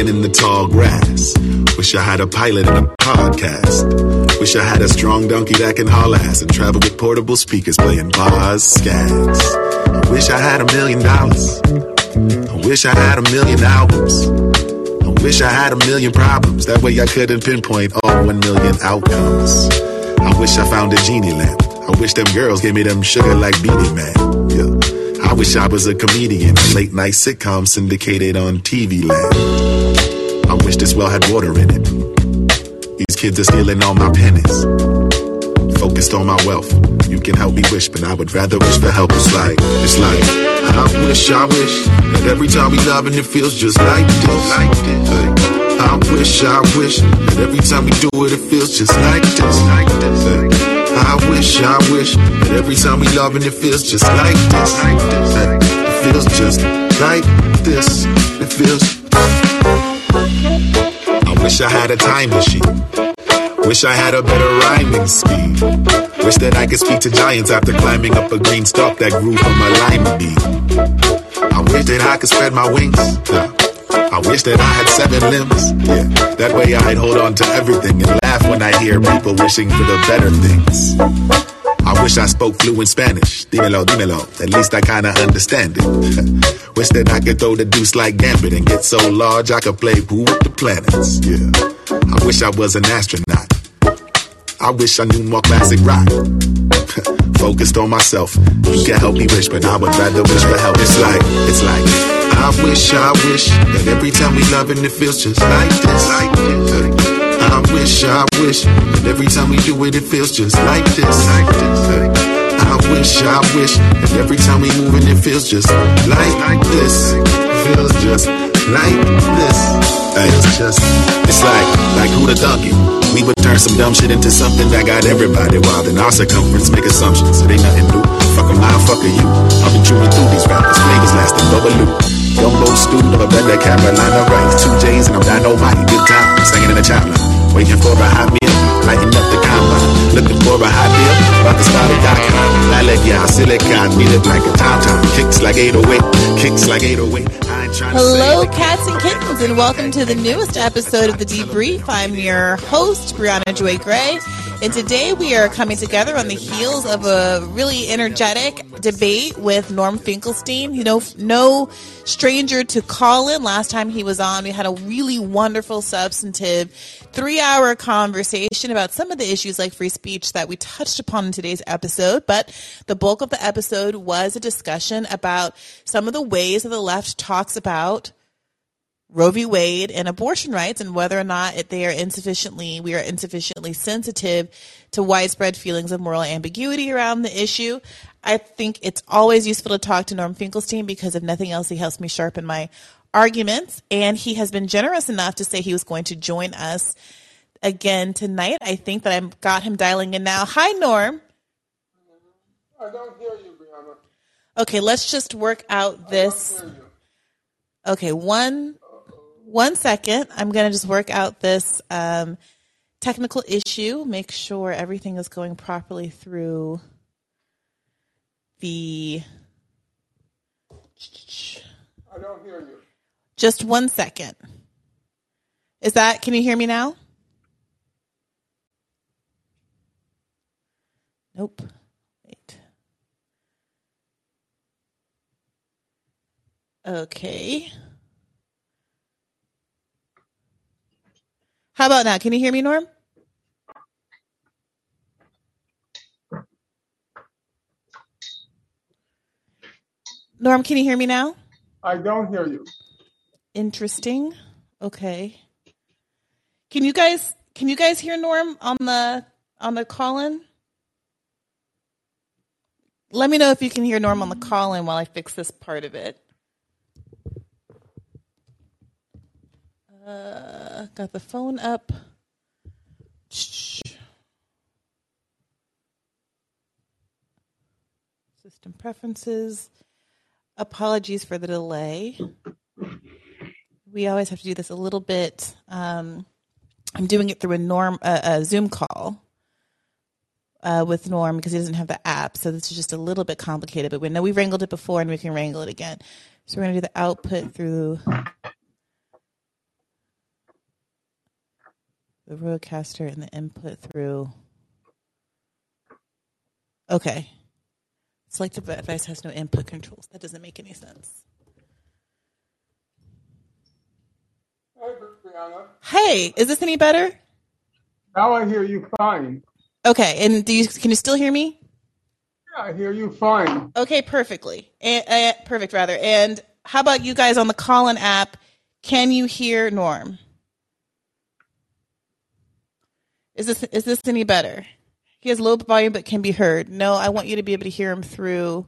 Lion in the tall grass. Wish I had a pilot and a podcast. Wish I had a strong donkey that can haul ass and travel with portable speakers playing bars, scats. I wish I had a million dollars. I wish I had a million albums. I wish I had a million problems. That way I couldn't pinpoint all one million outcomes. I wish I found a genie lamp. I wish them girls gave me them sugar like Beenie Man. Yeah. I wish I was a comedian, late night sitcom syndicated on TV land. I wish this well had water in it. These kids are stealing all my pennies. Focused on my wealth. You can help me wish, but I would rather wish for help. It's like, it's like, I wish, I wish that every time we love and it feels just like this. Like this. Hey. I wish, I wish that every time we do it, it feels just like this. Like this. Hey. I wish, I wish that every time we love and it feels just like this. It feels just like this. It feels. I wish I had a time machine. Wish I had a better rhyming speed. Wish that I could speak to giants after climbing up a green stalk that grew from a lima bean. I wish that I could spread my wings. I wish that I had seven limbs. Yeah, that way I'd hold on to everything and laugh when I hear people wishing for the better things. I wish I spoke fluent Spanish. Dímelo, dímelo. At least I kinda understand it. wish that I could throw the deuce like Gambit and get so large I could play pool with the planets. Yeah. I wish I was an astronaut. I wish I knew more classic rock. Focused on myself. You can help me wish, but I would rather wish for help. It's like, it's like, I wish, I wish that every time we love and it feels just like this. Like this. Wish, I wish that every time we do it, it feels just like this. Like this. I wish, I wish And every time we move and it feels just like, like this. Feels just like this. It's just, it's like, like who the donkey? We would turn some dumb shit into something that got everybody wild in our circumference. Make assumptions, it ain't nothing new. Fuck a mile, fuck a you. I've been chewing through these rappers, flavors lasting bubbaloo. Gumbo stew, never been that Carolina rice. Two J's and I'm dynamite. Good time, singing in the chopper. Waiting for a hot meal, lighting up the combine. Looking for a hot deal, about to start a dot com. Yeah, silicon, need it like a tom tom. Kicks like 808, kicks like 808. I ain't trying to Hello, cats and kittens, and welcome to the newest episode of the Debrief. I'm your host, Briahna Joy Gray, and today we are coming together on the heels of a really energetic debate with Norm Finkelstein. You know, no stranger to Callin. Last time he was on, we had a really wonderful, substantive three hour conversation about some of the issues like free speech that we touched upon in today's episode. But the bulk of the episode was a discussion about some of the ways that the left talks about Roe v. Wade and abortion rights and whether or not it, they are insufficiently, we are insufficiently sensitive to widespread feelings of moral ambiguity around the issue. I think it's always useful to talk to Norm Finkelstein because if nothing else, he helps me sharpen my arguments. And he has been generous enough to say he was going to join us again tonight. I think that I've got him dialing in now. Hi, Norm. I don't hear you, Briahna. Okay, let's just work out this. Okay, one one second. I'm gonna just work out this um, technical issue. Make sure everything is going properly through the. I don't hear you. Just one second. Is that? Can you hear me now? Nope. Wait. Okay. How about now? Can you hear me, Norm? Norm, can you hear me now? I don't hear you. Interesting. Okay. Can you guys can you guys hear Norm on the on the Callin? Let me know if you can hear Norm on the Callin while I fix this part of it. Uh, got the phone up. System preferences. Apologies for the delay. We always have to do this a little bit. Um, I'm doing it through a norm a, a Zoom call uh, with Norm because he doesn't have the app, so this is just a little bit complicated. But we know we wrangled it before, and we can wrangle it again. So we're gonna do the output through the RODECaster and the input through. Okay. Selected device has no input controls. That doesn't make any sense. Hey, Briahna. Hey, is this any better? Now I hear you fine. Okay, and do you can you still hear me? Yeah, I hear you fine. Okay, perfectly. And, uh, perfect, rather. And how about you guys on the Callin app? Can you hear Norm? Is this is this any better? He has low volume but can be heard. No, I want you to be able to hear him through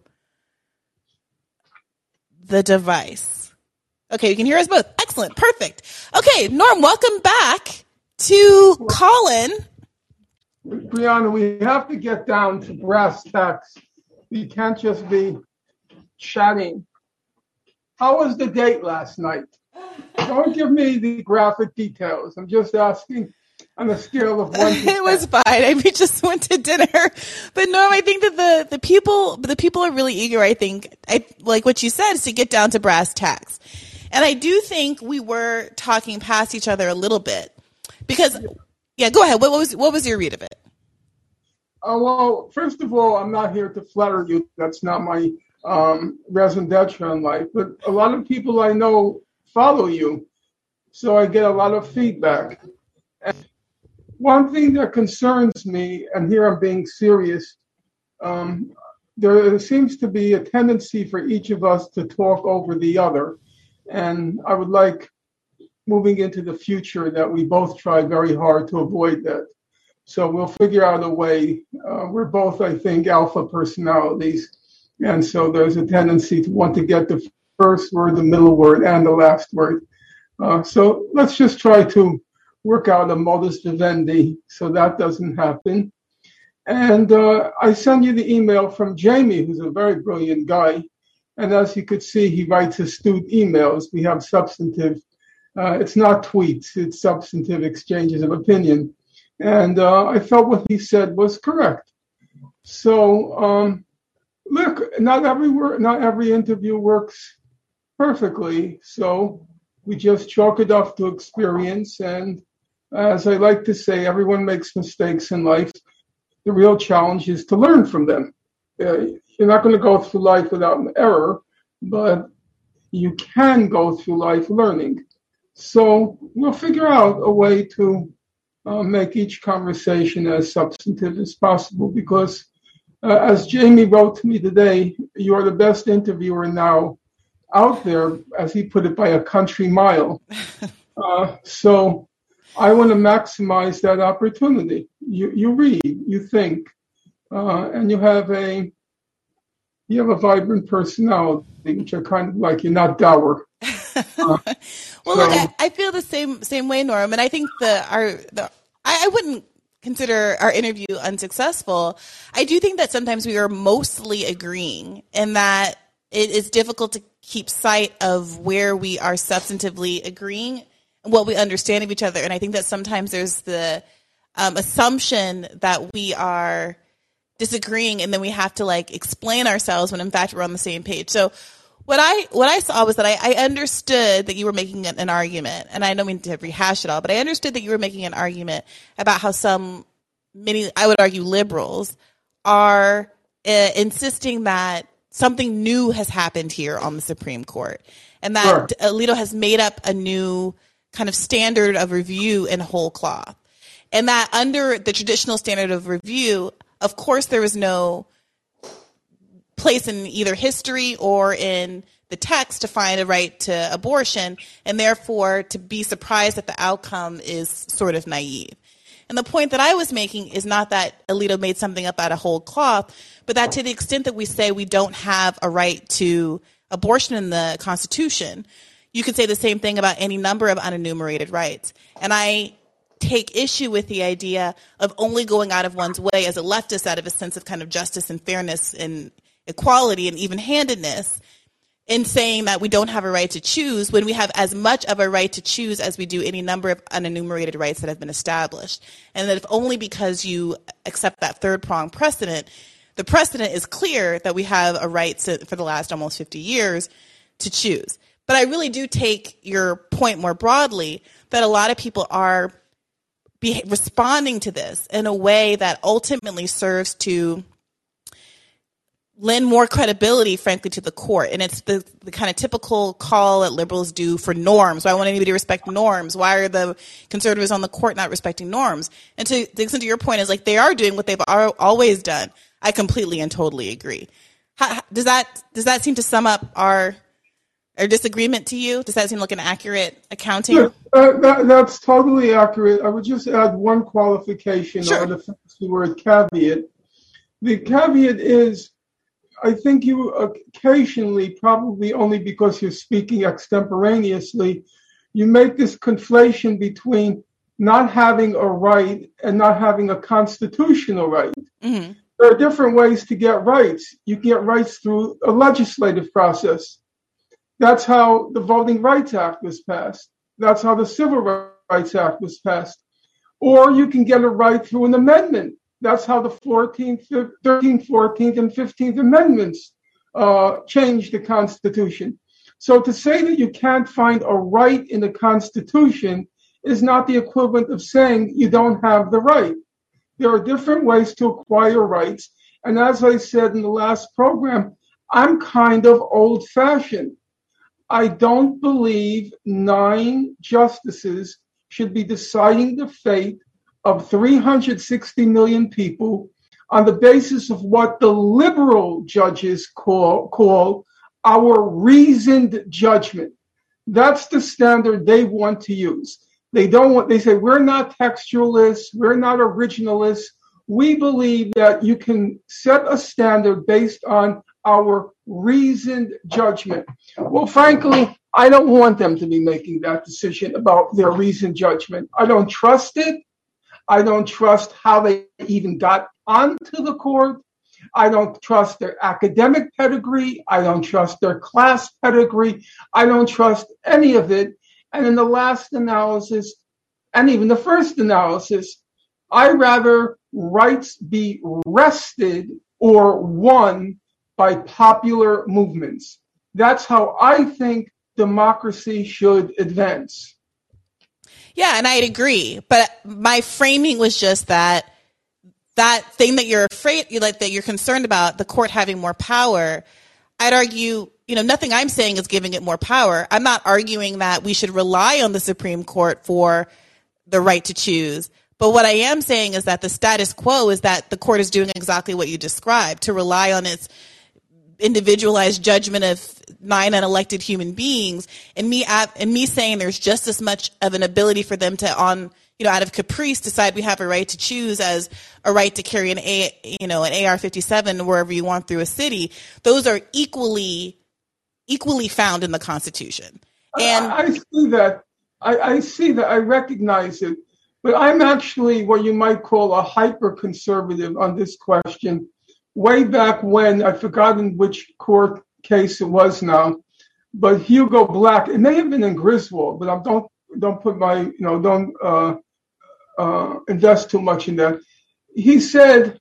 the device. Okay, you can hear us both. Excellent, perfect. Okay, Norm, welcome back to Callin. Briahna, we have to get down to brass tacks. We can't just be chatting. How was the date last night? Don't give me the graphic details. I'm just asking on a scale of one. It was fine. I we just went to dinner, but no, I think that the the people the people are really eager. I think I like what you said is to get down to brass tacks, and I do think we were talking past each other a little bit because yeah. Go ahead. What, what was what was your read of it? Uh, well, first of all, I'm not here to flatter you. That's not my um, raison d'etre in life. But a lot of people I know follow you, so I get a lot of feedback. And one thing that concerns me, and here I'm being serious, um, there seems to be a tendency for each of us to talk over the other. And I would like, moving into the future, that we both try very hard to avoid that. So we'll figure out a way. Uh, we're both, I think, alpha personalities. And so there's a tendency to want to get the first word, the middle word, and the last word. Uh, so let's just try to work out a modus vivendi so that doesn't happen. And uh, I send you the email from Jamie, who's a very brilliant guy. And as you could see, he writes astute emails. We have substantive, uh, it's not tweets, it's substantive exchanges of opinion. And uh, I felt what he said was correct. So, um, look, not every wor- not every interview works perfectly. So we just chalk it off to experience. And as I like to say, everyone makes mistakes in life. The real challenge is to learn from them. Uh, you're not going to go through life without an error, but you can go through life learning. So we'll figure out a way to uh, make each conversation as substantive as possible because, uh, as Jamie wrote to me today, you are the best interviewer now out there, as he put it, by a country mile. Uh, so I want to maximize that opportunity. You, you read, you think, uh, and you have a you have a vibrant personality, which I kind of like. You're not dour. well, look, I, I feel the same same way, Norm, and I think the our the I, I wouldn't consider our interview unsuccessful. I do think that sometimes we are mostly agreeing, and that it is difficult to keep sight of where we are substantively agreeing what we understand of each other. And I think that sometimes there's the um, assumption that we are disagreeing and then we have to like explain ourselves when in fact we're on the same page. So what I what I saw was that I, I understood that you were making an, an argument, and I don't mean to rehash it all, but I understood that you were making an argument about how some many I would argue liberals are uh, insisting that something new has happened here on the Supreme Court, and that Sure. Alito has made up a new kind of standard of review in whole cloth, and that under the traditional standard of review, of course, there was no place in either history or in the text to find a right to abortion, and therefore to be surprised at the outcome is sort of naive. And the point that I was making is not that Alito made something up out of whole cloth, but that to the extent that we say we don't have a right to abortion in the Constitution, you could say the same thing about any number of unenumerated rights. And I take issue with the idea of only going out of one's way as a leftist out of a sense of kind of justice and fairness and equality and even handedness in saying that we don't have a right to choose when we have as much of a right to choose as we do any number of unenumerated rights that have been established. And that if only because you accept that third prong precedent, the precedent is clear that we have a right to, for the last almost 50 years to choose. But I really do take your point more broadly that a lot of people are be responding to this in a way that ultimately serves to lend more credibility, frankly, to the court. And it's the, the kind of typical call that liberals do for norms. Why won't anybody respect norms? Why are the conservatives on the court not respecting norms? And to, to to your point is like they are doing what they've always done. I completely and totally agree. How, does that does that seem to sum up our our disagreement to you? Does that seem like an accurate accounting? Yeah, uh, that, that's totally accurate. I would just add one qualification sure. or the fancy word caveat. The caveat is I think you occasionally, probably only because you're speaking extemporaneously, you make this conflation between not having a right and not having a constitutional right. Mm-hmm. There are different ways to get rights. You get rights through a legislative process. That's how the Voting Rights Act was passed. That's how the Civil Rights Act was passed. Or you can get a right through an amendment that's how the 14th, 13th, 14th, and 15th Amendments uh, changed the Constitution. So to say that you can't find a right in the Constitution is not the equivalent of saying you don't have the right. There are different ways to acquire rights. And as I said in the last program, I'm kind of old fashioned. I don't believe nine justices should be deciding the fate of 360 million people on the basis of what the liberal judges call, call our reasoned judgment. That's the standard they want to use. They don't want, they say, we're not textualists, we're not originalists. We believe that you can set a standard based on our reasoned judgment. Well, frankly, I don't want them to be making that decision about their reasoned judgment. I don't trust it. I don't trust how they even got onto the court. I don't trust their academic pedigree. I don't trust their class pedigree. I don't trust any of it. And in the last analysis, and even the first analysis, I rather rights be wrested or won by popular movements. That's how I think democracy should advance. Yeah, and I'd agree. But my framing was just that that thing that you're afraid you like that you're concerned about the court having more power. I'd argue, you know, nothing I'm saying is giving it more power. I'm not arguing that we should rely on the Supreme Court for the right to choose. But what I am saying is that the status quo is that the court is doing exactly what you described to rely on its individualized judgment of nine unelected human beings and me and me saying there's just as much of an ability for them to on you know out of caprice decide we have a right to choose as a right to carry an a you know an AR57 wherever you want through a city those are equally equally found in the constitution. And I, I see that. I, I see that. I recognize it. But I'm actually what you might call a hyper conservative on this question way back when, I've forgotten which court case it was now, but Hugo Black, it may have been in Griswold, but I don't don't put my you know don't uh, uh, invest too much in that. He said,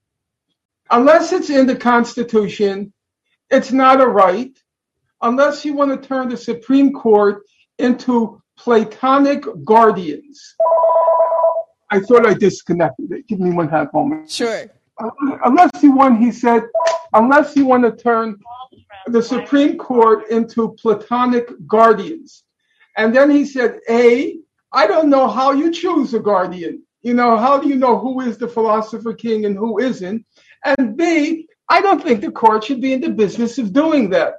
unless it's in the Constitution, it's not a right. Unless you want to turn the Supreme Court into Platonic guardians. I thought I disconnected it. Give me one half moment. Sure unless you want, he said, unless you want to turn the Supreme Court into platonic guardians. And then he said, A, I don't know how you choose a guardian. You know, how do you know who is the philosopher king and who isn't? And B, I don't think the court should be in the business of doing that.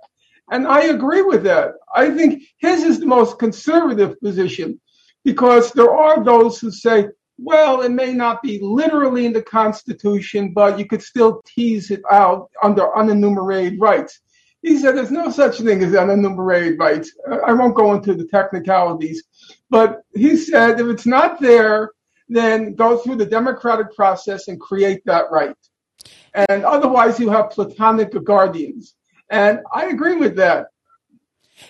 And I agree with that. I think his is the most conservative position because there are those who say, well, it may not be literally in the Constitution, but you could still tease it out under unenumerated rights. He said there's no such thing as unenumerated rights. I won't go into the technicalities, but he said if it's not there, then go through the democratic process and create that right. And otherwise, you have platonic guardians. And I agree with that.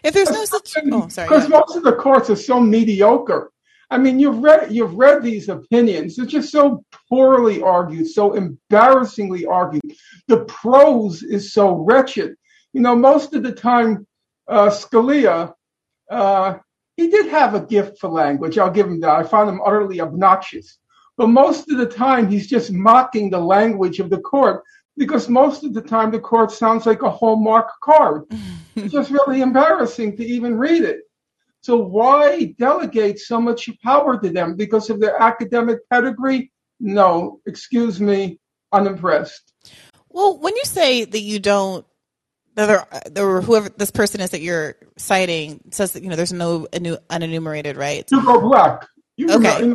If there's no such, oh, sorry, because most of the courts are so mediocre I mean, you've read you've read these opinions. They're just so poorly argued, so embarrassingly argued. The prose is so wretched. You know, most of the time, uh, Scalia, uh, he did have a gift for language. I'll give him that. I found him utterly obnoxious. But most of the time, he's just mocking the language of the court because most of the time the court sounds like a Hallmark card. it's just really embarrassing to even read it. So why delegate so much power to them? Because of their academic pedigree? No, excuse me, unimpressed. Well, when you say that you don't, that there, whoever this person is that you're citing says that you know there's no unenumerated rights. Hugo Black. You okay.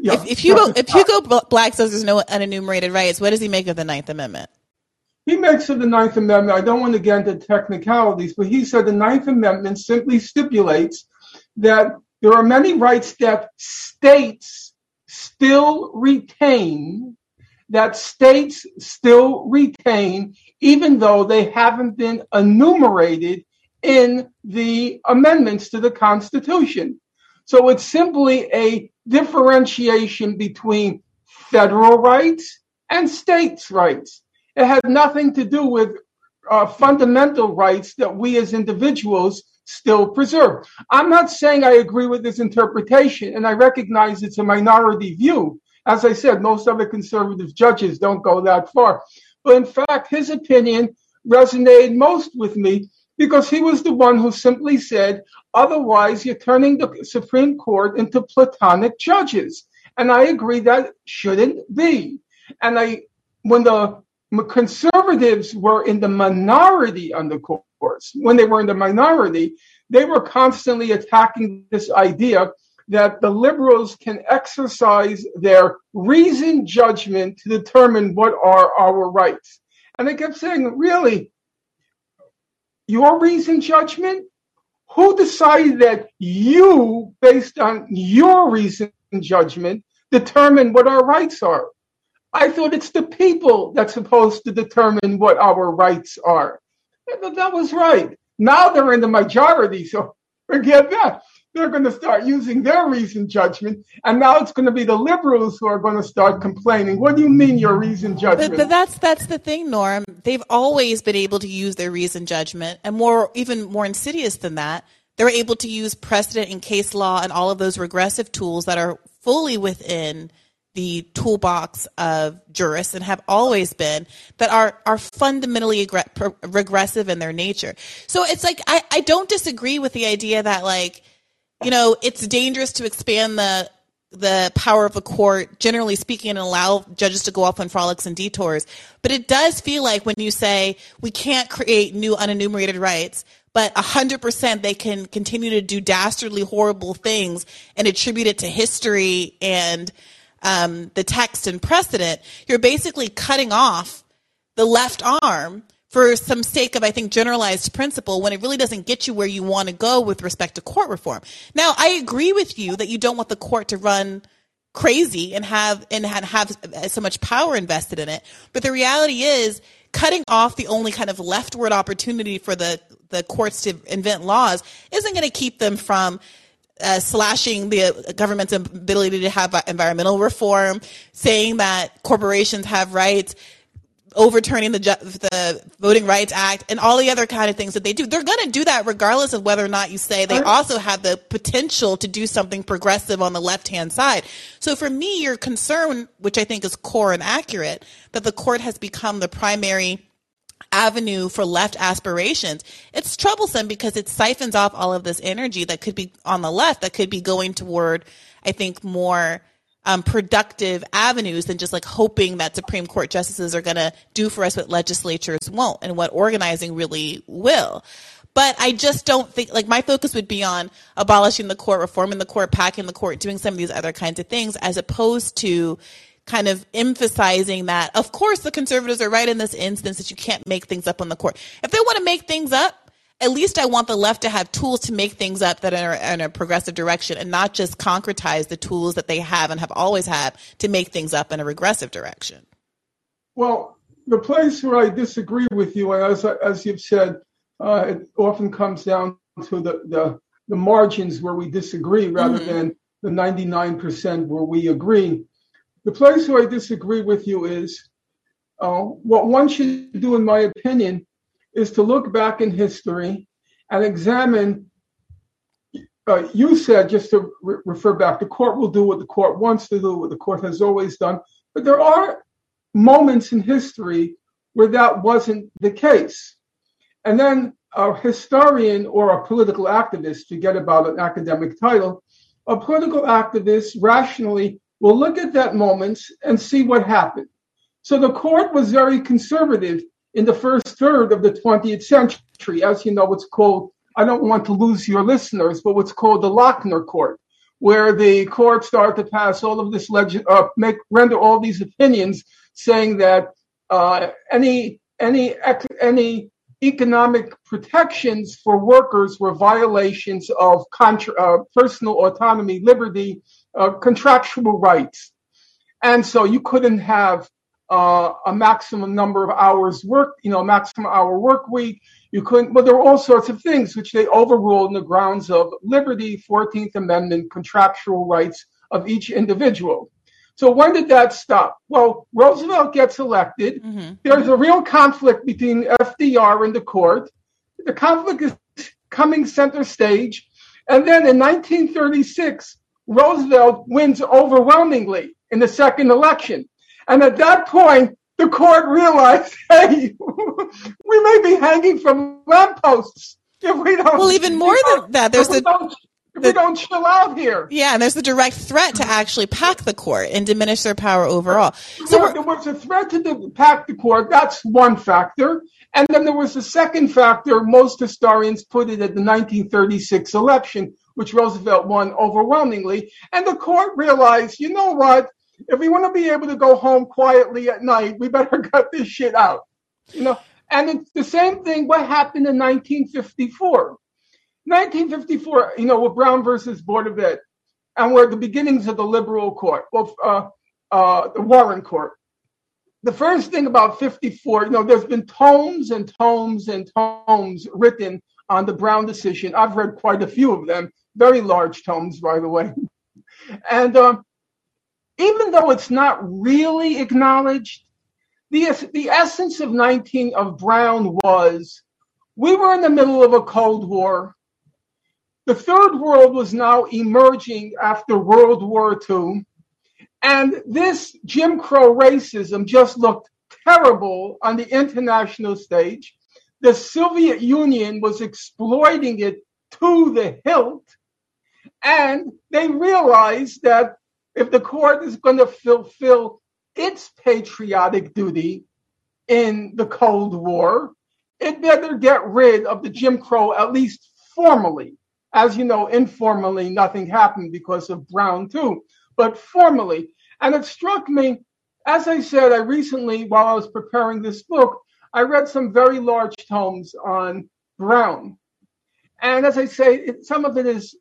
yeah. if, if, Hugo if Hugo Black says there's no unenumerated rights, what does he make of the Ninth Amendment? He makes of the Ninth Amendment. I don't want to get into technicalities, but he said the Ninth Amendment simply stipulates that there are many rights that states still retain that states still retain, even though they haven't been enumerated in the amendments to the Constitution. So it's simply a differentiation between federal rights and states' rights. It has nothing to do with uh, fundamental rights that we as individuals still preserved. I'm not saying I agree with this interpretation, and I recognize it's a minority view. As I said, most other conservative judges don't go that far. But in fact, his opinion resonated most with me because he was the one who simply said, otherwise, you're turning the Supreme Court into platonic judges. And I agree that shouldn't be. And I, when the conservatives were in the minority on the courts, when they were in the minority, they were constantly attacking this idea that the liberals can exercise their reasoned judgment to determine what are our rights. And they kept saying, really, your reasoned judgment? Who decided that you, based on your reasoned judgment, determine what our rights are? I thought it's the people that's supposed to determine what our rights are. That was right. Now they're in the majority, so forget that they're going to start using their reasoned judgment, and now it's going to be the liberals who are going to start complaining. What do you mean your reasoned judgment? But, but that's that's the thing, Norm. They've always been able to use their reasoned judgment, and more even more insidious than that, they're able to use precedent and case law and all of those regressive tools that are fully within the toolbox of jurists and have always been that are are fundamentally agre- regressive in their nature. So it's like I, I don't disagree with the idea that like you know, it's dangerous to expand the the power of a court, generally speaking, and allow judges to go off on frolics and detours. But it does feel like when you say we can't create new unenumerated rights, but 100% they can continue to do dastardly, horrible things and attribute it to history and um, the text and precedent, you're basically cutting off the left arm for some sake of, I think, generalized principle when it really doesn't get you where you want to go with respect to court reform. Now, I agree with you that you don't want the court to run crazy and have and have so much power invested in it. But the reality is cutting off the only kind of leftward opportunity for the, the courts to invent laws isn't going to keep them from uh, slashing the government's ability to have environmental reform, saying that corporations have rights, overturning the the Voting Rights Act and all the other kind of things that they do. They're going to do that regardless of whether or not you say they also have the potential to do something progressive on the left hand side. So for me, your concern, which I think is core and accurate, that the court has become the primary avenue for left aspirations. It's troublesome because it siphons off all of this energy that could be on the left that could be going toward, I think, more um, productive avenues than just like hoping that Supreme Court justices are going to do for us what legislatures won't and what organizing really will. But I just don't think, like, my focus would be on abolishing the court, reforming the court, packing the court, doing some of these other kinds of things, as opposed to kind of emphasizing that, of course, the conservatives are right in this instance that you can't make things up on the court. If they want to make things up, at least I want the left to have tools to make things up that are in a progressive direction and not just concretize the tools that they have and have always had to make things up in a regressive direction. Well, the place where I disagree with you, as, as you've said, uh, it often comes down to the, the, the margins where we disagree rather mm-hmm. than the 99% where we agree. The place where I disagree with you is uh, what one should do, in my opinion, is to look back in history and examine uh, you said, just to re- refer back, the court will do what the court wants to do, what the court has always done. But there are moments in history where that wasn't the case. And then a historian or a political activist, forget about an academic title, a political activist rationally will look at that moment and see what happened. So the court was very conservative in the first third of the 20th century. As you know, what's called, I don't want to lose your listeners, but what's called the Lochner Court, where the court started to pass all of this legend, uh, make, render all these opinions saying that uh, any, any, any economic protections for workers were violations of contra- uh, personal autonomy, liberty, uh, contractual rights. And so you couldn't have uh, a maximum number of hours work, you know, maximum hour work week. You couldn't, but there were all sorts of things which they overruled on the grounds of liberty, 14th Amendment, contractual rights of each individual. So when did that stop? Well, Roosevelt gets elected. Mm-hmm. There's a real conflict between FDR and the court. The conflict is coming center stage. And then in 1936, Roosevelt wins overwhelmingly in the second election. And at that point, the court realized, hey, we may be hanging from lampposts if we don't. Well, even more than that, there's the, the, we don't chill out here. Yeah, and there's the direct threat to actually pack the court and diminish their power overall. So there, there was a threat to pack the court. That's one factor. And then there was a second factor. Most historians put it at the 1936 election, which Roosevelt won overwhelmingly. And the court realized, you know what? if we want to be able to go home quietly at night, we better cut this shit out. You know, and it's the same thing what happened in 1954. 1954, you know, with Brown versus Board of Ed, and we're at the beginnings of the liberal court, well, uh, uh, the Warren Court. The first thing about 54, you know, there's been tomes and tomes and tomes written on the Brown decision. I've read quite a few of them, very large tomes, by the way. And um, even though it's not really acknowledged, the, the essence of 19 of Brown was we were in the middle of a Cold War. The third world was now emerging after World War II. And this Jim Crow racism just looked terrible on the international stage. The Soviet Union was exploiting it to the hilt. And they realized that if the court is going to fulfill its patriotic duty in the Cold War, it better get rid of the Jim Crow, at least formally. As you know, informally, nothing happened because of Brown, too, but formally. And it struck me, as I said, I recently, while I was preparing this book, I read some very large tomes on Brown. And as I say, it, some of it is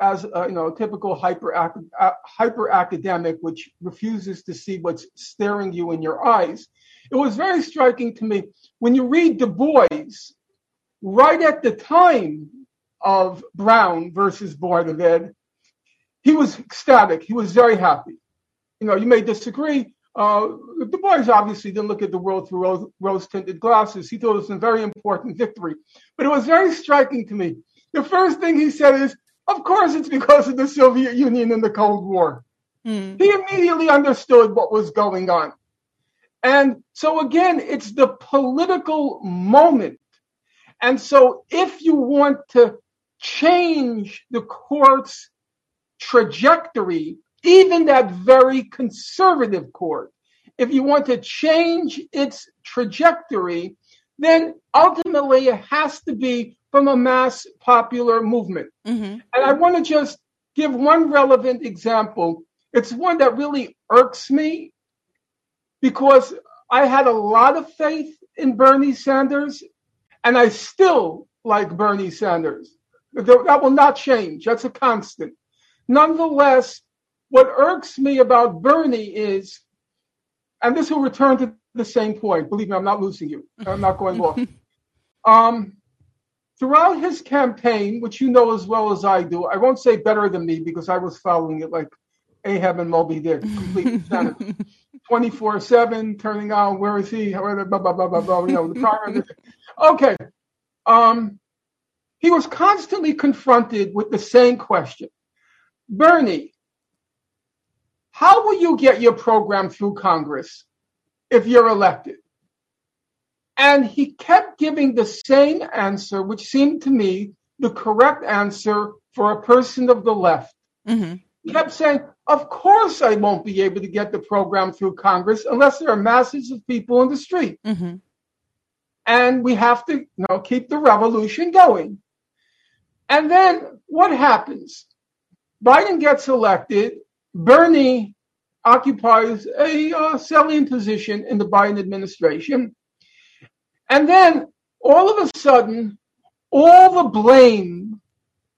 as a, you know, typical hyper uh, hyper academic, which refuses to see what's staring you in your eyes. It was very striking to me when you read Du Bois, right at the time of Brown versus Board of Ed, he was ecstatic. He was very happy. You know, you may disagree. Uh, Du Bois obviously didn't look at the world through rose, rose tinted glasses. He thought it was a very important victory. But it was very striking to me. The first thing he said is, of course, it's because of the Soviet Union and the Cold War. Mm. He immediately understood what was going on. And so, again, it's the political moment. And so, if you want to change the court's trajectory, even that very conservative court, if you want to change its trajectory, then ultimately it has to be from a mass popular movement. Mm-hmm. And I want to just give one relevant example. It's one that really irks me because I had a lot of faith in Bernie Sanders and I still like Bernie Sanders. That will not change. That's a constant. Nonetheless, what irks me about Bernie is, and this will return to the same point. Believe me, I'm not losing you. I'm not going off. Um, throughout his campaign, which you know as well as I do, I won't say better than me because I was following it like Ahab and Moby Dick, complete 24 7, turning on, where is he? Blah, blah, blah, blah, blah, you know, the car. okay. Um, he was constantly confronted with the same question Bernie, how will you get your program through Congress if you're elected? And he kept giving the same answer, which seemed to me the correct answer for a person of the left. Mm-hmm. He kept saying, Of course, I won't be able to get the program through Congress unless there are masses of people in the street. Mm-hmm. And we have to you know, keep the revolution going. And then what happens? Biden gets elected. Bernie occupies a uh, salient position in the Biden administration. And then all of a sudden, all the blame,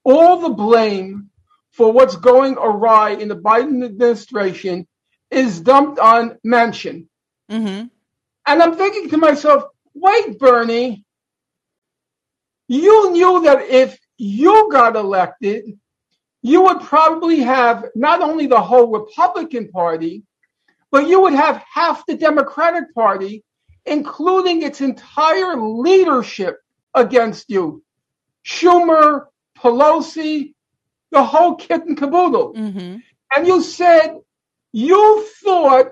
all the blame for what's going awry in the Biden administration is dumped on Manchin. Mm-hmm. And I'm thinking to myself, wait, Bernie, you knew that if you got elected, you would probably have not only the whole Republican Party, but you would have half the Democratic Party, including its entire leadership against you. Schumer, Pelosi, the whole kit and caboodle. Mm-hmm. And you said you thought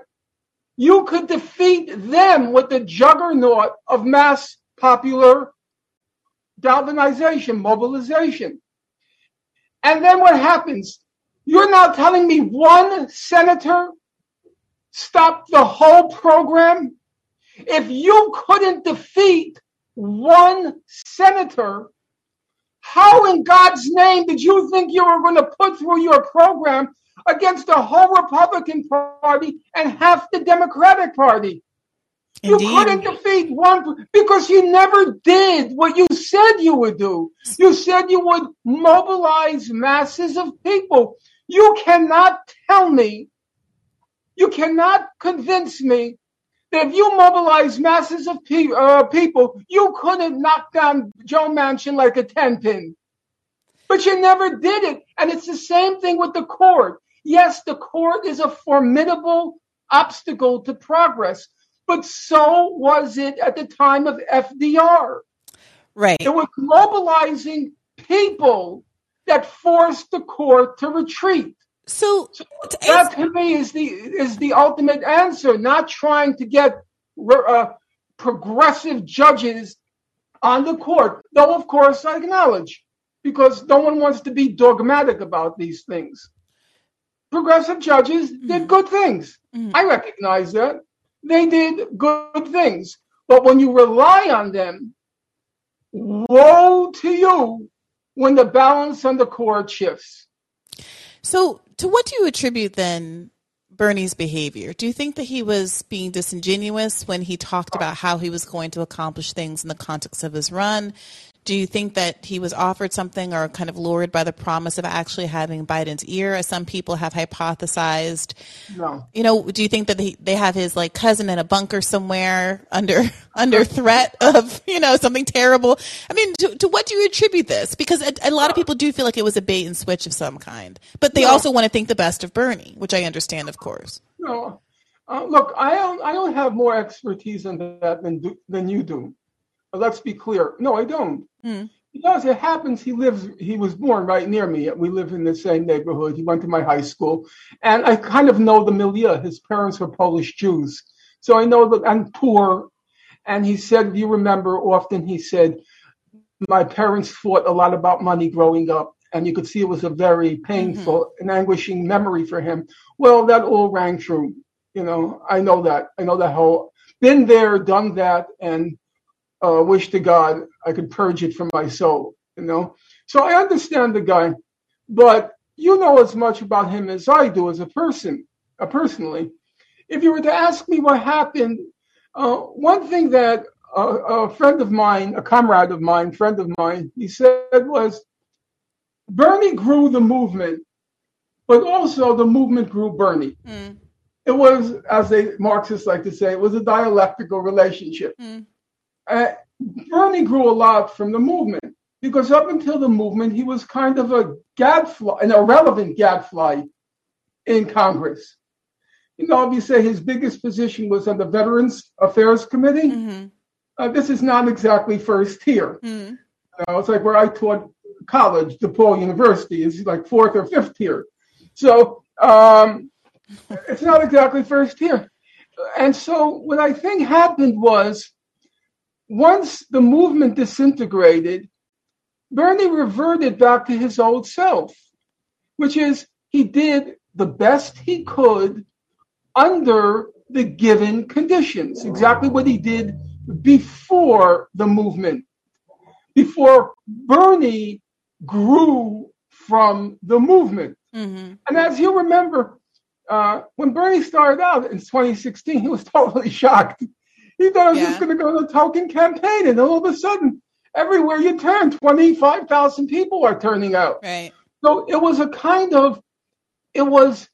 you could defeat them with the juggernaut of mass popular galvanization, mobilization. And then what happens? You're now telling me one senator stopped the whole program? If you couldn't defeat one senator, how in God's name did you think you were going to put through your program against the whole Republican Party and half the Democratic Party? Indeed. You couldn't defeat one because you never did what you said you would do. You said you would mobilize masses of people. You cannot tell me, you cannot convince me if you mobilize masses of pe- uh, people, you couldn't knock down Joe Manchin like a 10 pin. But you never did it. And it's the same thing with the court. Yes, the court is a formidable obstacle to progress but so was it at the time of FDR. Right. It was mobilizing people that forced the court to retreat. So, That to me is the is the ultimate answer. Not trying to get uh, progressive judges on the court, though of course I acknowledge because no one wants to be dogmatic about these things. Progressive judges did good things. Mhm. I recognize that they did good things. But when you rely on them, woe to you when the balance on the court shifts. So to what do you attribute then Bernie's behavior? Do you think that he was being disingenuous when he talked about how he was going to accomplish things in the context of his run? Do you think that he was offered something or kind of lured by the promise of actually having Biden's ear, as some people have hypothesized? No. You know, do you think that they, they have his like cousin in a bunker somewhere under under threat of you know something terrible? I mean, to, to what do you attribute this? Because a, a lot of people do feel like it was a bait and switch of some kind, but they No. also want to think the best of Bernie, which I understand, of course. No. Uh, look, I don't, I don't have more expertise on that than, do, than you do. But let's be clear. No, I don't. Mm. Because it happens, he lives, he was born right near me. We live in the same neighborhood. He went to my high school. And I kind of know the milieu. His parents were Polish Jews. So I know that I'm poor. And he said, you remember, often he said, my parents fought a lot about money growing up. And you could see it was a very painful and anguishing memory for him. Well, that all rang true. You know, I know that. I know that whole, been there, done that, and uh, wish to God I could purge it from my soul, you know. So I understand the guy, but you know as much about him as I do as a person, uh, personally. If you were to ask me what happened, uh, one thing that a, a friend of mine, a comrade of mine, friend of mine, he said was, Bernie grew the movement, but also the movement grew Bernie. Mm. It was, as they Marxists like to say, it was a dialectical relationship. Mm. Uh, Bernie grew a lot from the movement because up until the movement, he was kind of a gadfly, an irrelevant gadfly in Congress. You know, if you say his biggest position was on the Veterans Affairs Committee, hmm uh, this is not exactly first tier. hmm know, it's like where I taught college, DePaul University, is like fourth or fifth tier. So um, it's not exactly first tier. And so what I think happened was once the movement disintegrated, Bernie reverted back to his old self, which is he did the best he could under the given conditions, exactly what he did before the movement, before Bernie grew from the movement. Mm-hmm. And as you remember, uh, when Bernie started out in 2016, he was totally shocked. He thought I was Yeah. just going to go on a token campaign, and all of a sudden, everywhere you turn, 25,000 people are turning out. Right. So it was a kind of, it was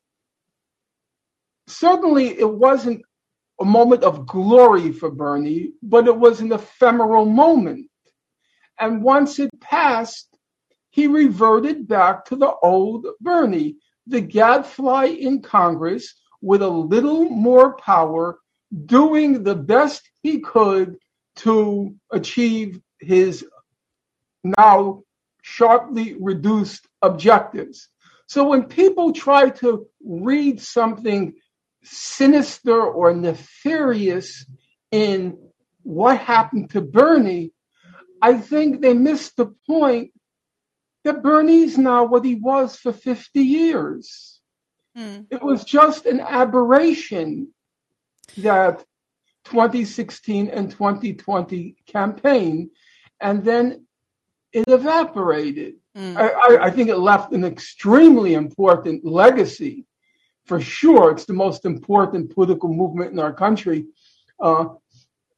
certainly it wasn't a moment of glory for Bernie, but it was an ephemeral moment. And once it passed, he reverted back to the old Bernie, the gadfly in Congress with a little more power, doing the best he could to achieve his now sharply reduced objectives. So when people try to read something sinister or nefarious in what happened to Bernie, I think they missed the point that Bernie's now what he was for 50 years. Hmm. It was just an aberration that 2016 and 2020 campaign, and then it evaporated. Mm. I, I, think it left an extremely important legacy. For sure, it's the most important political movement in our country. Uh,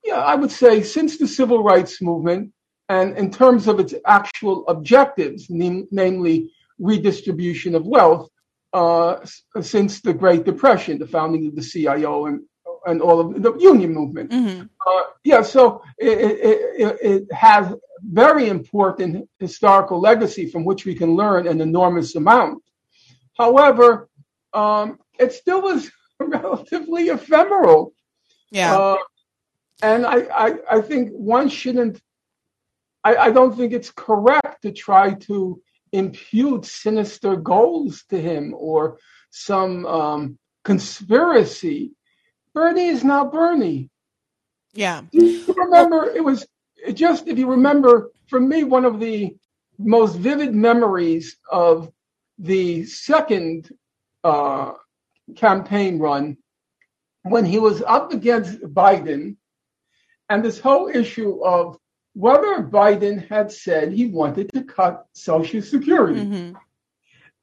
yeah, I would say since the civil rights movement, and in terms of its actual objectives, nam- namely redistribution of wealth, uh, since the Great Depression, the founding of the CIO and and all of the union movement. Mhm. Uh, yeah, so it, it, it, it has very important historical legacy from which we can learn an enormous amount. However, um, it still was relatively ephemeral. Yeah. Uh, and I, I, I think one shouldn't, I, I don't think it's correct to try to impute sinister goals to him or some um, conspiracy. Bernie is now Bernie. yeah. You remember, it was just, if you remember, for me, one of the most vivid memories of the second uh, campaign run when he was up against Biden and this whole issue of whether Biden had said he wanted to cut Social Security. hmm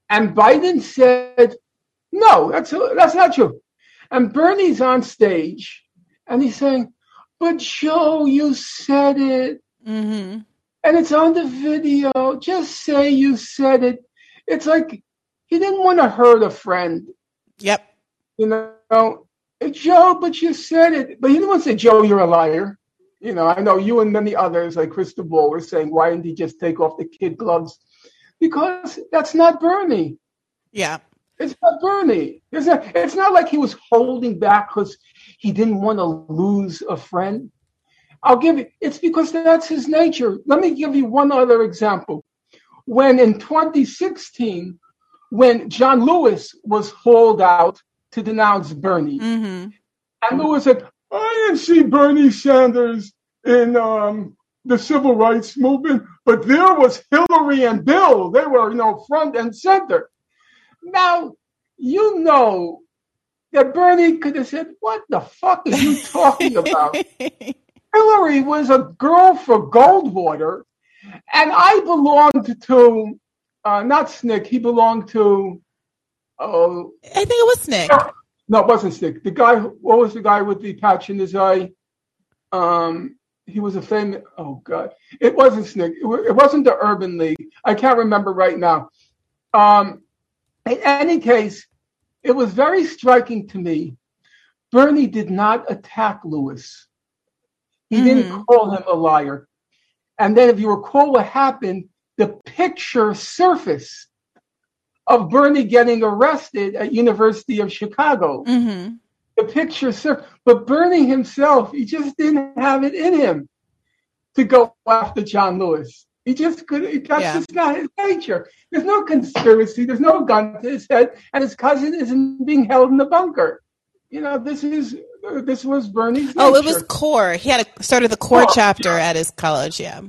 And Biden said, no, that's, that's not true. And Bernie's on stage and he's saying, but Joe, you said it hmm and it's on the video. Just say you said it. It's like he didn't want to hurt a friend, Yep. you know. Joe, but you said it. But he didn't want to say, Joe, you're a liar. You know, I know you and many others, like Krystal Ball, were saying, why didn't he just take off the kid gloves? Because that's not Bernie. Yeah. It's not Bernie. It's not, it's not like he was holding back because he didn't want to lose a friend. I'll give you, it's because that's his nature. Let me give you one other example. When in 2016, when John Lewis was hauled out to denounce Bernie, hmm and Lewis said, I didn't see Bernie Sanders in um, the civil rights movement, but there was Hillary and Bill. They were, you know, front and center. Now, you know that Bernie could have said, What the fuck are you talking about? Hillary was a girl for Goldwater, and I belonged to, uh, not SNCC, he belonged to, oh, I think it was SNCC. no, it wasn't SNCC. The guy, what was the guy with the patch in his eye? Um, he was a famous. Oh God, it wasn't SNCC. It, it wasn't the Urban League. I can't remember right now. Um, in any case, it was very striking to me. Bernie did not attack Lewis. He didn't Mhm. call him a liar. And then, if you recall what happened, the picture surfaced of Bernie getting arrested at University of Chicago. hmm The picture surfaced, but Bernie himself, he just didn't have it in him to go after John Lewis. He just could. That's Yeah. just not his nature. There's no conspiracy. There's no gun to his head, and his cousin isn't being held in the bunker. You know, this is this was Bernie's. Oh, it was CORE. He had a, started the CORE CORE, chapter at his college. Yeah.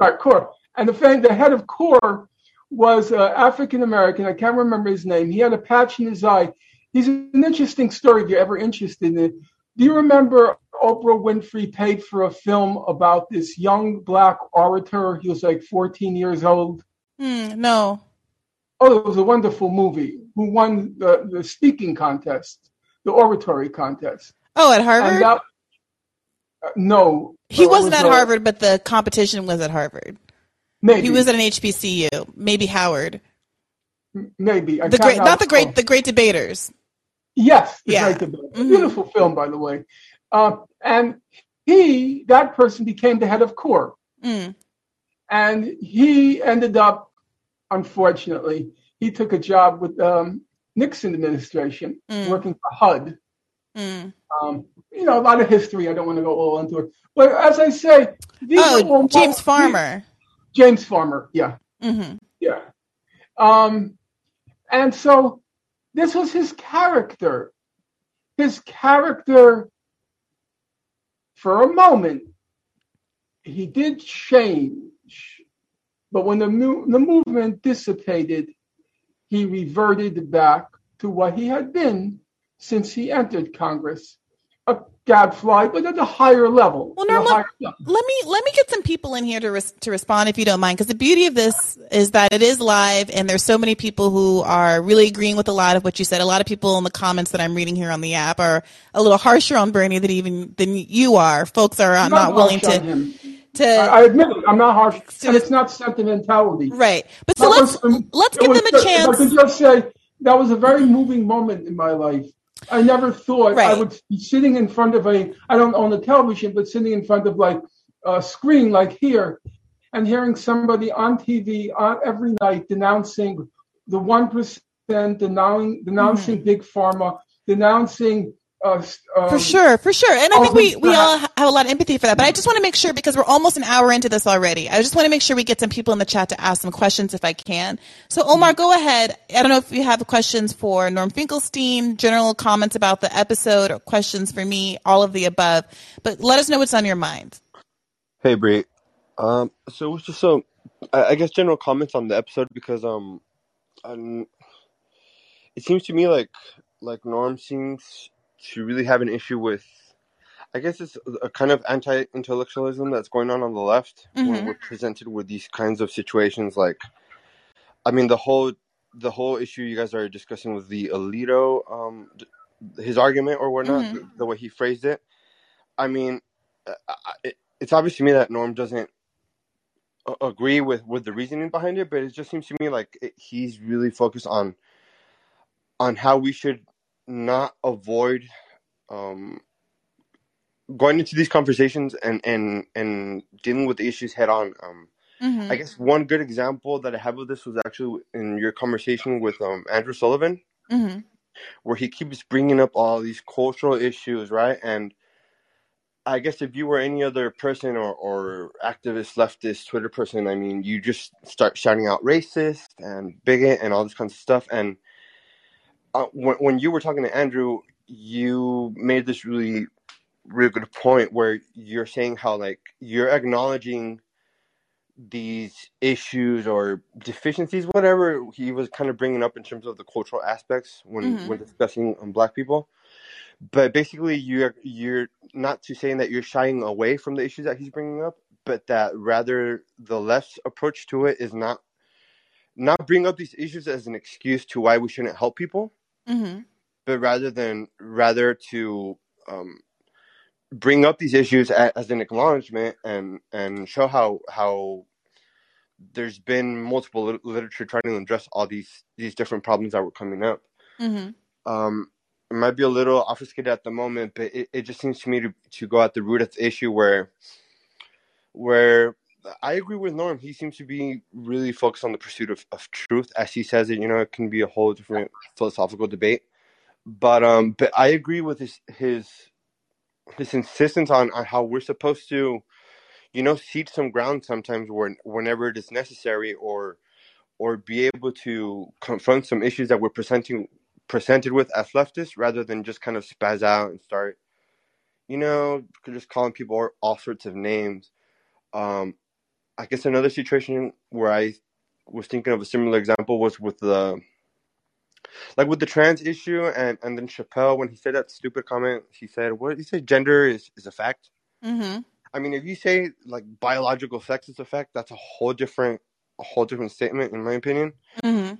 Right, CORE. And the fan, the head of CORE was uh, African American. I can't remember his name. He had a patch in his eye. He's an interesting story if you're ever interested in it. Do you remember Oprah Winfrey paid for a film about this young black orator? He was like 14 years old. Hmm, no. Oh, it was a wonderful movie. Who won the, the speaking contest, the oratory contest? Oh, at Harvard. That, uh, no, he wasn't was at a- Harvard, but the competition was at Harvard. Maybe He was at an HBCU, maybe Howard. maybe I The great, not the great, the great debaters. Yes, the Yeah. Great. Mhm. Beautiful film, by the way. Uh, and he, that person, became the head of CORE. Mm. And he ended up, unfortunately, he took a job with um, Nixon administration, Mm. working for HUD. Mm. Um, you know, a lot of history. I don't want to go all into it. But as I say, these Oh, James Farmer. James Farmer, yeah. hmm Yeah. Um, and so this was his character. His character, for a moment, he did change. But when the, the movement dissipated, he reverted back to what he had been since he entered Congress a gadfly, but at a higher level. Well, a Norma, level. Let me let me get some people in here to res- to respond if you don't mind, because the beauty of this is that it is live, and there's so many people who are really agreeing with a lot of what you said. A lot of people in the comments that I'm reading here on the app are a little harsher on Bernie than even than you are. Folks are uh, I'm not willing to to I, I admit it. I'm not harsh, So and it's- not sentimentality. right. But so That let's was, let's give was them a chance. I could just say that was a very moving moment in my life. I never thought I would be sitting in front of a. I don't own a television, but sitting in front of like a screen like here, and hearing somebody on TV on uh, every night denouncing the one percent, denouncing denouncing big pharma, denouncing. Uh, um, For sure, for sure. And I think we, we all have a lot of empathy for that. But I just want to make sure, because we're almost an hour into this already, I just want to make sure we get some people in the chat to ask some questions if I can. So, Omar, go ahead. I don't know if you have questions for Norm Finkelstein, general comments about the episode, or questions for me, all of the above. But let us know what's on your mind. Hey, Bree. Um, so it was just some, I I guess, general comments on the episode because um, um, it seems to me like like Norm seems to really have an issue with, I guess it's a kind of anti-intellectualism that's going on on the left when Mhm. we're presented with these kinds of situations. Like, I mean, the whole the whole issue you guys are discussing with the Alito, um, his argument or whatnot, Mhm. the, the way he phrased it. I mean, uh, it, it's obvious to me that Norm doesn't a- agree with with the reasoning behind it, but it just seems to me like it, he's really focused on on how we should not avoid um, going into these conversations and and and dealing with the issues head on. Um, hmm I guess one good example that I have of this was actually in your conversation with um, Andrew Sullivan hmm where he keeps bringing up all these cultural issues, right? And I guess if you were any other person or, or activist, leftist, Twitter person, I mean, you just start shouting out racist and bigot and all this kind of stuff. And uh, when, when you were talking to Andrew, you made this really, really good point where you're saying how, like, you're acknowledging these issues or deficiencies, whatever he was kind of bringing up in terms of the cultural aspects when Mhm. when discussing um, Black people. But basically, you're you're not to saying that you're shying away from the issues that he's bringing up, but that rather the left's approach to it is not not bring up these issues as an excuse to why we shouldn't help people, hmm but rather than rather to um, bring up these issues a, as an acknowledgement and and show how how there's been multiple lit- literature trying to address all these these different problems that were coming up. hmm Um, it might be a little obfuscated at the moment, but it, it just seems to me to, to go at the root of the issue where where I agree with Norm. He seems to be really focused on the pursuit of, of truth, as he says it. You know, it can be a whole different philosophical debate. But um, but I agree with his his his insistence on, on how we're supposed to you know, cede some ground sometimes when whenever it is necessary, or or be able to confront some issues that we're presenting presented with as leftists, rather than just kind of spaz out and start, you know, just calling people all sorts of names. Um, I guess another situation where I was thinking of a similar example was with the like with the trans issue and and then Chappelle when he said that stupid comment he said what did he say? Gender is is a fact? Mm-hmm. I mean if you say like biological sex is a fact that's a whole different a whole different statement in my opinion. Mm-hmm.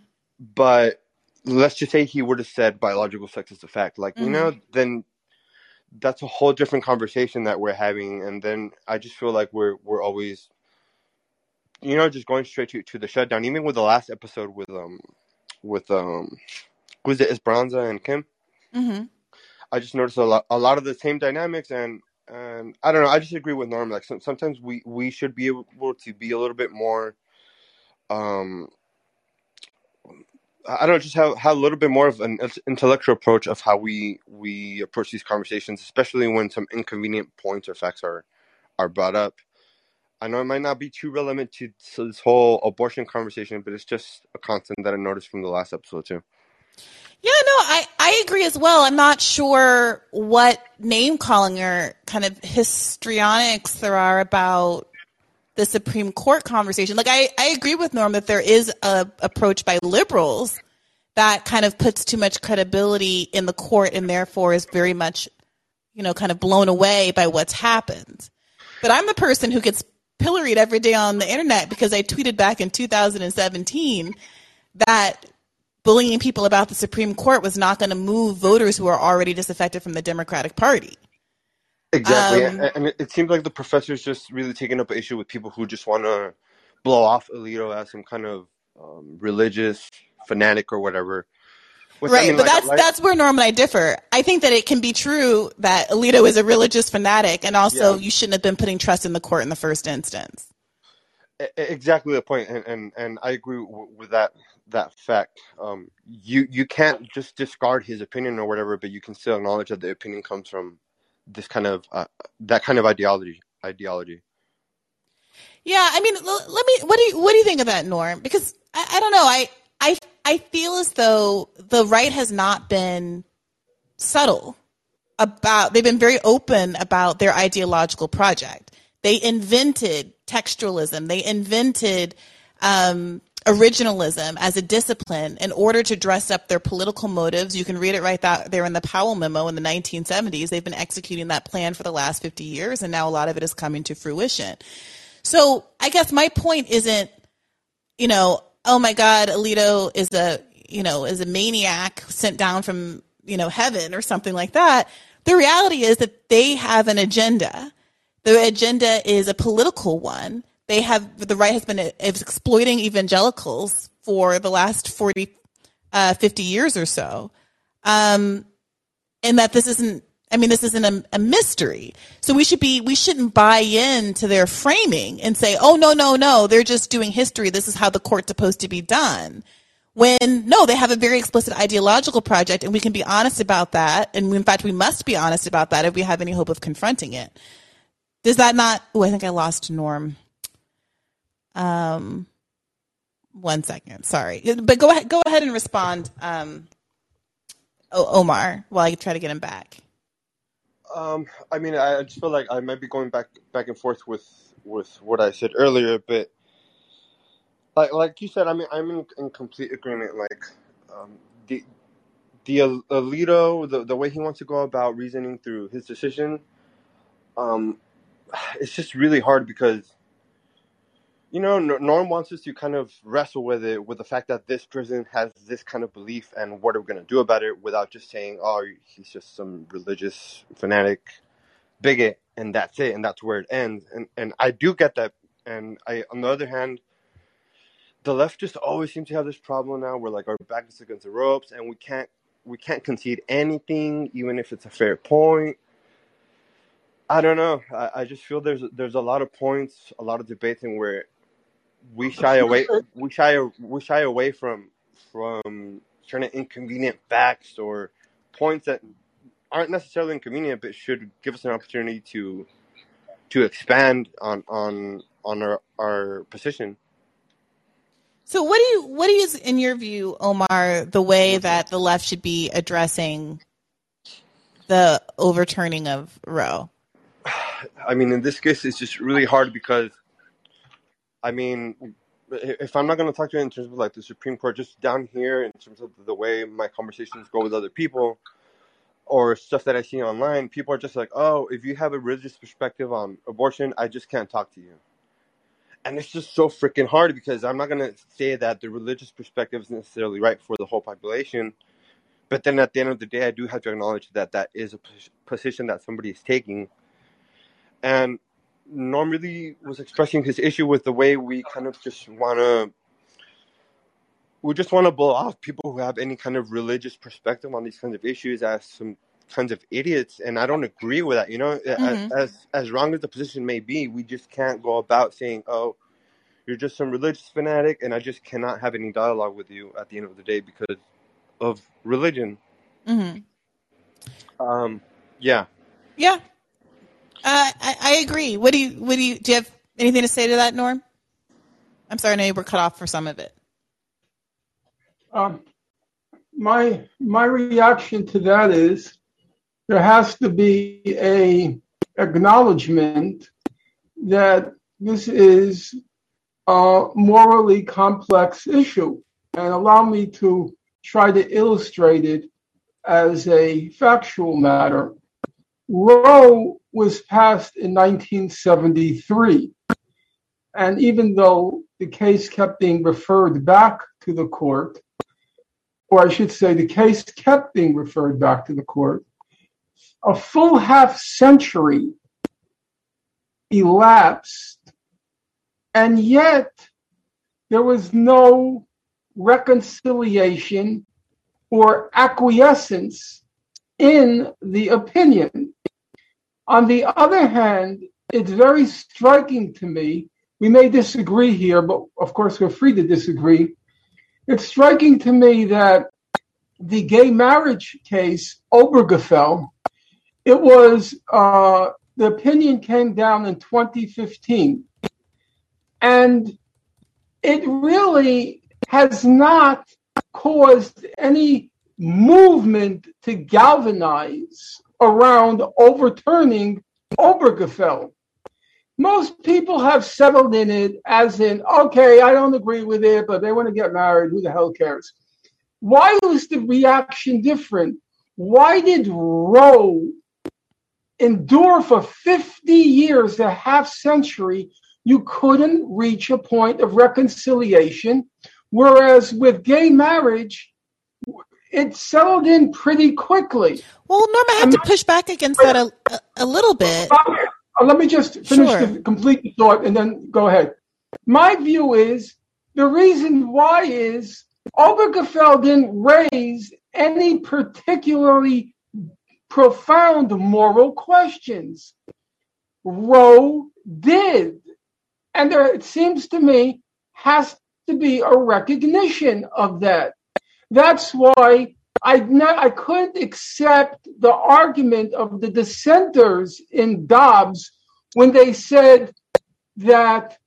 but let's just say he would have said biological sex is a fact. Like you know then that's a whole different conversation that we're having. And then I just feel like we're we're always you know just going straight to, to the shutdown even with the last episode with um with um who's it Esperanza and Kim Mm-hmm. I just noticed a lot, a lot of the same dynamics, and and I don't know. I just agree with Norm. Like some, sometimes we we should be able to be a little bit more, um, I I don't know, just have have a little bit more of an intellectual approach of how we we approach these conversations, especially when some inconvenient points or facts are are brought up. I know it might not be too relevant to, this whole abortion conversation, but it's just a constant that I noticed from the last episode too. Yeah, no, I, I agree as well. I'm not sure what name calling or kind of histrionics there are about the Supreme Court conversation. Like, I, I agree with Norm that there is a approach by liberals that kind of puts too much credibility in the court and therefore is very much, you know, kind of blown away by what's happened. But I'm the person who gets pilloried every day on the internet because I tweeted back in 2017 that bullying people about the Supreme Court was not going to move voters who are already disaffected from the Democratic Party. Exactly, Um, and, and it, it seems like the professor's just really taking up an issue with people who just want to blow off Alito as some kind of um, religious fanatic or whatever. Right, but like- that's that's where Norm and I differ. I think that it can be true that Alito is a religious fanatic, and also Yeah. you shouldn't have been putting trust in the court in the first instance. Exactly the point, and and, and I agree w- with that that fact. Um, you you can't just discard his opinion or whatever, but you can still acknowledge that the opinion comes from this kind of uh, that kind of ideology ideology. Yeah, I mean, l- let me. What do you what do you think of that, Norm? Because I, I don't know. I I I feel as though the right has not been subtle about. They've been very open about their ideological project. They invented textualism. They invented um, originalism as a discipline in order to dress up their political motives. You can read it right there in the Powell memo in the 1970s. They've been executing that plan for the last 50 years, and now a lot of it is coming to fruition. So I guess my point isn't, you know, oh my God, Alito is a, you know, is a maniac sent down from, you know, heaven or something like that. The reality is that they have an agenda. The agenda is a political one. They have, the right has been exploiting evangelicals for the last 40, uh, 50 years or so. Um, and that this isn't i mean this isn't a, a mystery. So we should be we shouldn't buy into their framing and say oh no no no they're just doing history. This is how the court's supposed to be done. When no they have a very explicit ideological project and we can be honest about that. And in fact we must be honest about that if we have any hope of confronting it. Does that not oh i think i lost norm. Um one second sorry. But go ahead go ahead and respond um omar while i try to get him back Um, I mean, I just feel like I might be going back back and forth with with what I said earlier, but like like you said, I mean, I'm in, in complete agreement. Like um, the the Alito, the the way he wants to go about reasoning through his decision, um, it's just really hard because you know Norm wants us to kind of wrestle with it, with the fact that this person has this kind of belief, and what are we gonna do about it, without just saying, "Oh, he's just some religious fanatic." bigot and that's it and that's where it ends. And and I do get that. And I on the other hand the left just always seems to have this problem now where like our back is against the ropes and we can't we can't concede anything even if it's a fair point. I don't know. I, I just feel there's there's a lot of points a lot of debating where we shy away we shy we shy away from from certain inconvenient facts or points that aren't necessarily inconvenient, but should give us an opportunity to to expand on on on our our position. So what do you what you in your view, Omar, the way that the left should be addressing the overturning of Roe? I mean, in this case, it's just really hard because, I mean, if I'm not going to talk to you in terms of like the Supreme Court, just down here in terms of the way my conversations go with other people or stuff that I see online, people are just like, oh, if you have a religious perspective on abortion, I just can't talk to you. And it's just so freaking hard because I'm not going to say that the religious perspective is necessarily right for the whole population. But then at the end of the day, I do have to acknowledge that that is a position that somebody is taking. And Norm really was expressing his issue with the way we kind of just want to we just want to blow off people who have any kind of religious perspective on these kinds of issues as some kinds of idiots and i don't agree with that you know mm-hmm. as as wrong as the position may be we just can't go about saying oh you're just some religious fanatic and i just cannot have any dialogue with you at the end of the day because of religion mm-hmm. um yeah yeah uh, I, I agree. What do you what do you do you have anything to say to that, Norm? I'm sorry, I know you were cut off for some of it. Um, my my reaction to that is there has to be a acknowledgement that this is a morally complex issue, and allow me to try to illustrate it as a factual matter. Roe was passed in 1973. And even though the case kept being referred back to the court, or I should say, the case kept being referred back to the court, a full half century elapsed, and yet there was no reconciliation or acquiescence in the opinion. On the other hand, it's very striking to me. We may disagree here, but of course, we're free to disagree. It's striking to me that the gay marriage case, Obergefell, it was, uh, the opinion came down in 2015. And it really has not caused any movement to galvanize around overturning Obergefell. Most people have settled in it as in, okay, I don't agree with it, but they want to get married. Who the hell cares? Why was the reaction different? Why did Roe endure for 50 years, a half century? You couldn't reach a point of reconciliation. Whereas with gay marriage, it settled in pretty quickly. Well, Norm, I have to push back against that a, a, a little bit. Uh, let me just finish sure. the complete thought and then go ahead. My view is the reason why is Obergefell didn't raise any particularly profound moral questions. Roe did. And there, it seems to me, has to be a recognition of that. That's why I, not, I couldn't accept the argument of the dissenters in Dobbs when they said that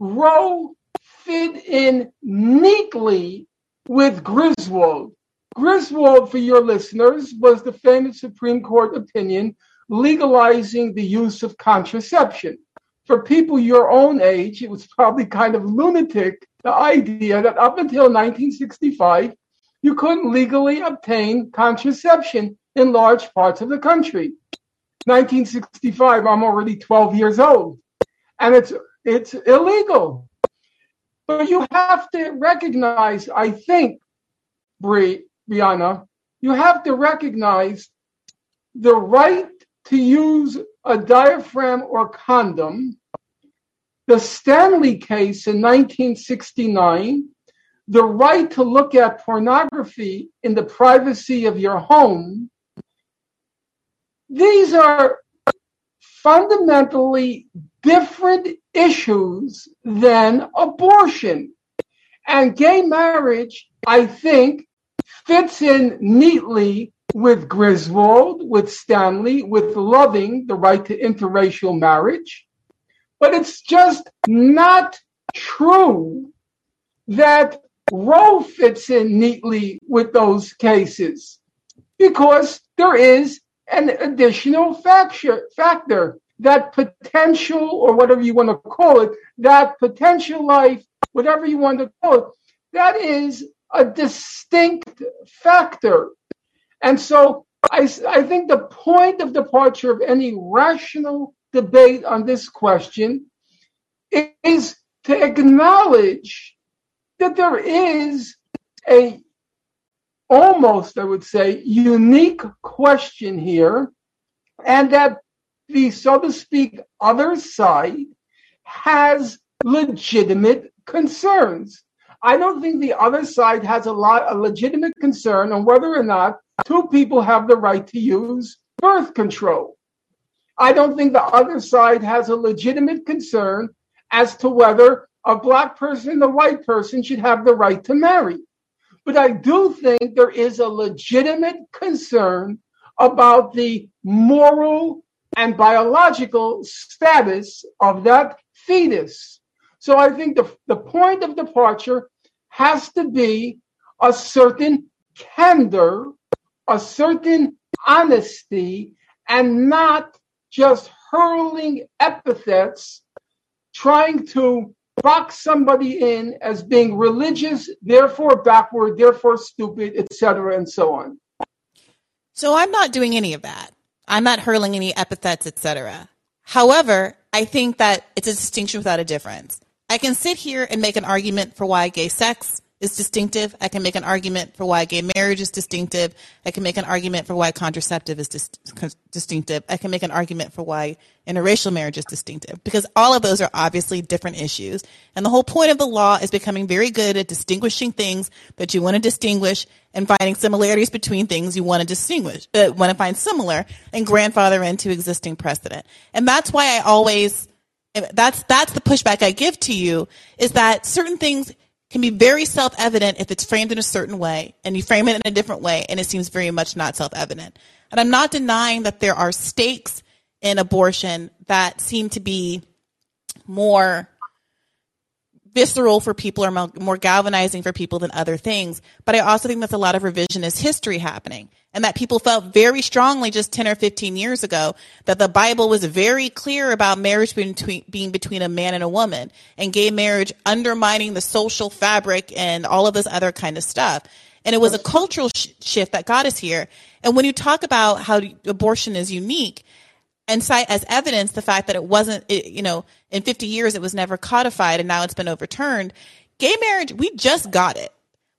Roe fit in neatly with Griswold. Griswold, for your listeners, was the famous Supreme Court opinion legalizing the use of contraception. For people your own age, it was probably kind of lunatic the idea that up until 1965, you couldn't legally obtain contraception in large parts of the country. 1965, I'm already 12 years old, and it's it's illegal. But you have to recognize, I think, Bri, Briahna, you have to recognize the right to use a diaphragm or condom the Stanley case in 1969, the right to look at pornography in the privacy of your home, these are fundamentally different issues than abortion. And gay marriage, I think, fits in neatly with Griswold, with Stanley, with Loving, the right to interracial marriage. But it's just not true that Roe fits in neatly with those cases because there is an additional factor, factor that potential, or whatever you want to call it, that potential life, whatever you want to call it, that is a distinct factor. And so I, I think the point of departure of any rational debate on this question is to acknowledge that there is a almost, I would say, unique question here, and that the, so to speak, other side has legitimate concerns. I don't think the other side has a lot a legitimate concern on whether or not two people have the right to use birth control. I don't think the other side has a legitimate concern as to whether a black person and a white person should have the right to marry. But I do think there is a legitimate concern about the moral and biological status of that fetus. So I think the, the point of departure has to be a certain candor, a certain honesty, and not just hurling epithets trying to box somebody in as being religious, therefore backward, therefore stupid, etc., and so on. So I'm not doing any of that. I'm not hurling any epithets, etc. However, I think that it's a distinction without a difference. I can sit here and make an argument for why gay sex is distinctive. I can make an argument for why gay marriage is distinctive. I can make an argument for why contraceptive is dis- distinctive. I can make an argument for why interracial marriage is distinctive because all of those are obviously different issues. And the whole point of the law is becoming very good at distinguishing things that you want to distinguish and finding similarities between things you want to distinguish, uh, want to find similar and grandfather into existing precedent. And that's why I always, that's, that's the pushback I give to you is that certain things can be very self-evident if it's framed in a certain way and you frame it in a different way and it seems very much not self-evident. And I'm not denying that there are stakes in abortion that seem to be more visceral for people or more galvanizing for people than other things. But I also think there's a lot of revisionist history happening and that people felt very strongly just 10 or 15 years ago that the Bible was very clear about marriage between, being between a man and a woman and gay marriage undermining the social fabric and all of this other kind of stuff. And it was a cultural sh- shift that got us here. And when you talk about how abortion is unique, and cite as evidence the fact that it wasn't, it, you know, in 50 years it was never codified and now it's been overturned. Gay marriage, we just got it.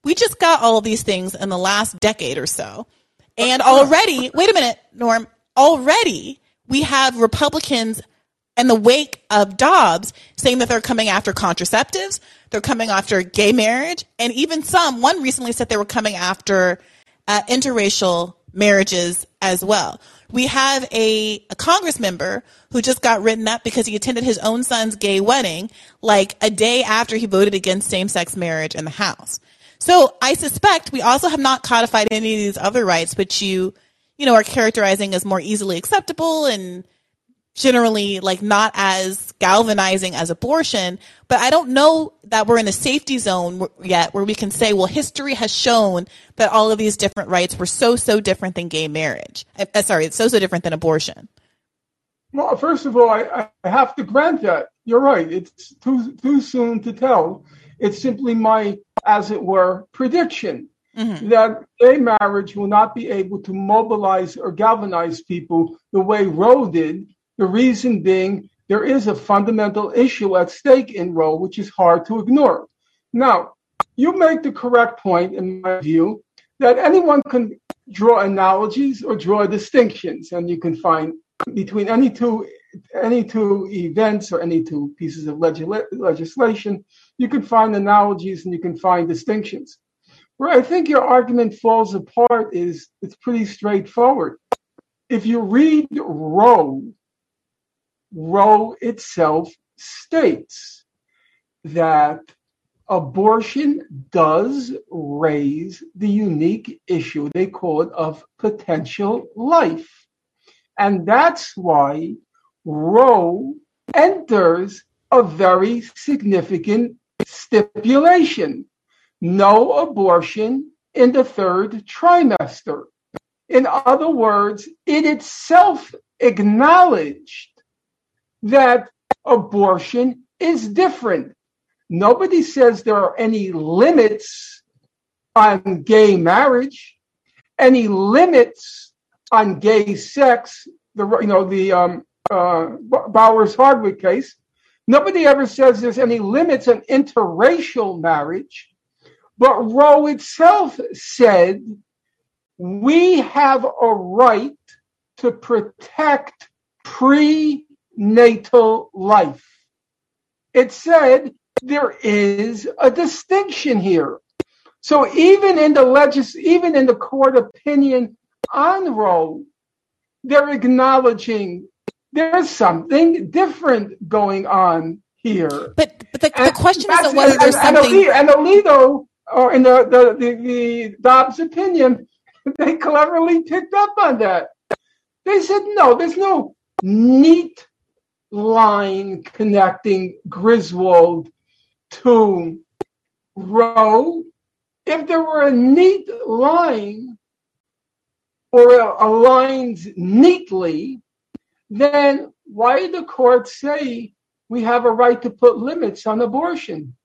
We just got all of these things in the last decade or so. And already, wait a minute, Norm, already we have Republicans in the wake of Dobbs saying that they're coming after contraceptives, they're coming after gay marriage, and even some, one recently said they were coming after uh, interracial marriages as well. We have a, a Congress member who just got written up because he attended his own son's gay wedding like a day after he voted against same sex marriage in the House. So I suspect we also have not codified any of these other rights, which you, you know, are characterizing as more easily acceptable and generally like not as galvanizing as abortion. But I don't know that we're in a safety zone yet where we can say, well, history has shown that all of these different rights were so, so different than gay marriage. Uh, sorry, it's so, so different than abortion. Well, first of all, I, I have to grant that. You're right. It's too, too soon to tell. It's simply my, as it were, prediction. Mm-hmm. that gay marriage will not be able to mobilize or galvanize people the way Roe did the reason being there is a fundamental issue at stake in Roe, which is hard to ignore. Now, you make the correct point, in my view, that anyone can draw analogies or draw distinctions, and you can find between any two any two events or any two pieces of legislation, you can find analogies and you can find distinctions. Where I think your argument falls apart is it's pretty straightforward. If you read Roe Roe itself states that abortion does raise the unique issue they call it of potential life. And that's why Roe enters a very significant stipulation no abortion in the third trimester. In other words, it itself acknowledged that abortion is different. Nobody says there are any limits on gay marriage, any limits on gay sex. The you know the um, uh, Bowers Hardwick case. Nobody ever says there's any limits on interracial marriage, but Roe itself said we have a right to protect prenatal life. It said there is a distinction here. So even in the legis, even in the court opinion on Roe, they're acknowledging there's something different going on here. But, but the, the question isn't whether there's and, something. And Alito, or in the, the, the, the Dobbs opinion, they cleverly picked up on that. They said, no, there's no neat line connecting Griswold to Roe. If there were a neat line or aligned neatly, then why did the court say we have a right to put limits on abortion?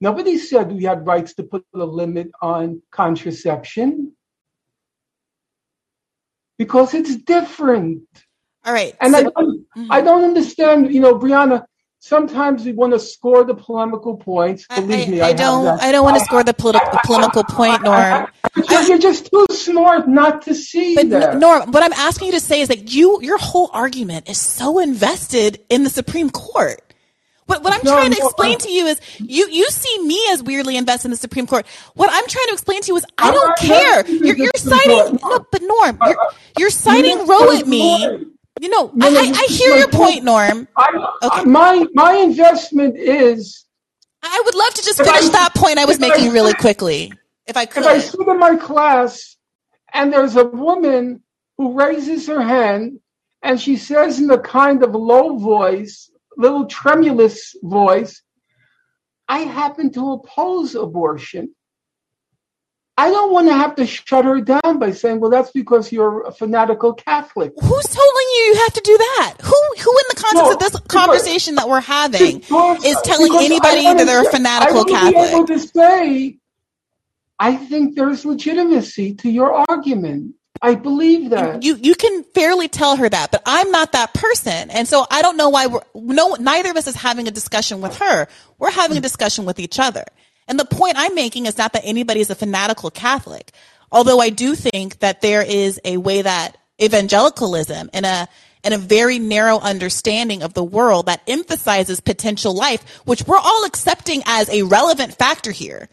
Nobody said we had rights to put a limit on contraception because it's different. All right. And so- I, don't, Mhm. I don't understand, you know, Briahna, sometimes we want to score the polemical points. I, Believe I- me, I have don't. I don't want to score the politi- polemical point, Norm. You're, you're just too smart not to see But that. Norm, what I'm asking you to say is that you, your whole argument is so invested in the Supreme Court. What, what I'm No, trying to no, uh, explain I'm- to you is you, you see me as weirdly invested in the Supreme Court. What I'm trying to explain to you is I I'm don't care. You're, you're citing, no, but Norm, uh, you're, uh, you're citing You're Roe at me. You know, No, I, no, I, I hear your point. Norm. I, Okay. my my investment is I would love to just If I- finish that point I was making really quickly, if I could. if I sit in my class and there's a woman who raises her hand and she says in a kind of low voice, little tremulous voice, I happen to oppose abortion. I don't want to have to shut her down by saying, well, that's because you're a fanatical Catholic. Who's telling you you have to do that? Who, who in the context No, of this conversation that we're having is telling anybody that they're a fanatical I wanna Be able Catholic? to say, I think there's legitimacy to your argument. I believe that. You you can fairly tell her that, but I'm not that person, and so I don't know why we're no neither of us is having a discussion with her. We're having a discussion with each other, and the point I'm making is not that anybody is a fanatical Catholic, although I do think that there is a way that evangelicalism and a and a very narrow understanding of the world that emphasizes potential life, which we're all accepting as a relevant factor here,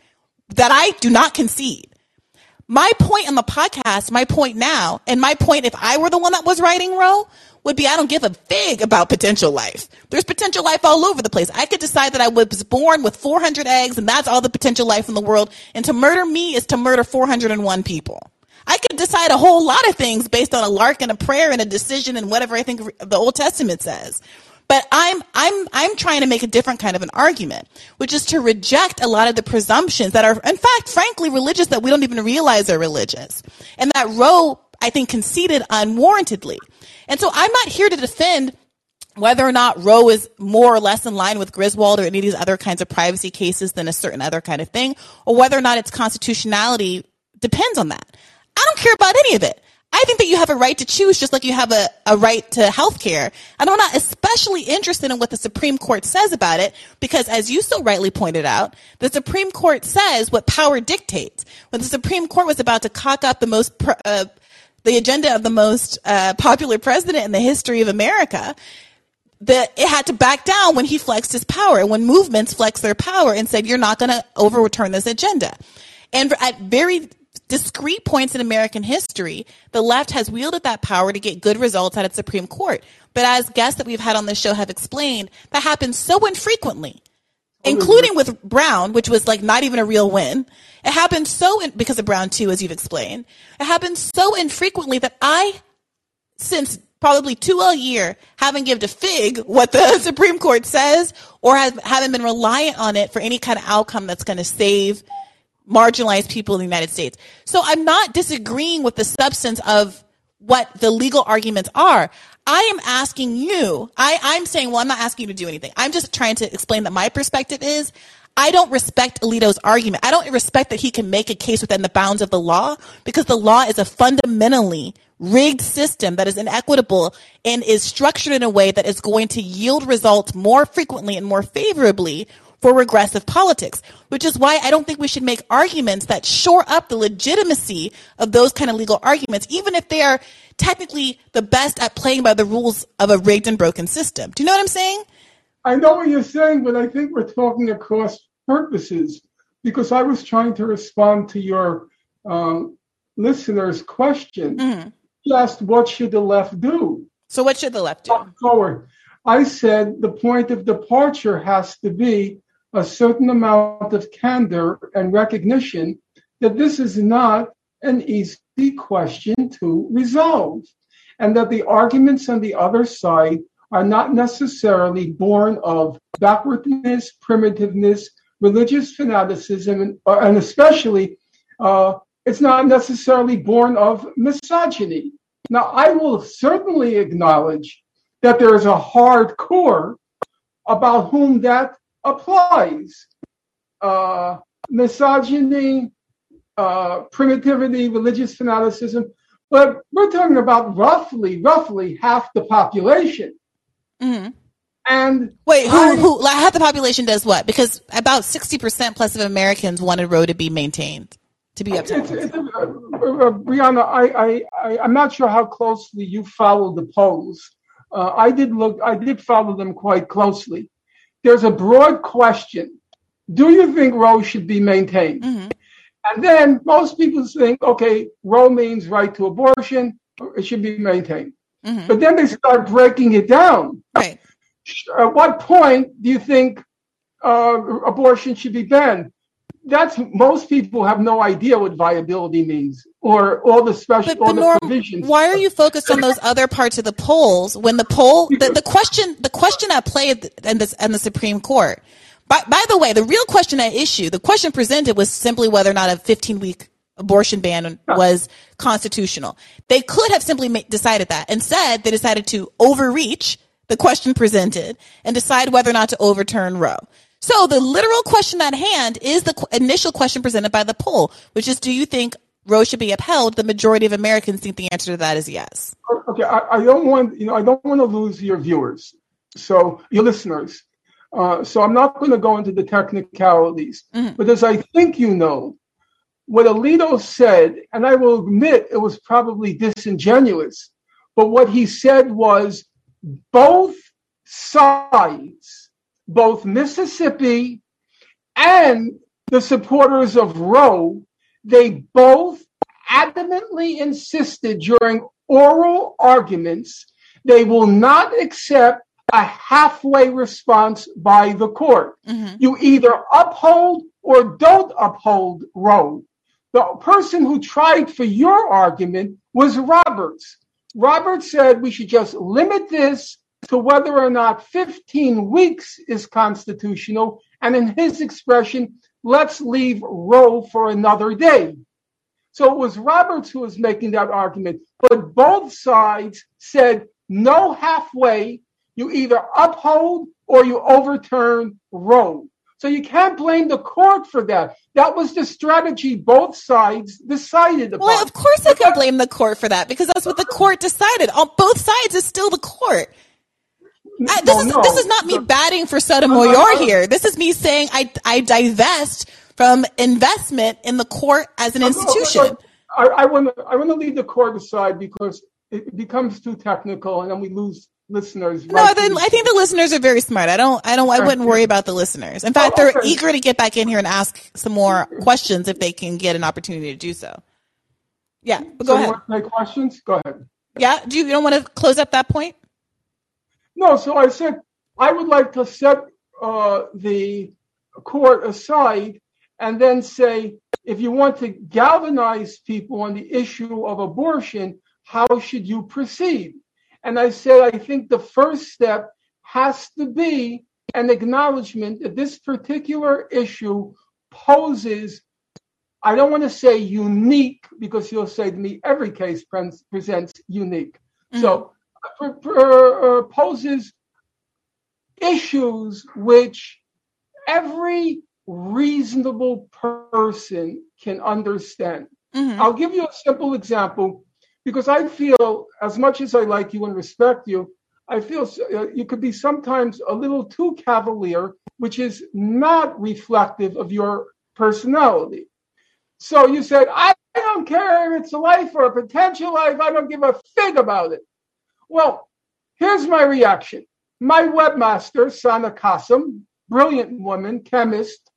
that I do not concede my point on the podcast, my point now, and my point if I were the one that was writing Roe would be I don't give a fig about potential life. There's potential life all over the place. I could decide that I was born with 400 eggs and that's all the potential life in the world. And to murder me is to murder 401 people. I could decide a whole lot of things based on a lark and a prayer and a decision and whatever I think the Old Testament says. But I'm I'm I'm trying to make a different kind of an argument, which is to reject a lot of the presumptions that are, in fact, frankly, religious that we don't even realize are religious, and that Roe, I think, conceded unwarrantedly. And so I'm not here to defend whether or not Roe is more or less in line with Griswold or any of these other kinds of privacy cases than a certain other kind of thing, or whether or not its constitutionality depends on that. I don't care about any of it. I think that you have a right to choose just like you have a, a right to health care. And I'm not especially interested in what the Supreme Court says about it because as you so rightly pointed out, the Supreme Court says what power dictates. When the Supreme Court was about to cock up the most, uh, the agenda of the most uh, popular president in the history of America, that it had to back down when he flexed his power and when movements flexed their power and said, you're not going to overturn this agenda. And at very discrete points in American history, the left has wielded that power to get good results at the Supreme Court. But as guests that we've had on this show have explained, that happens so infrequently. Oh, including with Brown, which was like not even a real win. It happened so in, because of Brown too, as you've explained. It happens so infrequently that I, since probably two a year, haven't given a fig what the Supreme Court says, or have, haven't been reliant on it for any kind of outcome that's going to save marginalized people in the United States. So I'm not disagreeing with the substance of what the legal arguments are. I am asking you, I, I'm saying, well, I'm not asking you to do anything. I'm just trying to explain that my perspective is I don't respect Alito's argument. I don't respect that he can make a case within the bounds of the law because the law is a fundamentally rigged system that is inequitable and is structured in a way that is going to yield results more frequently and more favorably for regressive politics, which is why I don't think we should make arguments that shore up the legitimacy of those kind of legal arguments, even if they are technically the best at playing by the rules of a rigged and broken system. Do you know what I'm saying? I know what you're saying, but I think we're talking across purposes because I was trying to respond to your um, listener's question. Mm-hmm. He asked, What should the left do? So, what should the left do? Forward. I said the point of departure has to be a certain amount of candor and recognition that this is not an easy question to resolve, and that the arguments on the other side are not necessarily born of backwardness, primitiveness, religious fanaticism, and, uh, especially uh, it's not necessarily born of misogyny. Now, I will certainly acknowledge that there is a hard core about whom that applies. Uh, misogyny, uh, primitivity, religious fanaticism, but we're talking about roughly, roughly half the population. Mm-hmm. And wait, who, I, who, like, half the population does what? Because about 60% plus of Americans wanted Roe to be maintained, to be up to. It's, it's, uh, uh, Briahna, I, I, I, am not sure how closely you follow the polls. Uh, I did look, I did follow them quite closely there's a broad question. Do you think Roe should be maintained? Mm-hmm. And then most people think, okay, Roe means right to abortion. It should be maintained. Mm-hmm. But then they start breaking it down. Right. At what point do you think uh, abortion should be banned? That's most people have no idea what viability means or all the special but, but all the Norm, provisions. Why are you focused on those other parts of the polls when the poll the, the question the question at play in this and the Supreme Court? By, by the way, the real question at issue, the question presented was simply whether or not a 15 week abortion ban was constitutional. They could have simply ma- decided that. Instead, they decided to overreach the question presented and decide whether or not to overturn Roe. So the literal question at hand is the initial question presented by the poll, which is, do you think Roe should be upheld? The majority of Americans think the answer to that is yes. Okay, I, I don't want you know I don't want to lose your viewers, so your listeners. Uh, so I'm not going to go into the technicalities, mm-hmm. but as I think you know, what Alito said, and I will admit it was probably disingenuous, but what he said was both sides both Mississippi and the supporters of Roe, they both adamantly insisted during oral arguments they will not accept a halfway response by the court. Mm-hmm. You either uphold or don't uphold Roe. The person who tried for your argument was Roberts. Roberts said we should just limit this to whether or not 15 weeks is constitutional. And in his expression, let's leave Roe for another day. So it was Roberts who was making that argument. But both sides said no halfway. You either uphold or you overturn Roe. So you can't blame the court for that. That was the strategy both sides decided upon. Well, of course I can blame the court for that because that's what the court decided. On both sides is still the court. I, this is no. this is not me batting for Sotomayor here. This is me saying I I divest from investment in the court as an institution. I, I want to I want to leave the court aside because it becomes too technical, and then we lose listeners. No, right then I think the listeners are very smart. I don't I don't I wouldn't worry about the listeners. In fact, oh, okay. they're eager to get back in here and ask some more questions if they can get an opportunity to do so. Yeah, go so ahead. You questions? Go ahead. Yeah, do you, you don't want to close up that point? No, so I said I would like to set uh, the court aside and then say, if you want to galvanize people on the issue of abortion, how should you proceed? And I said, I think the first step has to be an acknowledgement that this particular issue poses, I don't want to say unique, because you'll say to me, every case presents unique. Mm-hmm. So, poses issues which every reasonable person can understand. Mm-hmm. I'll give you a simple example because I feel, as much as I like you and respect you, I feel uh, you could be sometimes a little too cavalier, which is not reflective of your personality. So you said, I don't care if it's a life or a potential life, I don't give a fig about it. Well, here's my reaction. My webmaster, Sana Kasim, brilliant woman, chemist,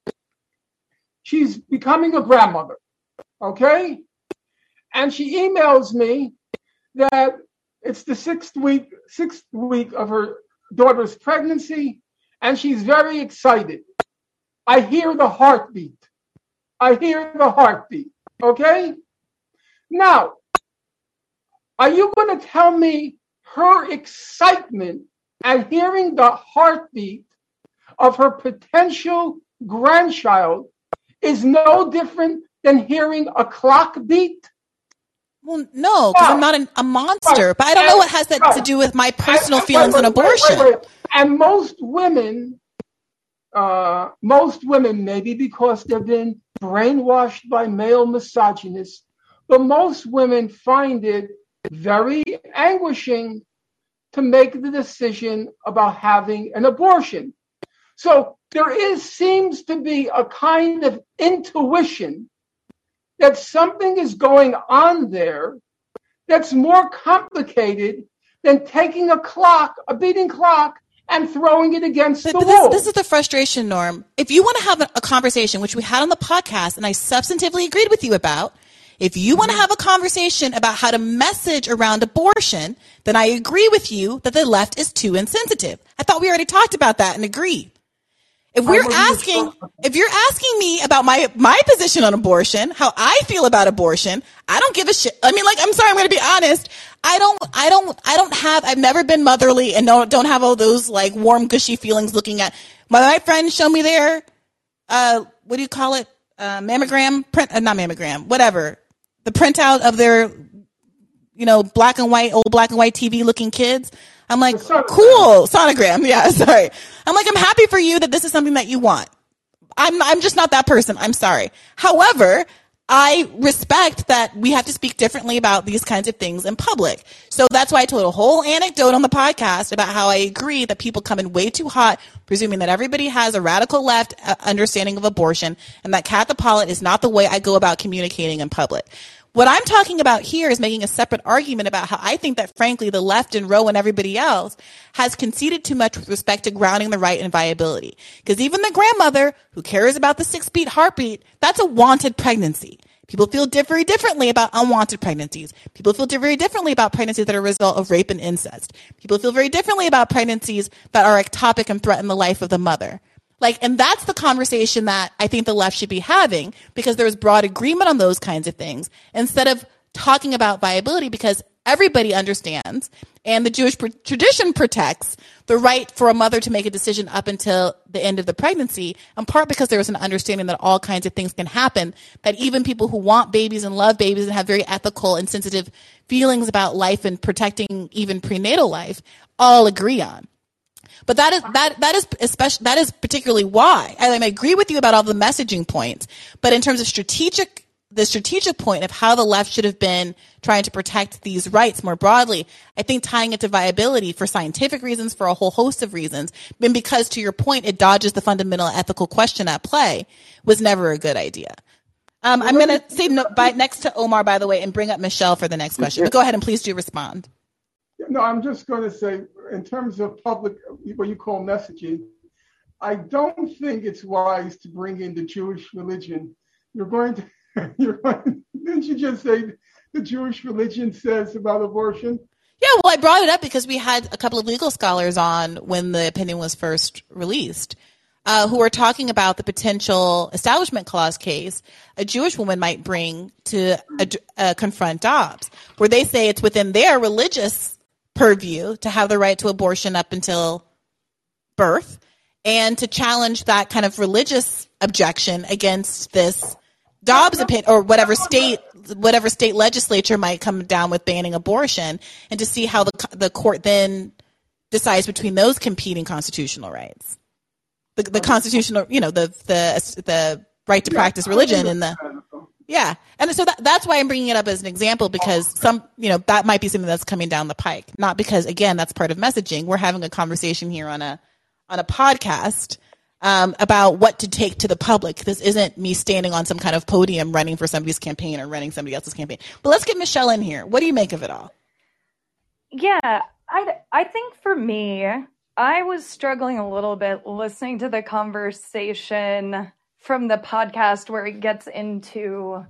she's becoming a grandmother. Okay? And she emails me that it's the sixth week, sixth week of her daughter's pregnancy, and she's very excited. I hear the heartbeat. I hear the heartbeat. Okay? Now, are you going to tell me her excitement at hearing the heartbeat of her potential grandchild is no different than hearing a clock beat? Well, no, because I'm not an, a monster. But I don't know what has that to do with my personal feelings on abortion. Wait, wait, and most women, uh, most women, maybe because they've been brainwashed by male misogynists, but most women find it very anguishing to make the decision about having an abortion. So there is seems to be a kind of intuition that something is going on there that's more complicated than taking a clock, a beating clock, and throwing it against but, the wall. This, is the frustration, Norm. If you want to have a conversation, which we had on the podcast, and I substantively agreed with you about, if you want to have a conversation about how to message around abortion, then I agree with you that the left is too insensitive. I thought we already talked about that and agreed. If we're asking, if you're asking me about my, my position on abortion, how I feel about abortion, I don't give a shit. I mean, like, I'm sorry, I'm going to be honest. I don't, I don't, I don't have, I've never been motherly and don't, don't have all those like warm, gushy feelings looking at my, my friends show me their, uh, what do you call it? Uh, mammogram print, uh, not mammogram, whatever. The printout of their, you know, black and white, old black and white TV looking kids. I'm like, cool, sonogram. Yeah, sorry. I'm like, I'm happy for you that this is something that you want. I'm, I'm just not that person. I'm sorry. However, I respect that we have to speak differently about these kinds of things in public. So that's why I told a whole anecdote on the podcast about how I agree that people come in way too hot, presuming that everybody has a radical left uh, understanding of abortion and that Katha Pollitt is not the way I go about communicating in public. What I'm talking about here is making a separate argument about how I think that frankly the left and Roe and everybody else has conceded too much with respect to grounding the right and viability. Because even the grandmother who cares about the six beat heartbeat, that's a wanted pregnancy. People feel very differently about unwanted pregnancies. People feel very differently about pregnancies that are a result of rape and incest. People feel very differently about pregnancies that are ectopic and threaten the life of the mother. Like, and that's the conversation that I think the left should be having because there's broad agreement on those kinds of things instead of talking about viability because everybody understands and the Jewish pr- tradition protects the right for a mother to make a decision up until the end of the pregnancy, in part because there is an understanding that all kinds of things can happen, that even people who want babies and love babies and have very ethical and sensitive feelings about life and protecting even prenatal life all agree on. But that is that that is especially that is particularly why I, I agree with you about all the messaging points. But in terms of strategic the strategic point of how the left should have been trying to protect these rights more broadly, I think tying it to viability for scientific reasons, for a whole host of reasons, and because to your point, it dodges the fundamental ethical question at play, was never a good idea. Um, I'm going to say no, by, next to Omar, by the way, and bring up Michelle for the next question. But go ahead and please do respond. No, I'm just going to say, in terms of public, what you call messaging, I don't think it's wise to bring in the Jewish religion. You're going to, you're going, didn't you just say the Jewish religion says about abortion? Yeah, well, I brought it up because we had a couple of legal scholars on when the opinion was first released. uh, who are talking about the potential establishment clause case a Jewish woman might bring to confront Dobbs, where they say it's within their religious purview to have the right to abortion up until birth and to challenge that kind of religious objection against this Dobbs opinion or whatever state whatever state legislature might come down with banning abortion and to see how the the court then decides between those competing constitutional rights. The, the constitutional, you know, the the the right to practice religion and the yeah, and so that, that's why I'm bringing it up as an example because some, you know, that might be something that's coming down the pike. Not because again that's part of messaging. We're having a conversation here on a on a podcast um, about what to take to the public. This isn't me standing on some kind of podium running for somebody's campaign or running somebody else's campaign. But let's get Michelle in here. What do you make of it all? Yeah, I I think for me, I was struggling a little bit listening to the conversation from the podcast where it gets into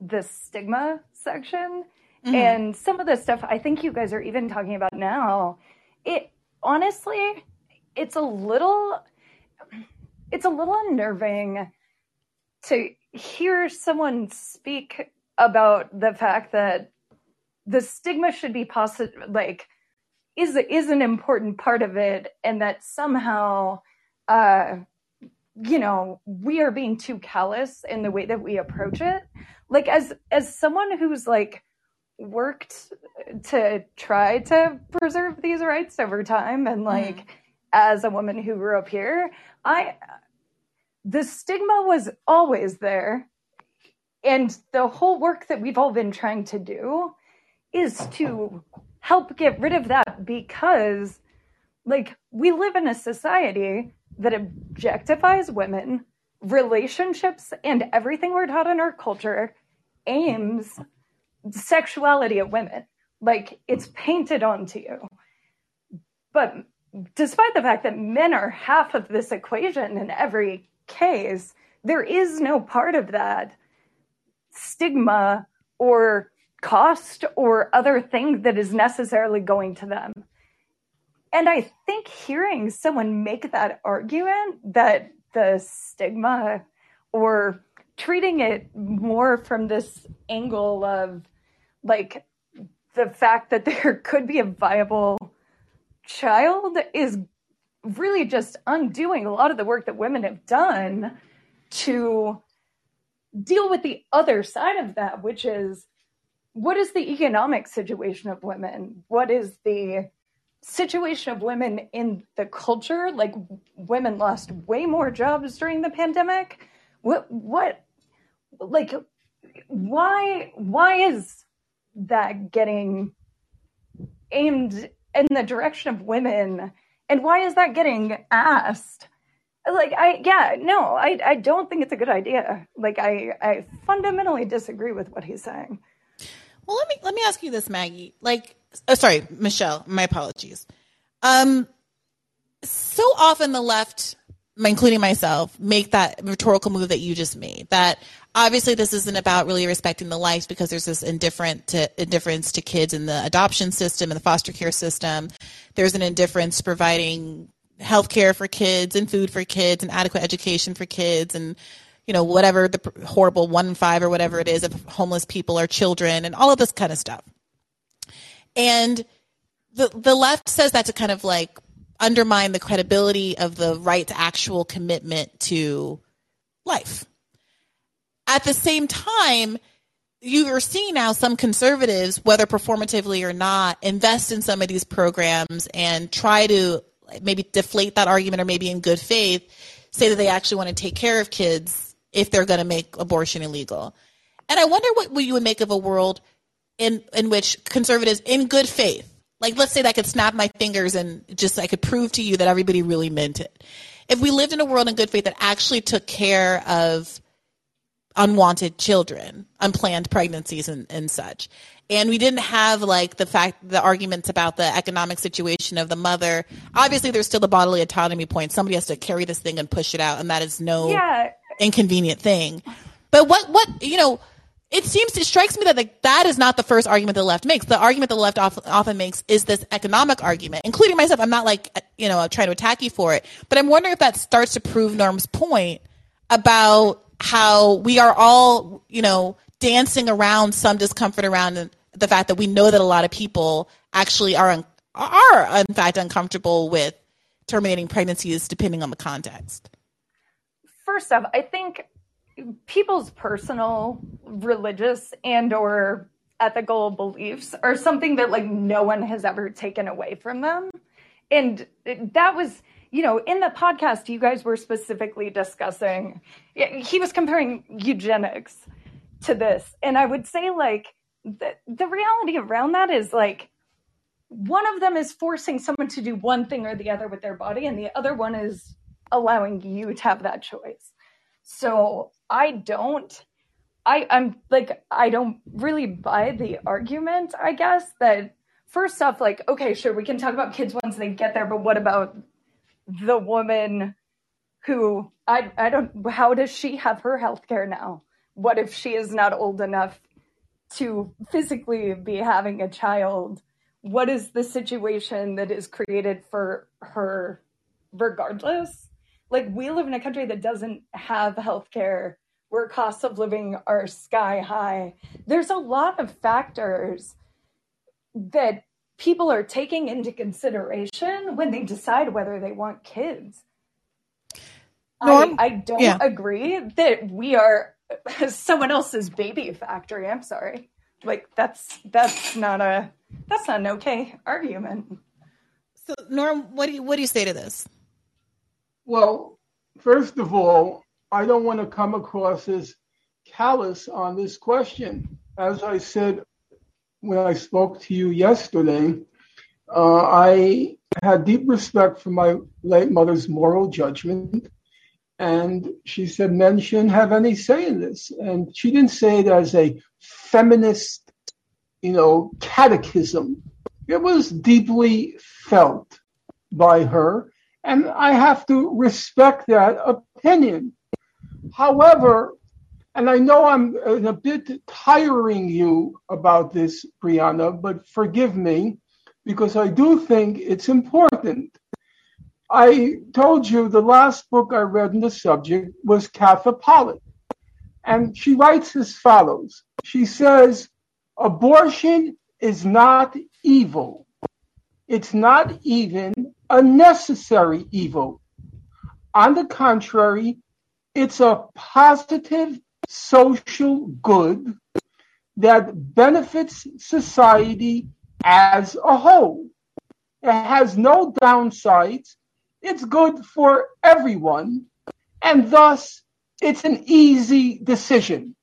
the stigma section mm-hmm. and some of the stuff I think you guys are even talking about now. It honestly, it's a little it's a little unnerving to hear someone speak about the fact that the stigma should be positive like is is an important part of it and that somehow uh you know we are being too callous in the way that we approach it like as as someone who's like worked to try to preserve these rights over time and like mm as a woman who grew up here, I the stigma was always there. And the whole work that we've all been trying to do is to help get rid of that because like we live in a society that objectifies women, relationships and everything we're taught in our culture aims sexuality at women. Like it's painted onto you. But despite the fact that men are half of this equation in every case, there is no part of that stigma or cost or other thing that is necessarily going to them. And I think hearing someone make that argument that the stigma or treating it more from this angle of like the fact that there could be a viable child is really just undoing a lot of the work that women have done to deal with the other side of that, which is what is the economic situation of women? What is the situation of women in the culture? Like women lost way more jobs during the pandemic. What what like why why is that getting aimed in the direction of women and why is that getting asked like i yeah no i i don't think it's a good idea like i i fundamentally disagree with what he's saying well let me let me ask you this maggie like oh sorry michelle my apologies um so often the left including myself make that rhetorical move that you just made that obviously this isn't about really respecting the life because there's this indifferent to, indifference to kids in the adoption system and the foster care system. There's an indifference to providing health care for kids and food for kids and adequate education for kids and you know whatever the horrible one in five or whatever it is of homeless people or children and all of this kind of stuff. And the the left says that to kind of like undermine the credibility of the right's actual commitment to life at the same time, you are seeing now some conservatives, whether performatively or not, invest in some of these programs and try to maybe deflate that argument or maybe in good faith say that they actually want to take care of kids if they're going to make abortion illegal. And I wonder what you would make of a world in in which conservatives in good faith, like let's say that I could snap my fingers and just I could prove to you that everybody really meant it. If we lived in a world in good faith that actually took care of unwanted children, unplanned pregnancies and, and such. And we didn't have like the fact, the arguments about the economic situation of the mother. Obviously, there's still the bodily autonomy point. Somebody has to carry this thing and push it out, and that is no yeah. inconvenient thing. But what, what, you know, it seems it strikes me that like that is not the first argument the left makes. The argument the left often makes is this economic argument, including myself. I'm not like you know trying to attack you for it, but I'm wondering if that starts to prove Norm's point about how we are all you know dancing around some discomfort around the fact that we know that a lot of people actually are un- are in fact uncomfortable with terminating pregnancies depending on the context. First off, I think people's personal religious and or ethical beliefs are something that like no one has ever taken away from them. And that was you know in the podcast you guys were specifically discussing he was comparing eugenics to this. And i would say like the, the reality around that is like one of them is forcing someone to do one thing or the other with their body and the other one is allowing you to have that choice. So I don't I, I'm like I don't really buy the argument, I guess, that first off, like, okay, sure, we can talk about kids once they get there, but what about the woman who I I don't how does she have her health care now? What if she is not old enough to physically be having a child? What is the situation that is created for her regardless? Like we live in a country that doesn't have healthcare. Where costs of living are sky high. There's a lot of factors that people are taking into consideration when they decide whether they want kids. Norm, I, I don't yeah. agree that we are someone else's baby factory. I'm sorry. Like that's that's not a that's not an okay argument. So norm what do you what do you say to this well, first of all, I don't want to come across as callous on this question. As I said when I spoke to you yesterday, uh, I had deep respect for my late mother's moral judgment. And she said men shouldn't have any say in this. And she didn't say it as a feminist, you know, catechism. It was deeply felt by her. And I have to respect that opinion. However, and I know I'm a bit tiring you about this, Briahna, but forgive me because I do think it's important. I told you the last book I read in the subject was Katha Pollitt. And she writes as follows She says, Abortion is not evil. It's not even a necessary evil. On the contrary, it's a positive social good that benefits society as a whole. It has no downsides. It's good for everyone. And thus, it's an easy decision.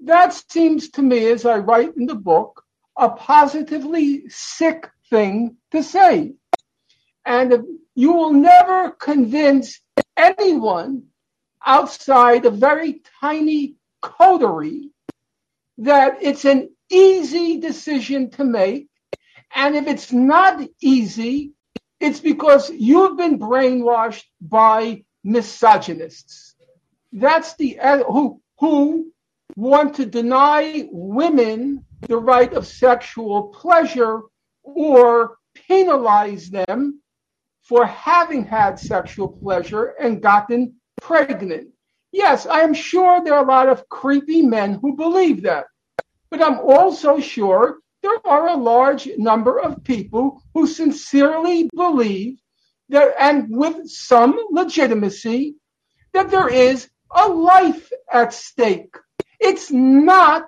That seems to me, as I write in the book, a positively sick thing to say. And you will never convince anyone outside a very tiny coterie that it's an easy decision to make. And if it's not easy, it's because you've been brainwashed by misogynists. That's the who who want to deny women the right of sexual pleasure or penalize them for having had sexual pleasure and gotten pregnant. Yes, I am sure there are a lot of creepy men who believe that. But I'm also sure there are a large number of people who sincerely believe that, and with some legitimacy, that there is a life at stake. It's not,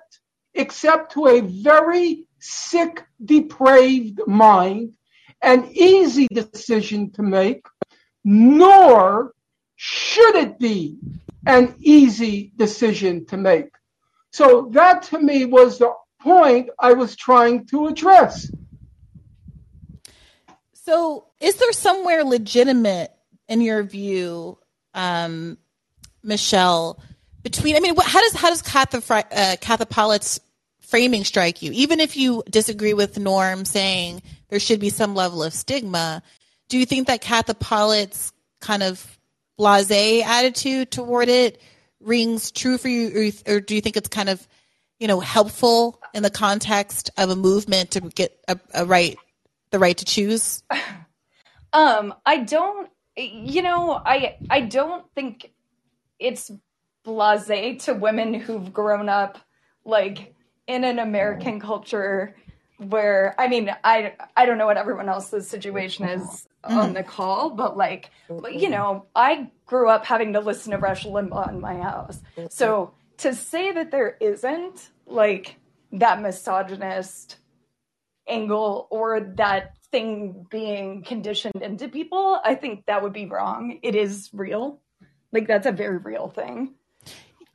except to a very sick, depraved mind, an easy decision to make, nor should it be an easy decision to make. So that to me was the point I was trying to address. So, is there somewhere legitimate in your view, um, Michelle, between? I mean, how does how does Katha, uh, framing strike you? Even if you disagree with Norm saying there should be some level of stigma, do you think that Katha Pollitt's kind of blase attitude toward it rings true for you, or, or do you think it's kind of, you know, helpful in the context of a movement to get a, a right, the right to choose? Um, I don't. You know, I I don't think it's blasé to women who've grown up like in an American oh. culture where I mean I I don't know what everyone else's situation is mm. on the call, but like you mm-hmm. know I grew up having to listen to Rush Limbaugh in my house, mm-hmm. so to say that there isn't like that misogynist angle or that thing being conditioned into people, I think that would be wrong. It is real, like that's a very real thing.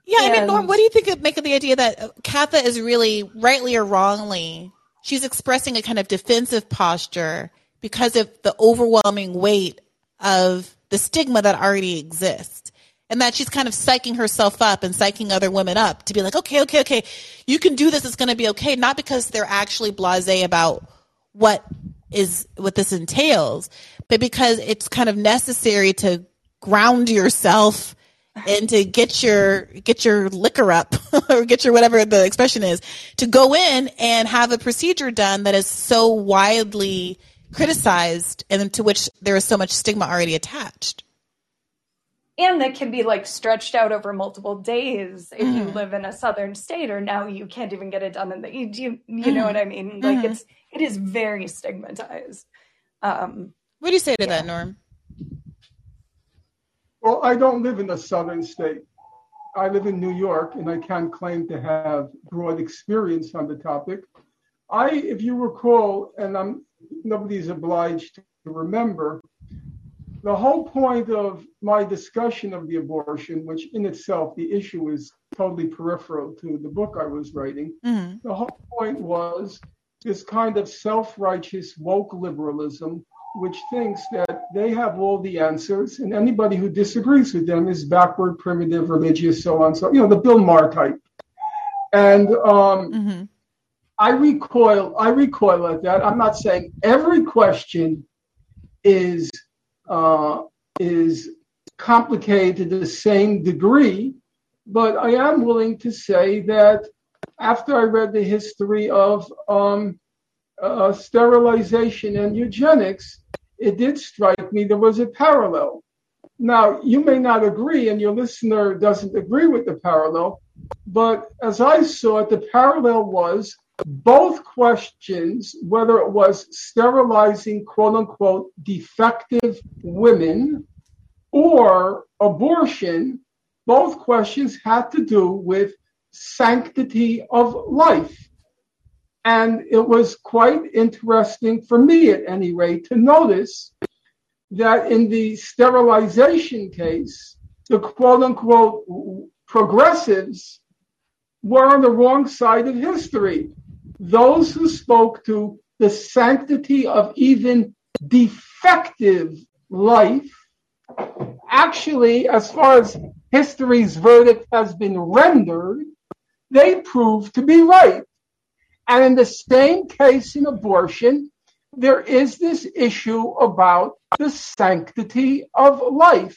Yeah, I mean, Norm, what do you think of make of the idea that uh, Katha is really, rightly or wrongly, she's expressing a kind of defensive posture because of the overwhelming weight of the stigma that already exists. And that she's kind of psyching herself up and psyching other women up to be like, okay, okay, okay, you can do this. It's going to be okay. Not because they're actually blasé about what is, what this entails, but because it's kind of necessary to ground yourself and to get your get your liquor up or get your whatever the expression is to go in and have a procedure done that is so widely criticized and to which there is so much stigma already attached and that can be like stretched out over multiple days if mm. you live in a southern state or now you can't even get it done in the you you, you mm. know what i mean like mm-hmm. it's it is very stigmatized um what do you say to yeah. that norm well, I don't live in a southern state. I live in New York, and I can't claim to have broad experience on the topic. I, if you recall, and I'm nobody's obliged to remember, the whole point of my discussion of the abortion, which in itself the issue is totally peripheral to the book I was writing, mm-hmm. the whole point was this kind of self-righteous woke liberalism which thinks that they have all the answers, and anybody who disagrees with them is backward, primitive, religious, so on. So you know the Bill Maher type. And um, mm-hmm. I recoil. I recoil at that. I'm not saying every question is uh, is complicated to the same degree, but I am willing to say that after I read the history of um, uh, sterilization and eugenics, it did strike me there was a parallel. Now, you may not agree, and your listener doesn't agree with the parallel, but as I saw it, the parallel was both questions, whether it was sterilizing quote unquote defective women or abortion, both questions had to do with sanctity of life. And it was quite interesting for me, at any rate, to notice that in the sterilization case, the quote unquote progressives were on the wrong side of history. Those who spoke to the sanctity of even defective life, actually, as far as history's verdict has been rendered, they proved to be right. And in the same case in abortion, there is this issue about the sanctity of life.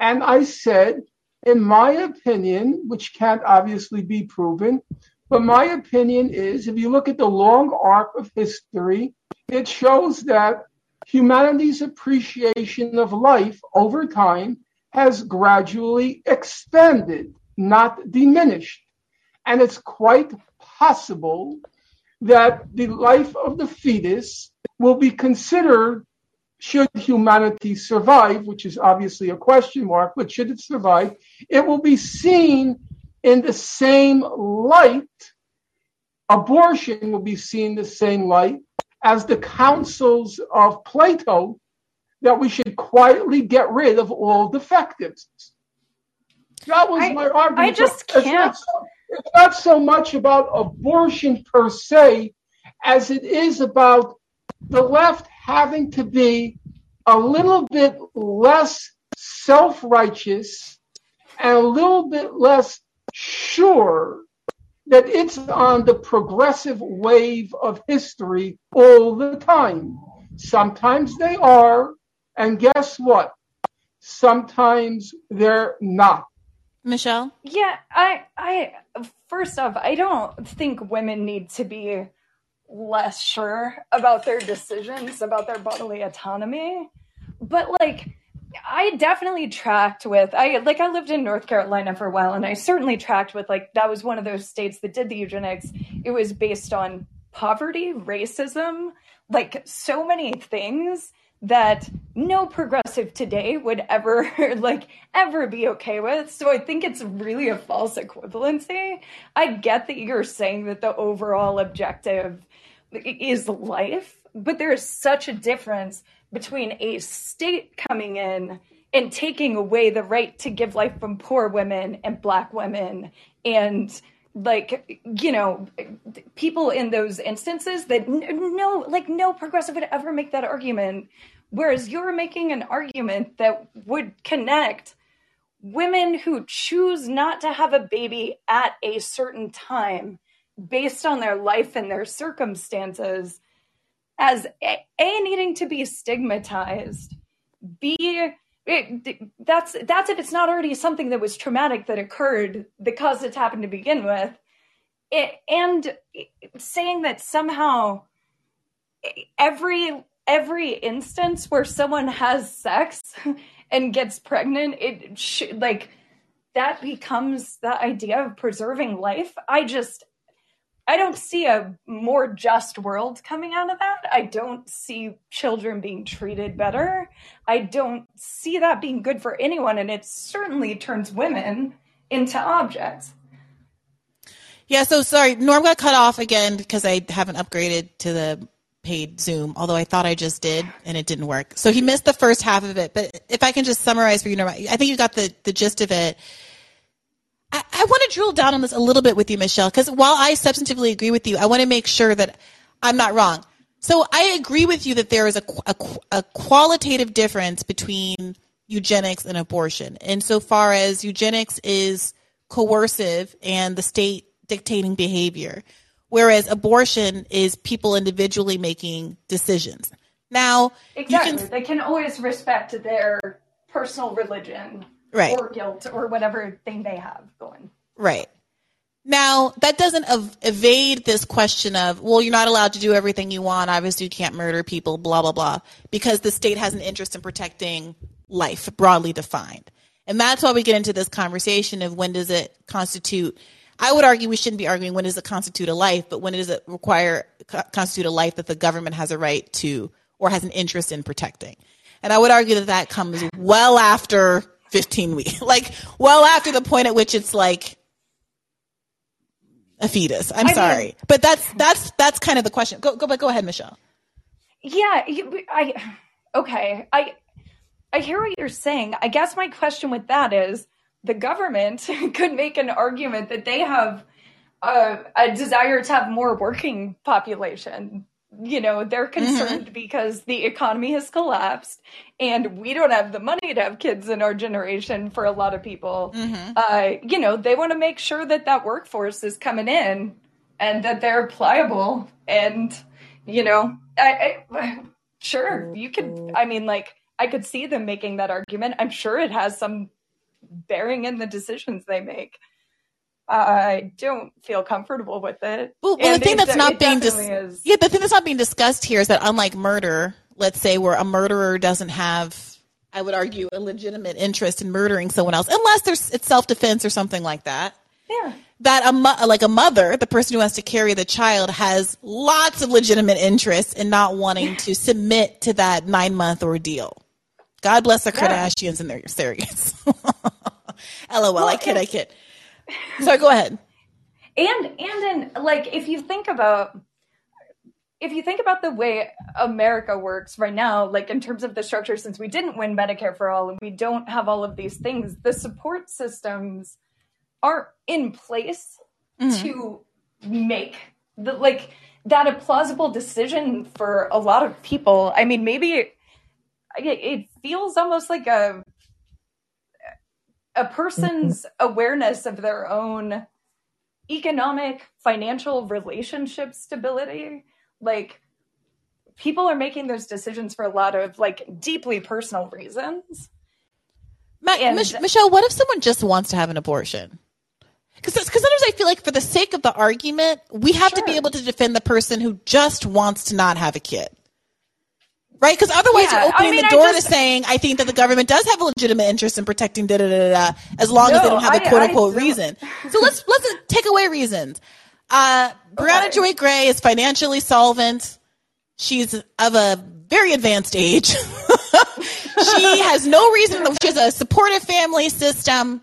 And I said, in my opinion, which can't obviously be proven, but my opinion is if you look at the long arc of history, it shows that humanity's appreciation of life over time has gradually expanded, not diminished. And it's quite possible that the life of the fetus will be considered should humanity survive, which is obviously a question mark, but should it survive, it will be seen in the same light. Abortion will be seen the same light as the counsels of Plato that we should quietly get rid of all defectives. That was I, my argument. I just can't it's not so much about abortion per se as it is about the left having to be a little bit less self righteous and a little bit less sure that it's on the progressive wave of history all the time. Sometimes they are, and guess what? Sometimes they're not. Michelle? Yeah, I I first off, I don't think women need to be less sure about their decisions, about their bodily autonomy. But like I definitely tracked with I like I lived in North Carolina for a while and I certainly tracked with like that was one of those states that did the eugenics. It was based on poverty, racism, like so many things that no progressive today would ever like ever be okay with. So I think it's really a false equivalency. I get that you're saying that the overall objective is life, but there is such a difference between a state coming in and taking away the right to give life from poor women and black women and like you know people in those instances that no like no progressive would ever make that argument. Whereas you're making an argument that would connect women who choose not to have a baby at a certain time based on their life and their circumstances as a, a needing to be stigmatized b it, that's that's if it's not already something that was traumatic that occurred that caused it to happen to begin with. It, and saying that somehow every every instance where someone has sex and gets pregnant it sh- like that becomes the idea of preserving life. I just I don't see a more just world coming out of that. I don't see children being treated better. I don't see that being good for anyone. And it certainly turns women into objects. Yeah, so sorry, Norm got cut off again because I haven't upgraded to the paid Zoom, although I thought I just did and it didn't work. So he missed the first half of it. But if I can just summarize for you, Norm, I think you got the, the gist of it. I, I want to drill down on this a little bit with you, Michelle, because while I substantively agree with you, I want to make sure that I'm not wrong. So I agree with you that there is a, a, a qualitative difference between eugenics and abortion, insofar as eugenics is coercive and the state dictating behavior, whereas abortion is people individually making decisions. Now, exactly, can, they can always respect their personal religion right. or guilt or whatever thing they have going. Right. Now, that doesn't ev- evade this question of, well, you're not allowed to do everything you want. Obviously, you can't murder people, blah, blah, blah, because the state has an interest in protecting life, broadly defined. And that's why we get into this conversation of when does it constitute. I would argue we shouldn't be arguing when does it constitute a life, but when does it require, constitute a life that the government has a right to or has an interest in protecting. And I would argue that that comes well after 15 weeks, like well after the point at which it's like a fetus. I'm I sorry, mean, but that's that's that's kind of the question. Go go, but go ahead, Michelle. Yeah, I okay. I I hear what you're saying. I guess my question with that is the government could make an argument that they have a, a desire to have more working population you know they're mm-hmm. concerned mm-hmm. because the economy has collapsed and we don't have the money to have kids in our generation for a lot of people mm-hmm. uh, you know they want to make sure that that workforce is coming in and that they're pliable and you know I, I sure you could i mean like i could see them making that argument i'm sure it has some bearing in the decisions they make I don't feel comfortable with it. Well, well the thing that's not being dis- yeah, the thing that's not being discussed here is that unlike murder, let's say where a murderer doesn't have, I would argue, a legitimate interest in murdering someone else, unless there's it's self defense or something like that. Yeah. That a mo- like a mother, the person who has to carry the child, has lots of legitimate interest in not wanting to submit to that nine month ordeal. God bless the Kardashians yeah. and their surrogates. LOL. Well, I kid. I kid. So go ahead. And and in like if you think about if you think about the way America works right now, like in terms of the structure, since we didn't win Medicare for all and we don't have all of these things, the support systems aren't in place mm-hmm. to make the like that a plausible decision for a lot of people. I mean, maybe it, it feels almost like a a person's mm-hmm. awareness of their own economic, financial relationship stability, like people are making those decisions for a lot of like deeply personal reasons. Ma- And- Mich- Michelle, what if someone just wants to have an abortion? Because sometimes I feel like for the sake of the argument, we have to be able to defend the person who just wants to not have a kid. Right? Because otherwise Yeah, you're opening I mean, the door just- to saying, I think that the government does have a legitimate interest in protecting da da da da, as long as they don't have a I- quote unquote reason. So let's let's take away reasons. Uh, Briahna Okay. Joy Gray is financially solvent. She's of a very advanced age. she has no reason. She has a supportive family system.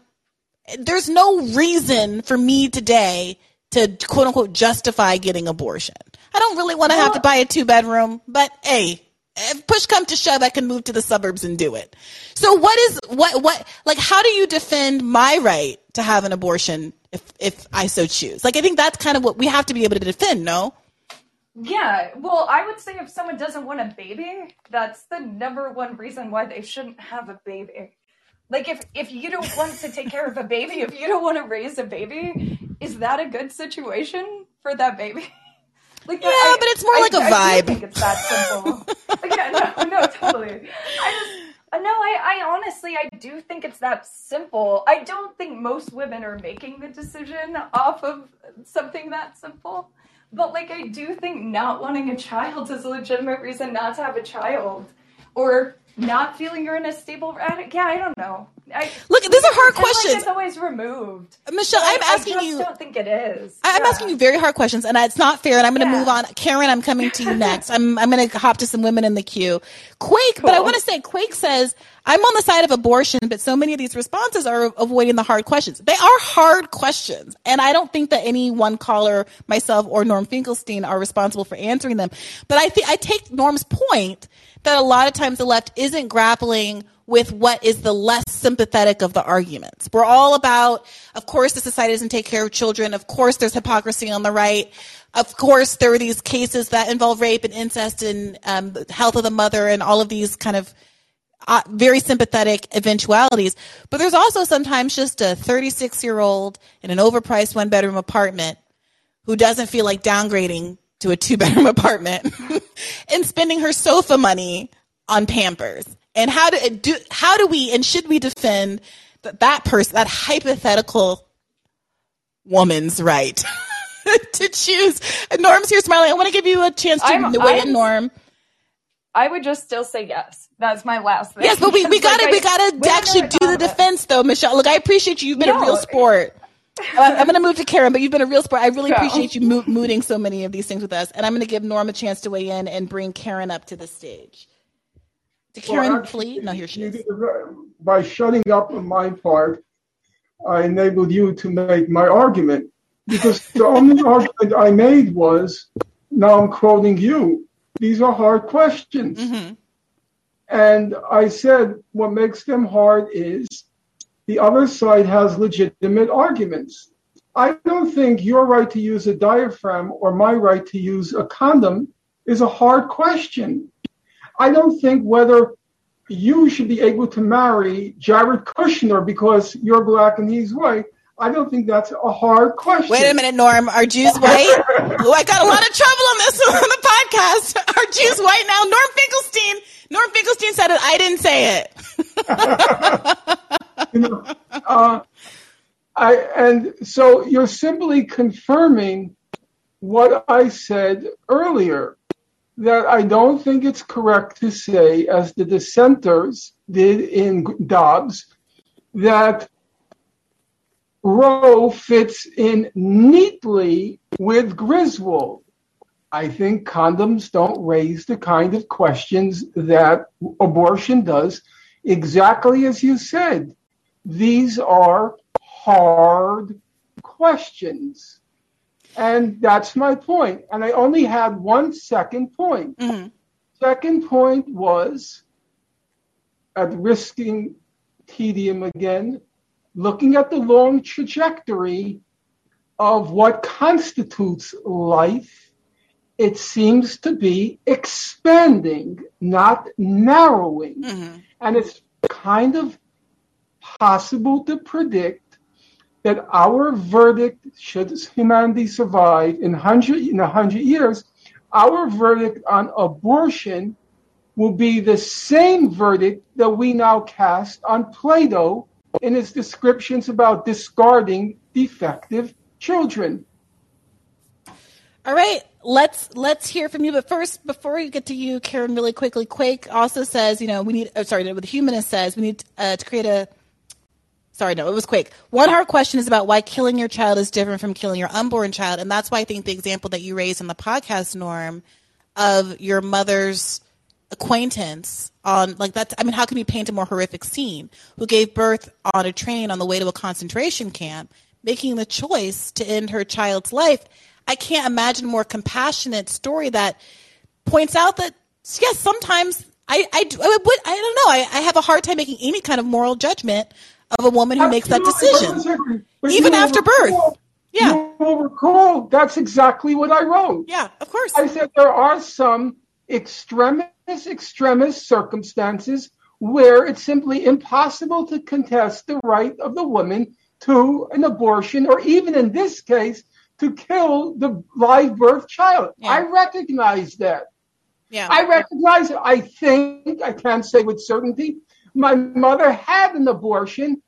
There's no reason for me today to quote unquote justify getting abortion. I don't really want to have to buy a two bedroom, but hey, if push come to shove, I can move to the suburbs and do it. So what is what what like how do you defend my right to have an abortion if if I so choose? Like I think that's kind of what we have to be able to defend, no? Yeah, well, I would say if someone doesn't want a baby, that's the number one reason why they shouldn't have a baby. Like if if you don't want to take care of a baby, if you don't want to raise a baby, is that a good situation for that baby? Like Yeah, but it's more like a a vibe. I think it's that simple. Like, yeah, no, no, totally. I just uh, no, I, I honestly I do think it's that simple. I don't think most women are making the decision off of something that simple. But like I do think not wanting a child is a legitimate reason not to have a child. Or not feeling you're in a stable I, yeah, I don't know. I, Look, these are hard pretend like questions. it's always removed. Michelle, I- I'm asking I just you don't think it is. I- I'm Yeah. asking you very hard questions, and it's not fair. And I'm going to Yeah. move on. Karen, I'm coming to you next. I'm I'm going to hop to some women in the queue. Quake, but I want to say Quake says I'm on the side of abortion, but so many of these responses are avoiding the hard questions. They are hard questions, and I don't think that any one caller, myself or Norm Finkelstein, are responsible for answering them. But I think I take Norm's point that a lot of times the left isn't grappling with what is the less sympathetic of the arguments. We're all about, of course, the society doesn't take care of children. Of course, there's hypocrisy on the right. Of course, there are these cases that involve rape and incest and um, health of the mother and all of these kind of uh, very sympathetic eventualities. But there's also sometimes just a 36 year old in an overpriced one bedroom apartment who doesn't feel like downgrading to a two bedroom apartment and spending her sofa money on Pampers. And how do do how do we and should we defend that that person that hypothetical woman's right to choose? And Norm's here smiling. I want to give you a chance to I'm- weigh in, I'm- Norm. I would just still say yes. That's my last thing. Yes, but we, we gotta like, we gotta women actually do the defense though, Michelle. Look, I appreciate you. You've been a real sport. Uh, I'm gonna move to Karen, but you've been a real sport. I really No. appreciate you mo- mooting so many of these things with us, and I'm gonna give Norm a chance to weigh in and bring Karen up to the stage. To Karen, Well, actually, please. No, here she is. By shutting up on my part, I enabled you to make my argument. Because the only argument I made was, now I'm quoting you, these are hard questions. Mhm. And I said, what makes them hard is the other side has legitimate arguments. I don't think your right to use a diaphragm or my right to use a condom is a hard question. I don't think whether you should be able to marry Jared Kushner because you're black and he's white. I don't think that's a hard question. Wait a minute, Norm. Are Jews white? oh, I got a lot of trouble on this on the podcast. Are Jews white now? Norm Finkelstein. Norm Finkelstein said it. I didn't say it. You know, uh, I, and so you're simply confirming what I said earlier that I don't think it's correct to say, as the dissenters did in Dobbs, that Roe fits in neatly with Griswold. I think condoms don't raise the kind of questions that abortion does, exactly as you said. These are hard questions. And that's my point. And I only had one second point. Mhm. Second point was, at risking tedium again, looking at the long trajectory of what constitutes life, it seems to be expanding, not narrowing. Mhm. And it's kind of possible to predict that our verdict, should humanity survive in hundred in a hundred years, our verdict on abortion will be the same verdict that we now cast on Plato in his descriptions about discarding defective children. All right, let's let's hear from you. But first, before we get to you, Karen, really quickly, Quake also says, you know, we need. Oh, sorry, the humanist says, we need uh, to create a. Sorry, no, it was Quake. One hard question is about why killing your child is different from killing your unborn child, and that's why I think the example that you raised in the podcast, Norm, of your mother's acquaintance on like that. I mean, how can you paint a more horrific scene? Who gave birth on a train on the way to a concentration camp, making the choice to end her child's life I can't imagine a more compassionate story that points out that yes, sometimes I I, I would I don't know I, I have a hard time making any kind of moral judgment of a woman who makes that decision, even after recall, birth. Yeah, you will recall that's exactly what I wrote. Yeah, of course. I said there are some extremist extremist circumstances where it's simply impossible to contest the right of the woman to an abortion, or even in this case, to kill the live birth child. Yeah. I recognize that. Yeah. I recognize it. I think, I can't say with certainty, my mother had an abortion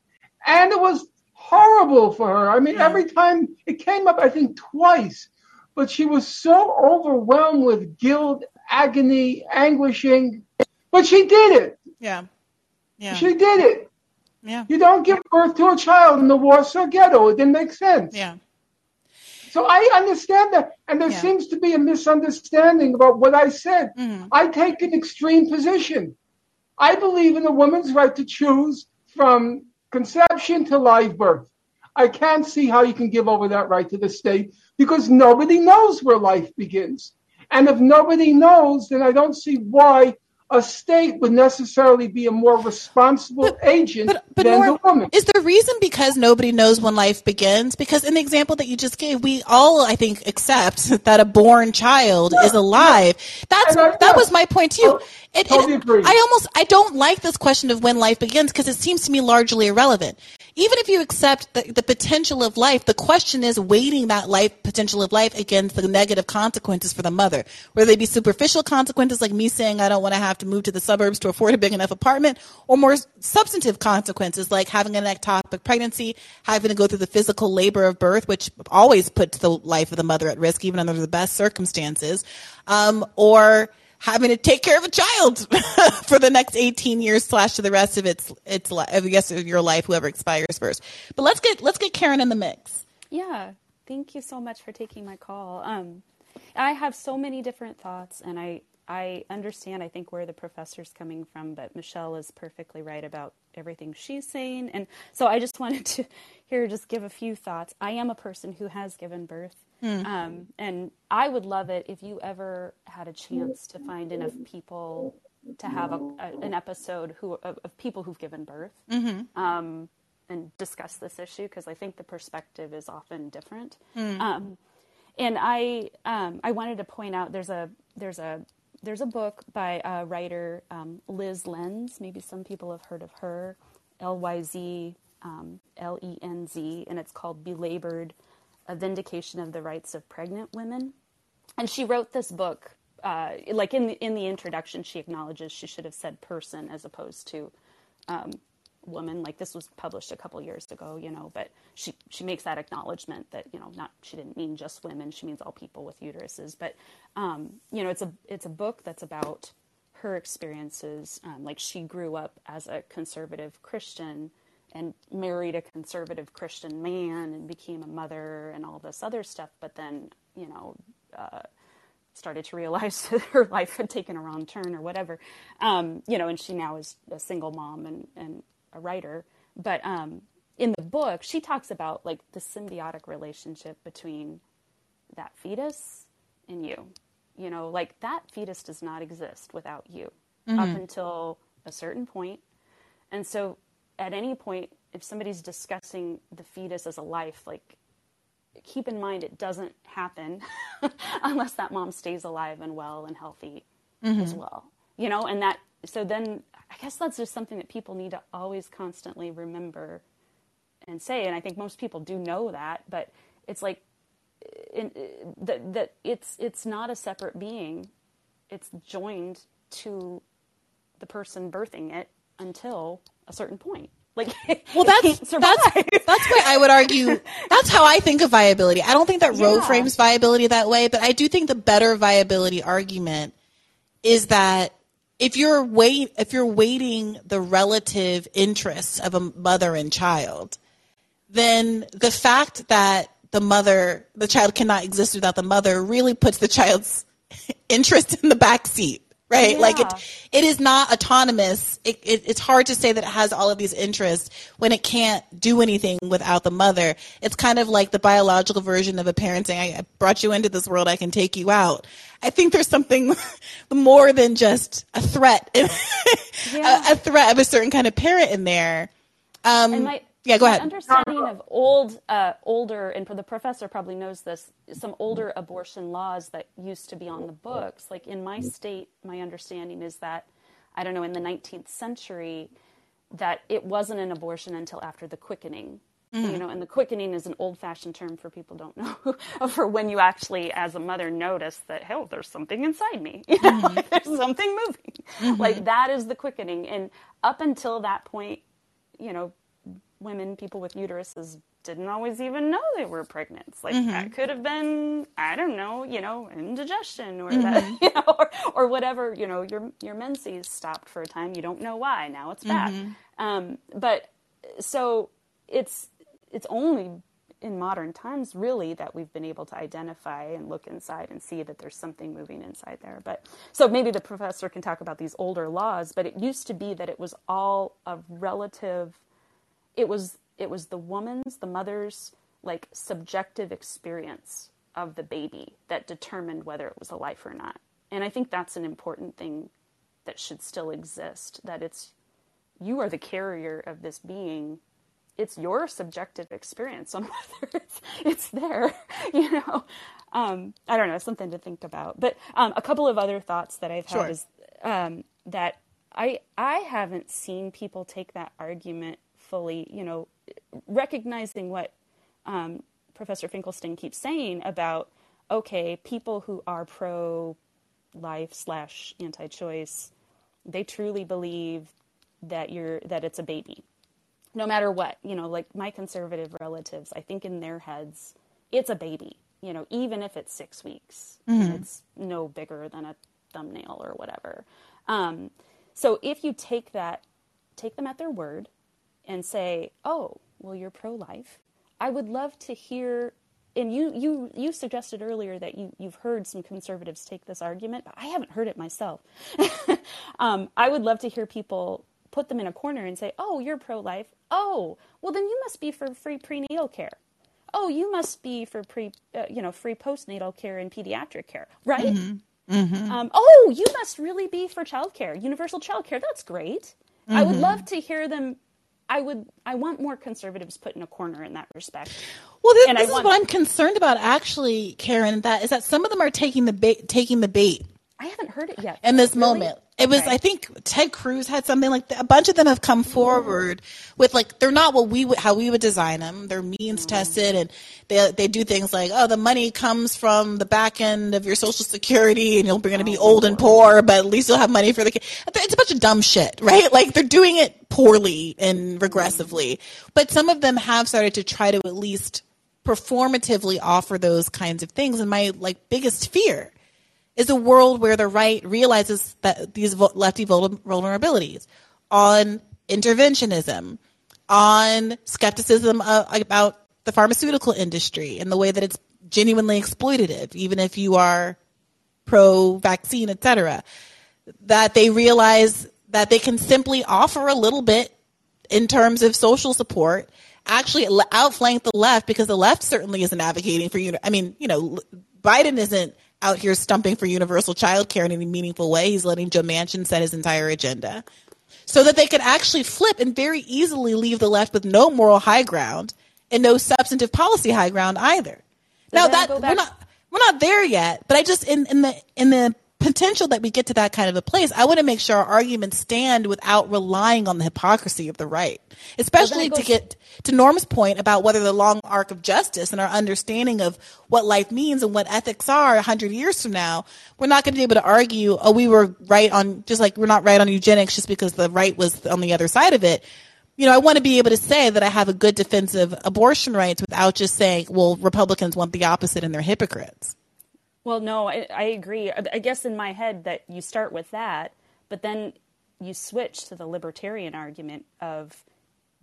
and it was horrible for her. I mean, yeah. every time it came up, I think twice, but she was so overwhelmed with guilt, agony, anguishing, but she did it. Yeah. Yeah. She did it. Yeah. You don't give birth to a child in the Warsaw Ghetto. It didn't make sense. Yeah. So I understand that. And there yeah. seems to be a misunderstanding about what I said. Mm-hmm. I take an extreme position. I believe in a woman's right to choose from conception to live birth. I can't see how you can give over that right to the state because nobody knows where life begins. And if nobody knows, then I don't see why a state would necessarily be a more responsible but, agent but, but than the woman. Is the reason because nobody knows when life begins? Because in the example that you just gave, we all, I think, accept that a born child yeah, is alive. Yeah. That's I, that was my point too. Oh, it, totally it, I almost I don't like this question of when life begins because it seems to me largely irrelevant. Even if you accept the, the potential of life, the question is weighting that life potential of life against the negative consequences for the mother, whether they be superficial consequences like me saying I don't want to have to move to the suburbs to afford a big enough apartment, or more substantive consequences like having an ectopic pregnancy, having to go through the physical labor of birth, which always puts the life of the mother at risk, even under the best circumstances, um, or having to take care of a child for the next 18 years slash to the rest of its its I guess of your life, whoever expires first. But let's get let's get Karen in the mix. Yeah, thank you so much for taking my call. Um, I have so many different thoughts, and I I understand. I think where the professor's coming from, but Michelle is perfectly right about everything she's saying, and so I just wanted to here just give a few thoughts. I am a person who has given birth Mm. Um, and I would love it if you ever had a chance to find enough people to have a, a, an episode who of, of, people who've given birth mm-hmm. um, and discuss this issue because I think the perspective is often different. Mm. Um, and I um, I wanted to point out there's a there's a there's a book by a writer um, Lyz Lenz. Maybe some people have heard of her. L Y Z um, L E N Z, and it's called Belabored a vindication of the rights of pregnant women. And she wrote this book, uh, like in the, in the introduction, she acknowledges she should have said person as opposed to um, woman. Like this was published a couple years ago, you know, but she, she makes that acknowledgement that, you know, not, she didn't mean just women, she means all people with uteruses. But, um, you know, it's a, it's a book that's about her experiences. Um, like she grew up as a conservative Christian and married a conservative Christian man and became a mother and all this other stuff, but then, you know, uh, started to realize that her life had taken a wrong turn or whatever. Um, you know, and she now is a single mom and, and a writer. But um, in the book, she talks about like the symbiotic relationship between that fetus and you. You know, like that fetus does not exist without you mm-hmm. up until a certain point. And so at any point, if somebody's discussing the fetus as a life, like keep in mind it doesn't happen unless that mom stays alive and well and healthy mm-hmm. as well. You know, and that so then I guess that's just something that people need to always constantly remember and say. And I think most people do know that, but it's like in, that that it's it's not a separate being. It's joined to the person birthing it until a certain point. Like, well, that's that's that's why I would argue. That's how I think of viability. I don't think that Roe Yeah. frames viability that way, but I do think the better viability argument is that if you're wait if you're weighting the relative interests of a mother and child, then the fact that the mother the child cannot exist without the mother really puts the child's interest in the back seat right? Like it it is not autonomous. It, it, it's hard to say that it has all of these interests when it can't do anything without the mother. It's kind of like the biological version of a parent saying i brought you into this world. I can take you out. I think there's something more than just a threat a, a threat of a certain kind of parent in there. Um, And my, yeah go my ahead understanding of old, uh, older, and the professor probably knows this, some older abortion laws that used to be on the books. Like in my state, my understanding is that, I don't know, in the 19th century, that it wasn't an abortion until after the quickening. Mm. You know, and the quickening is an old-fashioned term for people don't know for when you actually, as a mother, notice that hell, there's something inside me. You know, mm-hmm. like, there's something moving. Mm-hmm. Like that is the quickening. And up until that point, you know, women, people with uteruses, didn't always even know they were pregnant. Like mm-hmm. that could have been, I don't know, you know, indigestion or that, mm-hmm. you know, or, or whatever. You know, your your menses stopped for a time. You don't know why. Now it's back. Mm-hmm. Um, but so it's it's only in modern times really that we've been able to identify and look inside and see that there's something moving inside there but so maybe the professor can talk about these older laws but it used to be that it was all a relative it was it was the woman's the mother's like subjective experience of the baby that determined whether it was a life or not. And i think that's an important thing that should still exist that it's you are the carrier of this being. It's your subjective experience on whether it's, it's there you know? Um, i don't know something to think about. But um, a couple of other thoughts that i've had Sure. is um, that i i haven't seen people take that argument fully you know recognizing what um, professor finkelstein keeps saying about okay people who are pro life slash anti-choice they truly believe that you're that it's a baby no matter what. You know like my conservative relatives i think in their heads it's a baby you know even if it's six weeks it's no bigger than a thumbnail or whatever. Um, so if you take that take them at their word and say oh well you're pro-life. I would love to hear and you you you suggested earlier that you you've heard some conservatives take this argument but i haven't heard it myself. Um, i would love to hear people put them in a corner and say oh you're pro-life. Oh well then you must be for free prenatal care. Oh you must be for pre uh, you know free postnatal care and pediatric care. Right? Um, oh you must really be for childcare universal childcare. That's great. I would love to hear them i would i want more conservatives put in a corner in that respect Well, this, this is want- what I'm concerned about, actually, Karen. That is that some of them are taking the bait, taking the bait i haven't heard it yet in this Really? moment. It was, Okay. I think, Ted Cruz had something like that. A bunch of them have come forward with like they're not what we would how we would design them. They're means mm. tested, and they they do things like, oh, the money comes from the back end of your social security, and you're going to be oh, old and poor, but at least you'll have money for the kid. It's a bunch of dumb shit, right? Like they're doing it poorly and regressively. Mm. But some of them have started to try to at least performatively offer those kinds of things. And my like biggest fear is a world where the right realizes that these lefty vulnerabilities on interventionism, on skepticism about the pharmaceutical industry and the way that it's genuinely exploitative, even if you are pro vaccine, et cetera, that they realize that they can simply offer a little bit in terms of social support, actually outflank the left because the left certainly isn't advocating for you. I mean, you know, Biden isn't out here stumping for universal child care in any meaningful way. He's letting Joe Manchin set his entire agenda so that they could actually flip and very easily leave the left with no moral high ground and no substantive policy high ground either. now that we're not we're not there yet, but I just in, in the in the potential that we get to that kind of a place, I want to make sure our arguments stand without relying on the hypocrisy of the right, especially goes- to get to Norm's point about whether the long arc of justice and our understanding of what life means and what ethics are a hundred years from now, we're not going to be able to argue, oh, we were right on, just like we're not right on eugenics just because the right was on the other side of it. You know, I want to be able to say that I have a good defense of abortion rights without just saying, well, Republicans want the opposite and they're hypocrites. Well, no, I, I agree. I guess in my head that you start with that, but then you switch to the libertarian argument of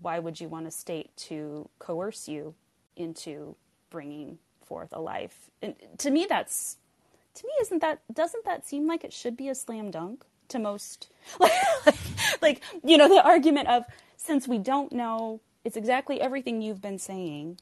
why would you want a state to coerce you into bringing forth a life? And to me, that's to me isn't that doesn't that seem like it should be a slam dunk to most like, like you know the argument of since we don't know it's exactly everything you've been saying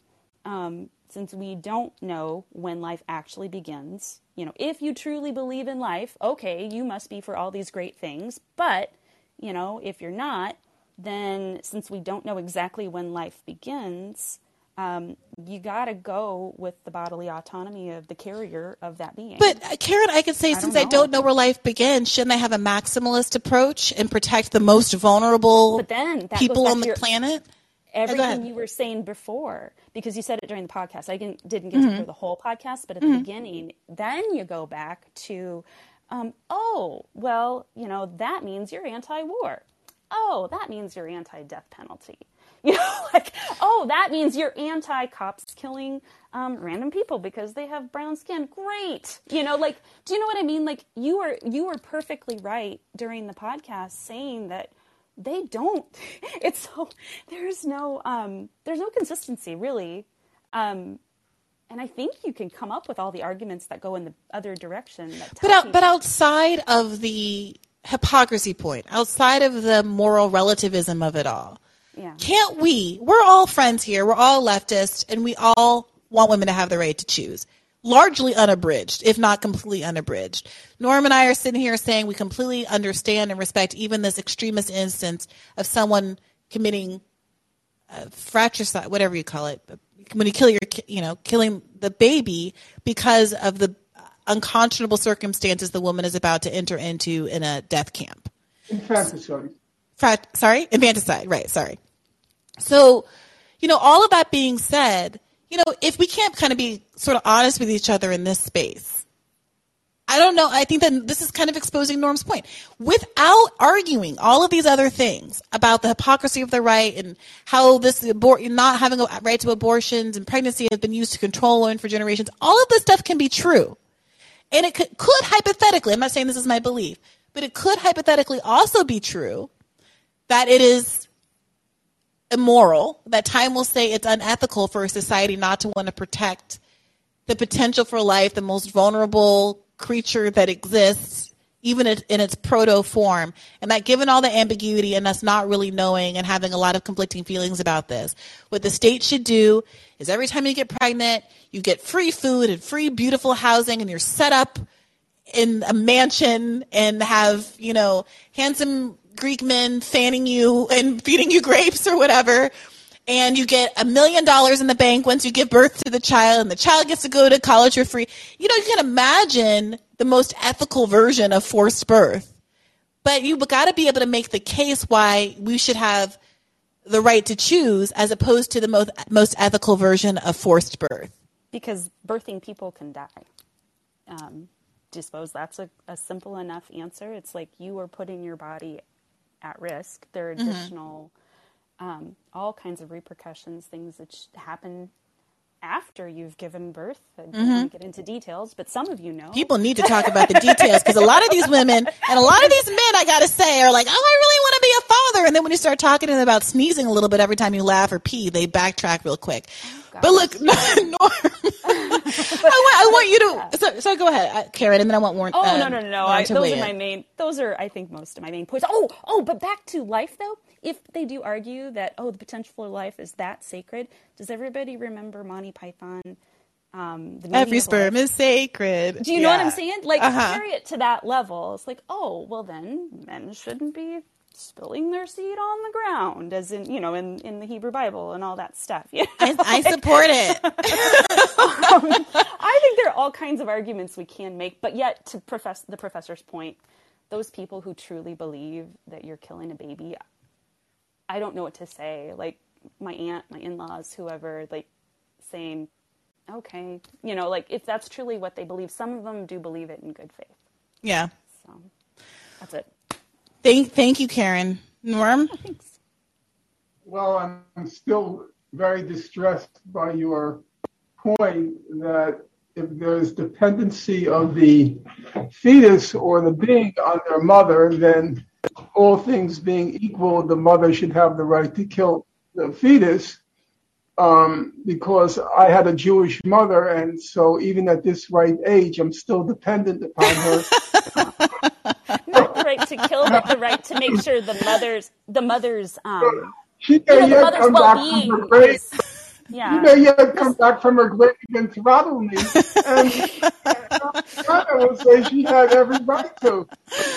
um, since we don't know when life actually begins you know if you truly believe in life okay you must be for all these great things. But you know if you're not then since we don't know exactly when life begins um, you got to go with the bodily autonomy of the carrier of that being. But uh, Karen, I could say don't since I don't know. where life begins, shouldn't I have a maximalist approach and protect the most vulnerable But then people on the your- planet? Everything you were saying before because you said it during the podcast. I didn't, didn't get Mm-hmm. to hear the whole podcast, but at the beginning, then you go back to, um, oh, well, you know, that means you're anti war. Oh, that means you're anti death penalty. You know, like, oh, that means you're anti cops killing um, random people because they have brown skin. Great. You know, like, do you know what I mean? Like, you were you were perfectly right during the podcast saying that they don't it's so there's no um there's no consistency really um and i think you can come up with all the arguments that go in the other direction But out, but outside of the hypocrisy point, outside of the moral relativism of it all, yeah can't we? We're all friends here. We're all leftists, and we all want women to have the right to choose. Largely unabridged, if not completely unabridged. Norm and I are sitting here saying we completely understand and respect even this extremist instance of someone committing uh, fratricide, whatever you call it, when you kill your, you know, killing the baby because of the unconscionable circumstances the woman is about to enter into in a death camp. Infanticide. Frat, sorry, infanticide, right? Sorry. So, you know, all of that being said, you know, if we can't kind of be sort of honest with each other in this space, I don't know. I think that this is kind of exposing Norm's point. Without arguing all of these other things about the hypocrisy of the right and how this abor- not having a right to abortions and pregnancy has been used to control women for generations, all of this stuff can be true. And it could, could hypothetically, I'm not saying this is my belief, but it could hypothetically also be true that it is immoral, that time will say it's unethical for a society not to want to protect the potential for life, the most vulnerable creature that exists, even in its proto form. And that given all the ambiguity and us not really knowing and having a lot of conflicting feelings about this, what the state should do is every time you get pregnant, you get free food and free beautiful housing and you're set up in a mansion and have, you know, handsome Greek men fanning you and feeding you grapes or whatever. And you get a million dollars in the bank once you give birth to the child, and the child gets to go to college for free. You know, you can imagine the most ethical version of forced birth. But you've got to be able to make the case why we should have the right to choose as opposed to the most, most ethical version of forced birth. because birthing people can die um, do you suppose that's a, a simple enough answer it's like you are putting your body at risk there are Mm-hmm. additional um, all kinds of repercussions things that sh- happen after you've given birth i don't want to get into details but some of you know Mm-hmm. People need to talk about the details because a lot of these women and a lot of these men, I gotta say, are like, "Oh, I really want to be a father," and then when you start talking to them about sneezing a little bit every time you laugh or pee, they backtrack real quick. But look, Norm, I, want, I want you to. So, so go ahead, uh, Karen, and then I want Warren. Oh uh, no no no no! I, those are my main. Those are I think most of my main points. Oh oh, but back to life though. If they do argue that oh the potential for life is that sacred, does everybody remember Monty Python? Um, the Every sperm is sacred. Do you know what I'm saying? Like Uh-huh. carry it to that level. It's like oh well then men shouldn't be spilling their seed on the ground, as in you know in in the Hebrew Bible and all that stuff. Yeah. I, I support it. Um, I think there are all kinds of arguments we can make, but yet, to profess the professor's point, those people who truly believe that you're killing a baby, I don't know what to say. Like my aunt, my in-laws, whoever, like saying, "Okay, you know, like if that's truly what they believe." Some of them do believe it in good faith. Yeah. So that's it. Thank, thank you, Karen. Norm. Thanks. Well, I'm still very distressed by your point that if there's dependency of the fetus or the being on their mother, then all things being equal, the mother should have the right to kill the fetus. Um, because I had a Jewish mother, and so even at this right age, I'm still dependent upon her. Right to kill, but the right to make sure the mother's the mother's um She you may know the yet mother's come back from her grave. is She may yet come back from her grave and throttle me. And I will say she had every right to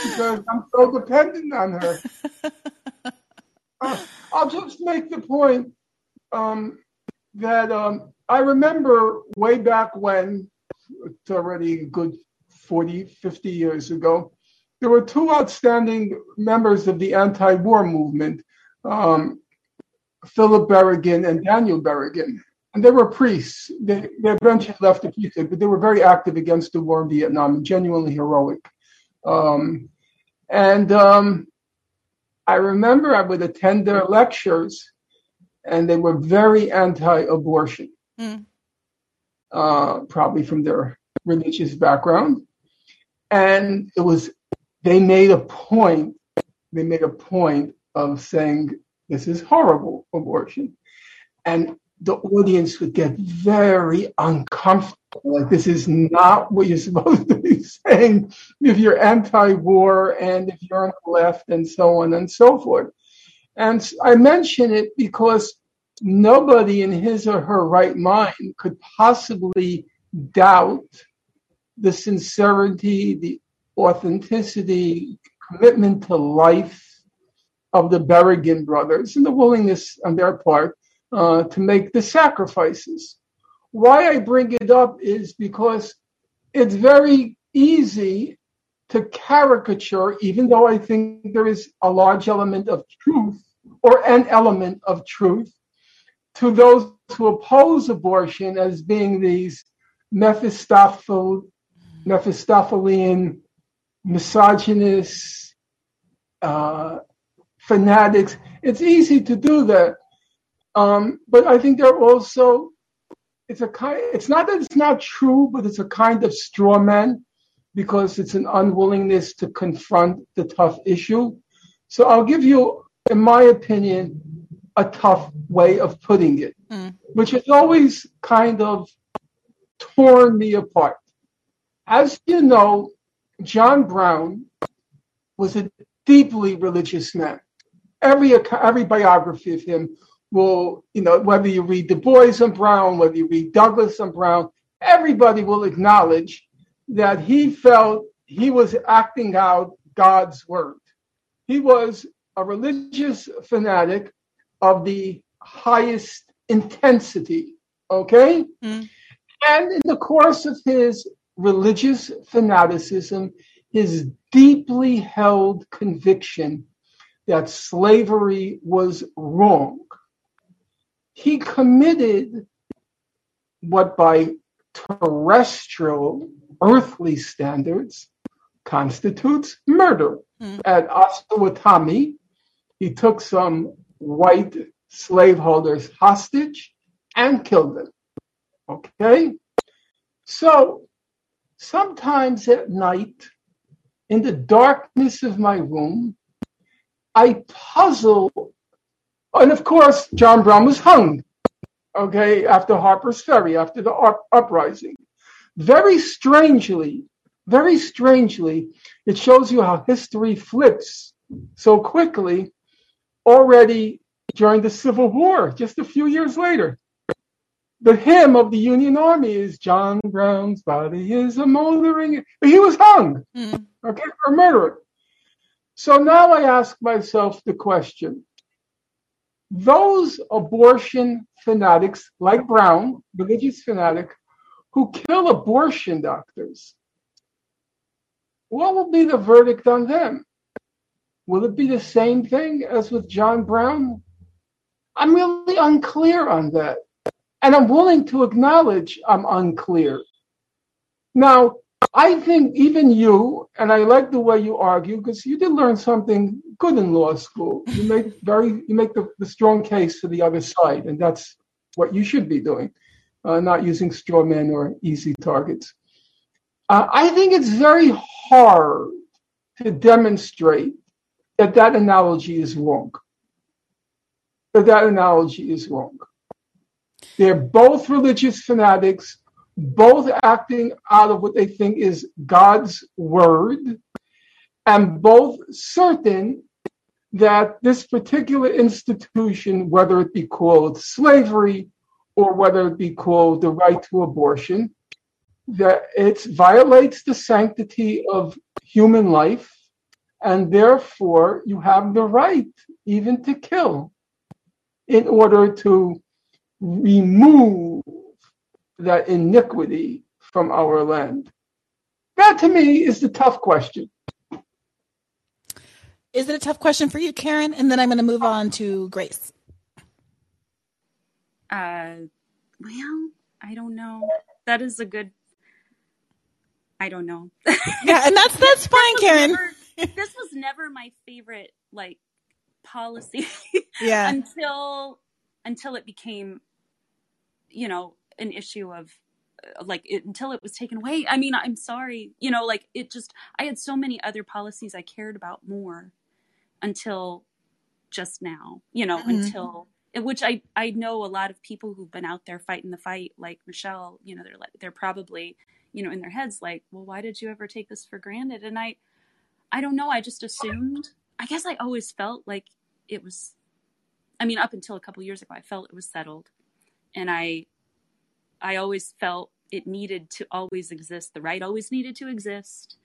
because I'm so dependent on her. Uh, I'll just make the point um, that um, I remember way back when, it's already a good 40, 50 years ago, there were two outstanding members of the anti war movement. Um, Philip Berrigan and Daniel Berrigan. And they were priests. They, they eventually left the priesthood, but they were very active against the war in Vietnam and genuinely heroic. Um, and um, I remember I would attend their lectures, and they were very anti abortion, Mm. uh, probably from their religious background. And it was, they made a point, they made a point of saying, this is horrible abortion. And the audience would get very uncomfortable. Like, this is not what you're supposed to be saying if you're anti war and if you're on the left and so on and so forth. And I mention it because nobody in his or her right mind could possibly doubt the sincerity, the authenticity, commitment to life of the Berrigan brothers and the willingness on their part uh, to make the sacrifices. Why I bring it up is because it's very easy to caricature, even though I think there is a large element of truth or an element of truth to those who oppose abortion as being these Mephistophel, Mephistophelian, misogynist, uh, fanatics. It's easy to do that. Um, but I think they're also, it's a kind, it's not that it's not true, but it's a kind of straw man because it's an unwillingness to confront the tough issue. So I'll give you, in my opinion, a tough way of putting it, Mm. which has always kind of torn me apart. As you know, John Brown was a deeply religious man. Every every biography of him will, you know, whether you read Du Bois and Brown, whether you read Douglass and Brown, everybody will acknowledge that he felt he was acting out God's word. He was a religious fanatic of the highest intensity. Okay? Mm. And in the course of his religious fanaticism, his deeply held conviction that slavery was wrong, he committed what by terrestrial, earthly standards constitutes murder. Mm. At Osawatomie, he took some white slaveholders hostage and killed them. Okay? So sometimes at night, in the darkness of my room, I puzzle. And of course, John Brown was hung, okay, after Harper's Ferry, after the up- uprising. Very strangely, very strangely, it shows you how history flips so quickly already during the Civil War, just a few years later. The hymn of the Union Army is John Brown's body is a moldering. He was hung, Mm. okay, for murder. So now I ask myself the question those abortion fanatics like Brown, religious fanatic, who kill abortion doctors, what will be the verdict on them? Will it be the same thing as with John Brown? I'm really unclear on that. And I'm willing to acknowledge I'm unclear. Now, I think even you, and I like the way you argue because you did learn something good in law school. You make very, you make the, the strong case for the other side, and that's what you should be doing, uh, not using straw men or easy targets. Uh, I think it's very hard to demonstrate that that analogy is wrong. That that analogy is wrong. They're both religious fanatics, both acting out of what they think is God's word, and both certain that this particular institution, whether it be called slavery or whether it be called the right to abortion, that it violates the sanctity of human life, and therefore you have the right even to kill in order to remove that iniquity from our land? That to me is the tough question. Is it a tough question for you, Karen? And then I'm going to move on to Grace. Uh, well, I don't know. That is a good. I don't know. yeah, and that's that's fine, Karen. Never, this was never my favorite like policy. yeah. until until it became you know an issue of uh, like it, until it was taken away. I mean i'm sorry you know like it just i had so many other policies i cared about more until just now you know mm-hmm. until which i i know a lot of people who've been out there fighting the fight like michelle you know they're like they're probably you know in their heads like well why did you ever take this for granted? And i i don't know i just assumed i guess i always felt like it was i mean up until a couple years ago i felt it was settled and I I always felt it needed to always exist. The right always needed to exist.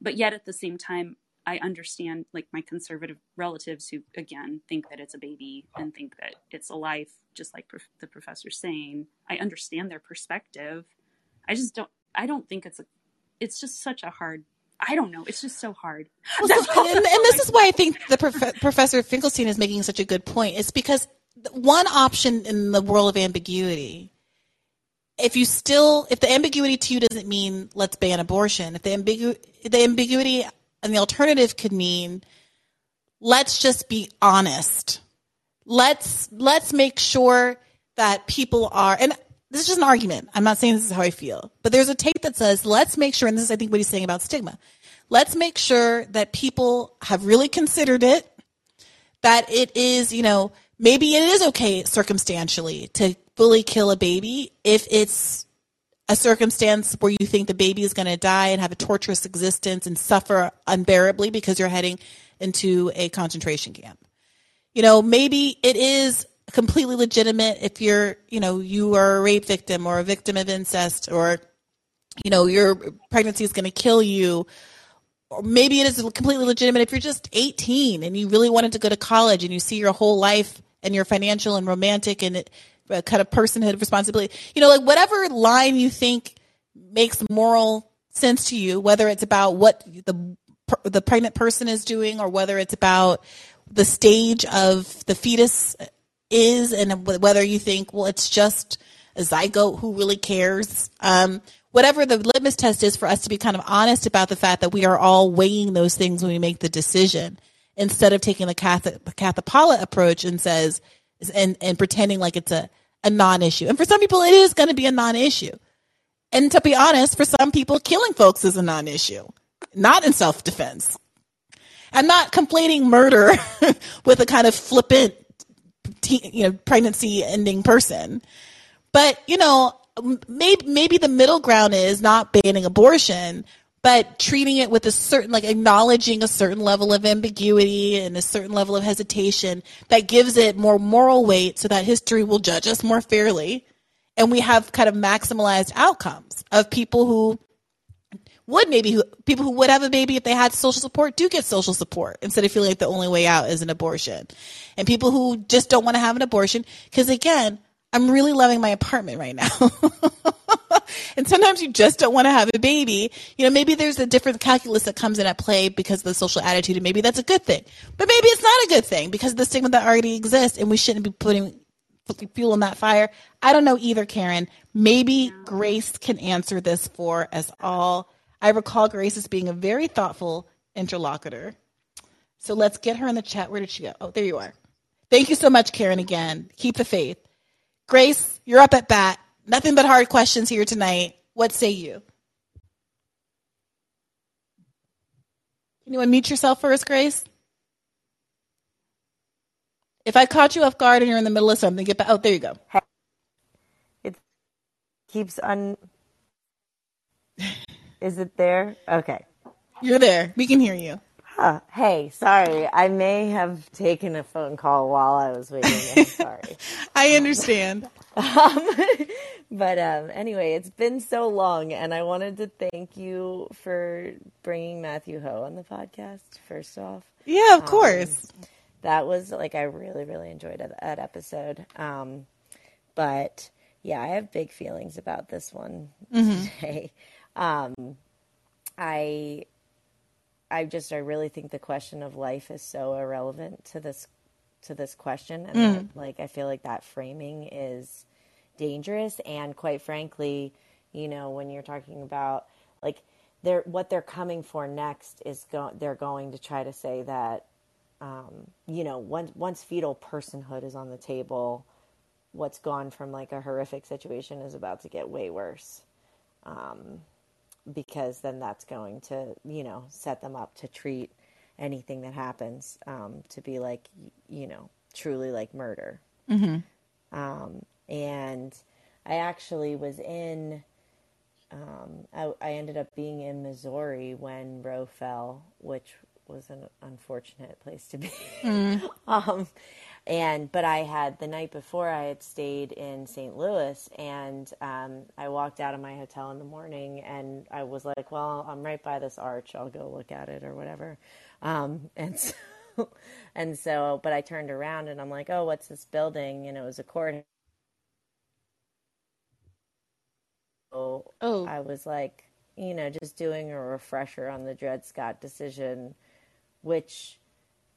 But yet at the same time, I understand like my conservative relatives who again think that it's a baby and think that it's a life, just like prof- the professor's saying. I understand their perspective. I just don't. I don't think it's a. It's just such a hard. I don't know. It's just so hard. Well, so, and, and, this is why I think the prof- Professor Finkelstein is making such a good point. It's because one option in the world of ambiguity if you still if the ambiguity to you doesn't mean let's ban abortion if the ambigu- the ambiguity and the alternative could mean let's just be honest. Let's let's make sure that people are and this is just an argument. I'm not saying this is how i feel but there's a tape that says let's make sure and this is i think what he's saying about stigma. Let's make sure that people have really considered it that it is you know maybe it is okay circumstantially to fully kill a baby if it's a circumstance where you think the baby is going to die and have a torturous existence and suffer unbearably because you're heading into a concentration camp. You know, maybe it is completely legitimate if you're, you know, you are a rape victim or a victim of incest or, you know, your pregnancy is going to kill you. Or maybe it is completely legitimate if you're just 18 and you really wanted to go to college and you see your whole life and you're financial and romantic and uh, kind of personhood responsibility. You know, like whatever line you think makes moral sense to you, whether it's about what the the pregnant person is doing or whether it's about the stage of the fetus is and whether you think well it's just a zygote who really cares um, whatever the litmus test is for us to be kind of honest about the fact that we are all weighing those things when we make the decision instead of taking the Catholic approach and says, and, and pretending like it's a, a non-issue. And for some people, it is going to be a non-issue. And to be honest, for some people, killing folks is a non-issue, not in self-defense. I'm not conflating murder with a kind of flippant, you know, pregnancy ending person. But, you know, maybe, maybe the middle ground is not banning abortion, but treating it with a certain like acknowledging a certain level of ambiguity and a certain level of hesitation that gives it more moral weight so that history will judge us more fairly. And we have kind of maximalized outcomes of people who would maybe people who would have a baby if they had social support do get social support instead of feeling like the only way out is an abortion. And people who just don't want to have an abortion because again i'm really loving my apartment right now and sometimes you just don't want to have a baby. You know, maybe there's a different calculus that comes in at play because of the social attitude, and maybe that's a good thing. But maybe it's not a good thing because of the stigma that already exists, and we shouldn't be putting fuel on that fire. I don't know either, Karen. Maybe Grace can answer this for us all. I recall Grace as being a very thoughtful interlocutor. So let's get her in the chat. Where did she go? Oh, there you are. Thank you so much, Karen, again. Keep the faith. Grace, you're up at bat. Nothing but hard questions here tonight. What say you? Can you unmute yourself first, Grace? If I caught you off guard and you're in the middle of something, get back. Oh, there you go. It keeps un. Is it there? Okay. You're there. We can hear you. Huh. Hey, sorry. I may have taken a phone call while I was waiting. I'm sorry. I understand. Um, but um, anyway, it's been so long, and I wanted to thank you for bringing Matthew Hoh on the podcast. First off, Yeah, of course. that was like I really, really enjoyed that, that episode. Um, but yeah, I have big feelings about this one today. Um, I, I just I really think the question of life is so irrelevant to this to this question, and that, like I feel like that framing is dangerous. And quite frankly, you know, when you're talking about like they're what they're coming for next is go they're going to try to say that um, you know once once fetal personhood is on the table, what's gone from like a horrific situation is about to get way worse. Um, because then that's going to, you know, set them up to treat anything that happens um, to be like, you know, truly like murder. Um, and I actually was in, um, I, I ended up being in Missouri when Roe fell, which was an unfortunate place to be. um, and but I had the night before I had stayed in St. Louis, and um, I walked out of my hotel in the morning, and I was like, "Well, I'm right by this arch. I'll go look at it or whatever." Um, and so, and so, but I turned around and I'm like, "Oh, what's this building?" And it was a court. So Oh. I was like, you know, just doing a refresher on the Dred Scott decision, which,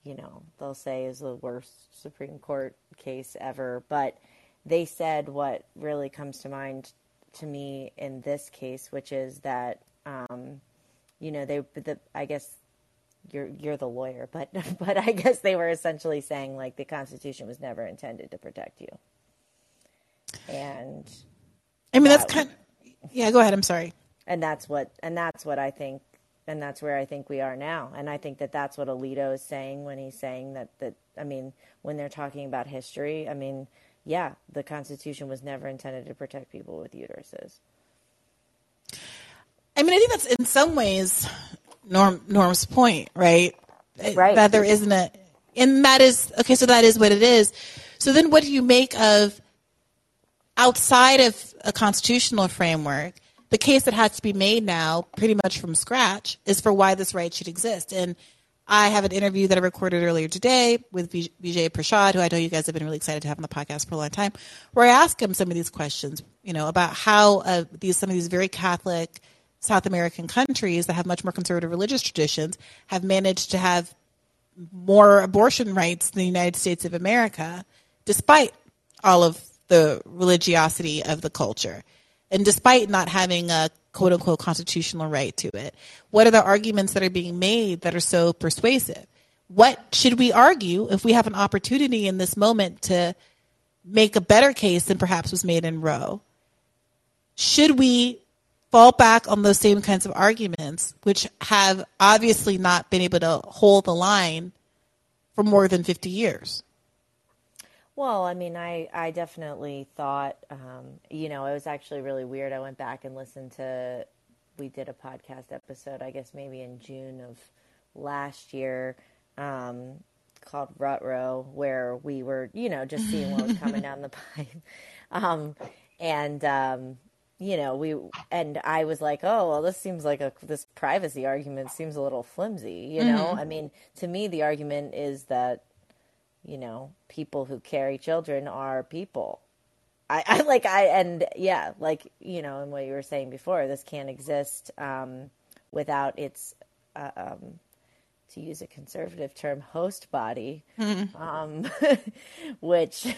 you know, they'll say is the worst Supreme Court case ever. But they said what really comes to mind to me in this case, which is that, um, you know, they, the, I guess you're you're the lawyer, but but I guess they were essentially saying like the Constitution was never intended to protect you, and I mean, that's Wow. kind yeah, go ahead. I'm sorry. and that's what and that's what I think and that's where I think we are now and I think that that's what Alito is saying when he's saying that that I mean when they're talking about history I mean yeah the constitution was never intended to protect people with uteruses I mean, I think that's in some ways Norm Norm's point, right? Right. That there isn't a, and that is okay. So that is what it is. So then, what do you make of outside of a constitutional framework? The case that has to be made now, pretty much from scratch, is for why this right should exist. And I have an interview that I recorded earlier today with Vij- Vijay Prashad, who I know you guys have been really excited to have on the podcast for a long time, where I ask him some of these questions, you know, about how uh, these some of these very Catholic South American countries that have much more conservative religious traditions have managed to have more abortion rights than the United States of America, despite all of the religiosity of the culture and despite not having a quote unquote constitutional right to it. What are the arguments that are being made that are so persuasive? What should we argue if we have an opportunity in this moment to make a better case than perhaps was made in Roe? Should we fall back on those same kinds of arguments, which have obviously not been able to hold the line for more than 50 years? Well, I mean, I, I definitely thought, um, you know, it was actually really weird. I went back and listened to, we did a podcast episode, I guess maybe in June of last year, um, called Rut Row, where we were, you know, just seeing what was coming down the pipe. Um, and, um, you know, we, and I was like, oh, well, this seems like a, this privacy argument seems a little flimsy, you know? I mean, to me, the argument is that, you know, people who carry children are people. I, I like I and yeah, like you know, and what you were saying before, this can't exist um, without its, uh, um, to use a conservative term, host body, um, which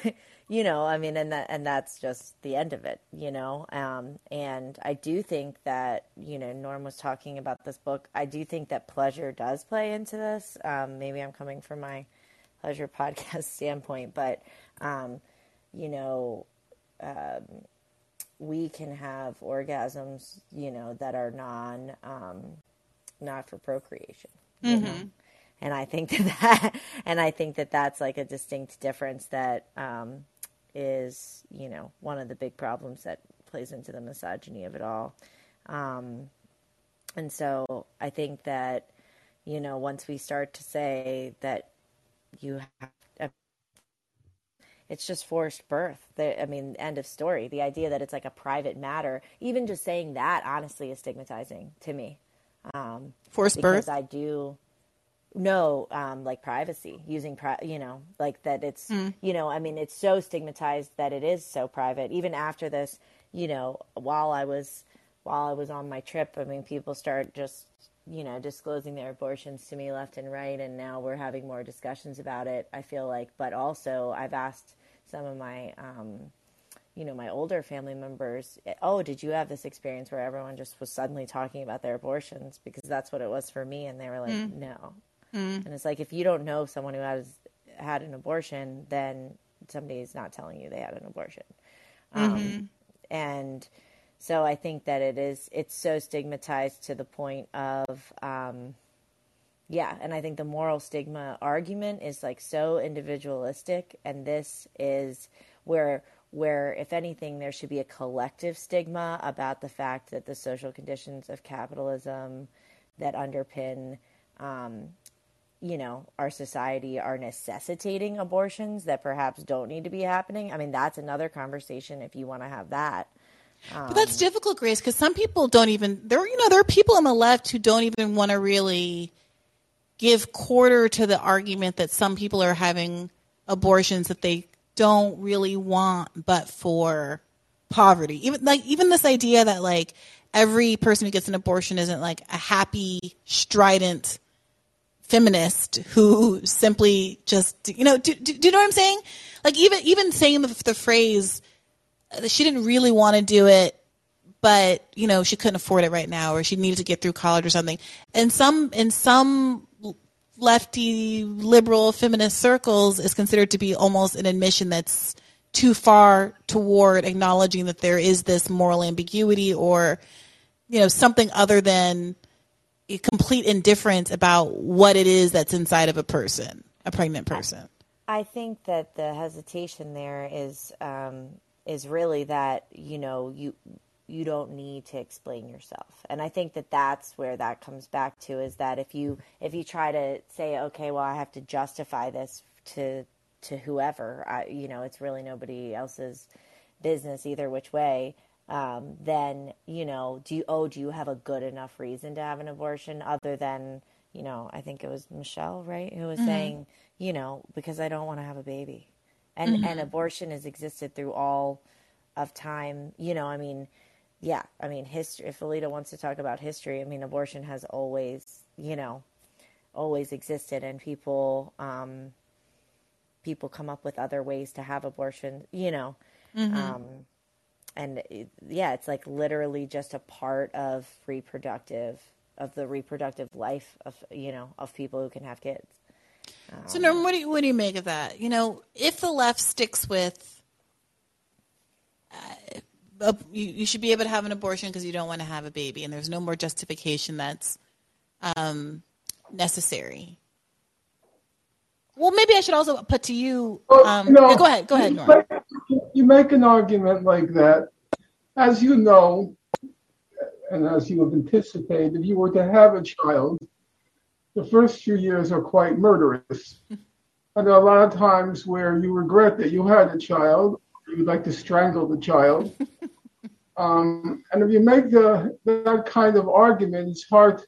you know, I mean, and that and that's just the end of it, you know. Um, and I do think that you know, Norm was talking about this book. I do think that pleasure does play into this. Um, maybe I'm coming from my pleasure podcast standpoint, but um, you know, um, we can have orgasms, you know, that are non, um, not for procreation. You know? And I think that, that, and I think that that's like a distinct difference that um, is, you know, one of the big problems that plays into the misogyny of it all. Um, and so I think that, you know, once we start to say that you have it's just forced birth. I mean, end of story. The idea that it's like a private matter, even just saying that, honestly, is stigmatizing to me. Um, Forced because birth? I do no, um, like privacy, using, pri- you know, like that it's, you know, I mean, it's so stigmatized that it is so private. Even after this, you know, while I was, while I was on my trip, I mean, people start just, you know, disclosing their abortions to me left and right, and now we're having more discussions about it. I feel like, but also I've asked some of my, um, you know, my older family members, oh, did you have this experience where everyone just was suddenly talking about their abortions? Because that's what it was for me. And they were like, no. And it's like, if you don't know someone who has had an abortion, then somebody's not telling you they had an abortion. Um, and so I think that it is, it's so stigmatized to the point of, um, yeah, and I think the moral stigma argument is like so individualistic, and this is where where if anything there should be a collective stigma about the fact that the social conditions of capitalism that underpin um, you know our society are necessitating abortions that perhaps don't need to be happening. I mean that's another conversation if you want to have that. But that's difficult, Grace, because some people don't even there. You know, there are people on the left who don't even want to really give quarter to the argument that some people are having abortions that they don't really want, but for poverty. Even like even this idea that like every person who gets an abortion isn't like a happy, strident feminist who simply just you know do, do, do you know what I'm saying? Like even even saying the, the phrase uh, she didn't really want to do it but you know she couldn't afford it right now or she needed to get through college or something and some in some lefty liberal feminist circles is considered to be almost an admission that's too far toward acknowledging that there is this moral ambiguity or you know something other than complete indifference about what it is that's inside of a person a pregnant person. I think that the hesitation there is um, is really that you know you you don't need to explain yourself, and I think that that's where that comes back to is that if you if you try to say okay, well I have to justify this to to whoever, I, you know, it's really nobody else's business either which way. Um, then you know, do you oh do you have a good enough reason to have an abortion other than you know I think it was Michelle right who was saying you know because I don't want to have a baby, and and abortion has existed through all of time. You know, I mean, yeah, I mean history. If Alito wants to talk about history, I mean abortion has always you know always existed, and people um, people come up with other ways to have abortion. You know. Um, and it, yeah, it's like literally just a part of reproductive of the reproductive life of you know of people who can have kids. So, Norm, what do you what do you make of that? You know, if the left sticks with, uh, a- you, you should be able to have an abortion because you don't want to have a baby, and there's no more justification that's um, necessary. Well, maybe I should also put to you. Well, Um, you know, go ahead, go ahead, you Norm. make- You make an argument like that. As you know, and as you have anticipated, if you were to have a child, the first few years are quite murderous. And there are a lot of times where you regret that you had a child, or you'd like to strangle the child. Um, and if you make the, that kind of argument, it's hard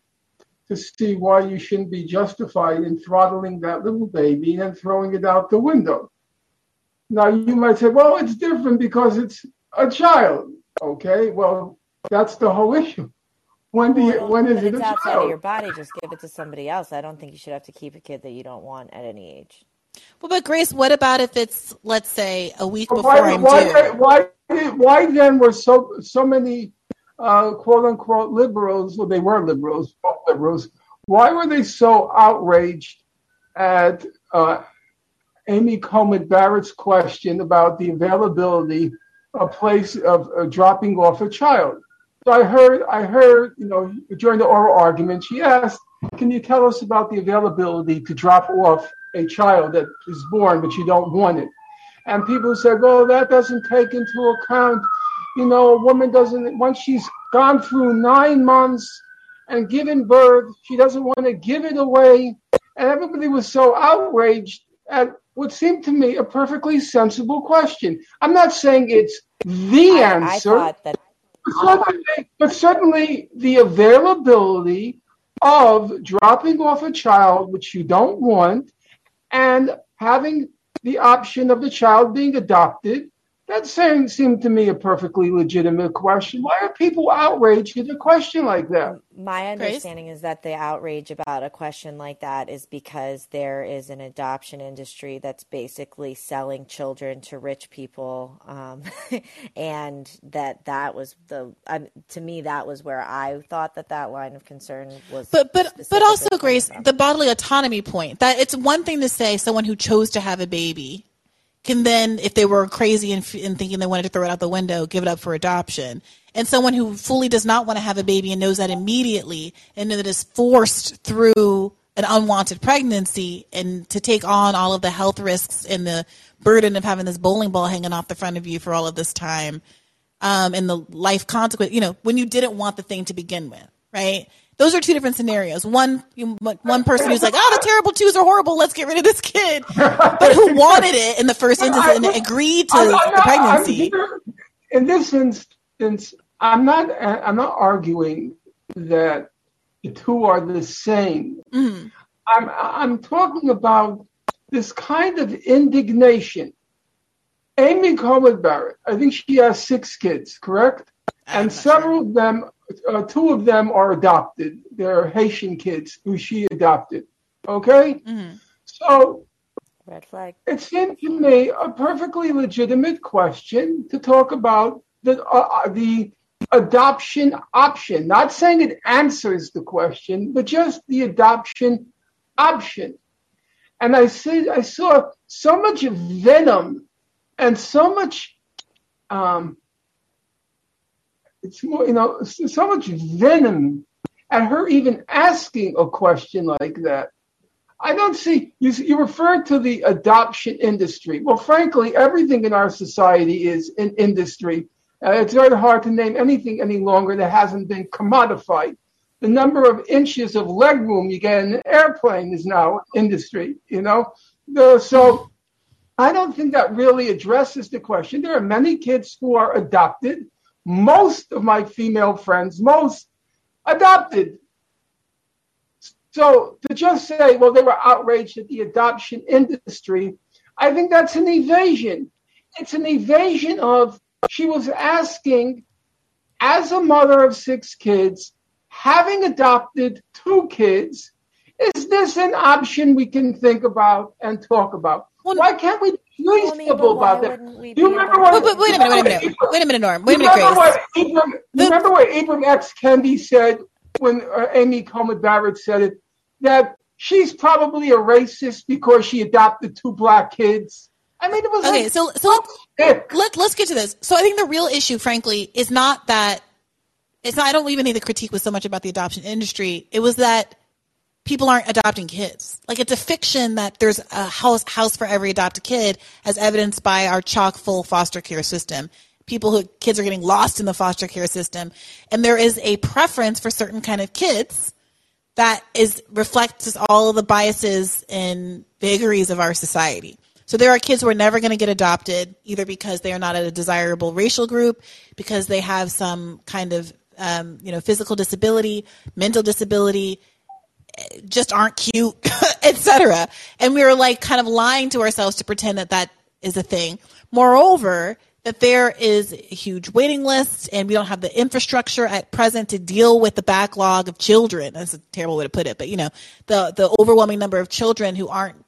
to see why you shouldn't be justified in throttling that little baby and throwing it out the window. Now you might say, well, it's different because it's a child. Okay, well, that's the whole issue. When do you, when is it it's a outside of child? your body. Just give it to somebody else. I don't think you should have to keep a kid that you don't want at any age. Well, but Grace, what about if it's let's say a week before why, I'm why, due? why, why then were so so many uh, quote unquote liberals? Well, they were liberals, liberals. Why were they so outraged at uh, Amy Coleman Barrett's question about the availability of place of uh, dropping off a child? So I heard, I heard, you know, during the oral argument, she asked, "Can you tell us about the availability to drop off a child that is born but you don't want it?" And people said, "Well, that doesn't take into account, you know, a woman doesn't once she's gone through nine months and given birth, she doesn't want to give it away." And everybody was so outraged at what seemed to me a perfectly sensible question. I'm not saying it's the I, answer. that But certainly, but certainly the availability of dropping off a child which you don't want and having the option of the child being adopted, that seemed, seemed to me a perfectly legitimate question. Why are people outraged at a question like that? My Grace? understanding is that the outrage about a question like that is because there is an adoption industry that's basically selling children to rich people, um, and that that was the um, to me that was where I thought that that line of concern was. But but but also, Grace, from. the bodily autonomy point. That it's one thing to say someone who chose to have a baby can then, if they were crazy and, and thinking they wanted to throw it out the window, give it up for adoption. And someone who fully does not want to have a baby and knows that immediately, and that is forced through an unwanted pregnancy and to take on all of the health risks and the burden of having this bowling ball hanging off the front of you for all of this time um, and the life consequence, you know, when you didn't want the thing to begin with, right? Those are two different scenarios. One, you, one person who's like, "Oh, the terrible twos are horrible. Let's get rid of this kid," but who wanted it in the first instance and agreed to the pregnancy. in this instance, I'm not. I'm not arguing that the two are the same. Mhm. I'm. I'm talking about this kind of indignation. Amy Coleman Barrett. I think she has six kids, correct? I'm And not several of them, uh, two of them are adopted. They're Haitian kids who she adopted. Okay, Mhm. so red flag. it seemed to me a perfectly legitimate question to talk about the uh, uh, the adoption option. Not saying it answers the question, but just the adoption option. And I see, I saw so much venom and so much, um, it's more, you know, so much venom at her even asking a question like that. I don't see you. You referred to the adoption industry. Well, frankly, everything in our society is an industry. Uh, it's very hard to name anything any longer that hasn't been commodified. The number of inches of legroom you get in an airplane is now industry. You know, so I don't think that really addresses the question. There are many kids who are adopted. Most of my female friends, most adopted. So to just say, well, they were outraged at the adoption industry, I think that's an evasion. It's an evasion of she was asking, as a mother of six kids, having adopted two kids, is this an option we can think about and talk about? Well, Why can't we be Well, I mean, but reasonable why that? wouldn't we Do you remember able what? Wait, wait, wait a minute, wait a minute, wait a minute, Norm. Wait a minute, Grace. remember what Ibram, The- remember what Ibram X. Kendi said when uh, Amy Coleman Barrett said it that she's probably a racist because she adopted two black kids. I mean, it was Okay, like, so so let's let, let's get to this. So I think the real issue, frankly, is not that it's not. I don't even think the critique was so much about the adoption industry. It was that people aren't adopting kids. Like it's a fiction that there's a house house for every adopted kid, as evidenced by our chock full foster care system. People who kids are getting lost in the foster care system, and there is a preference for certain kind of kids that is reflects all of the biases and vagaries of our society. So there are kids who are never going to get adopted, either because they are not a desirable racial group, because they have some kind of um, you know physical disability, mental disability, just aren't cute, etc. And we were like kind of lying to ourselves to pretend that that is a thing. Moreover, that there is a huge waiting list and we don't have the infrastructure at present to deal with the backlog of children. That's a terrible way to put it, but you know, the the overwhelming number of children who aren't,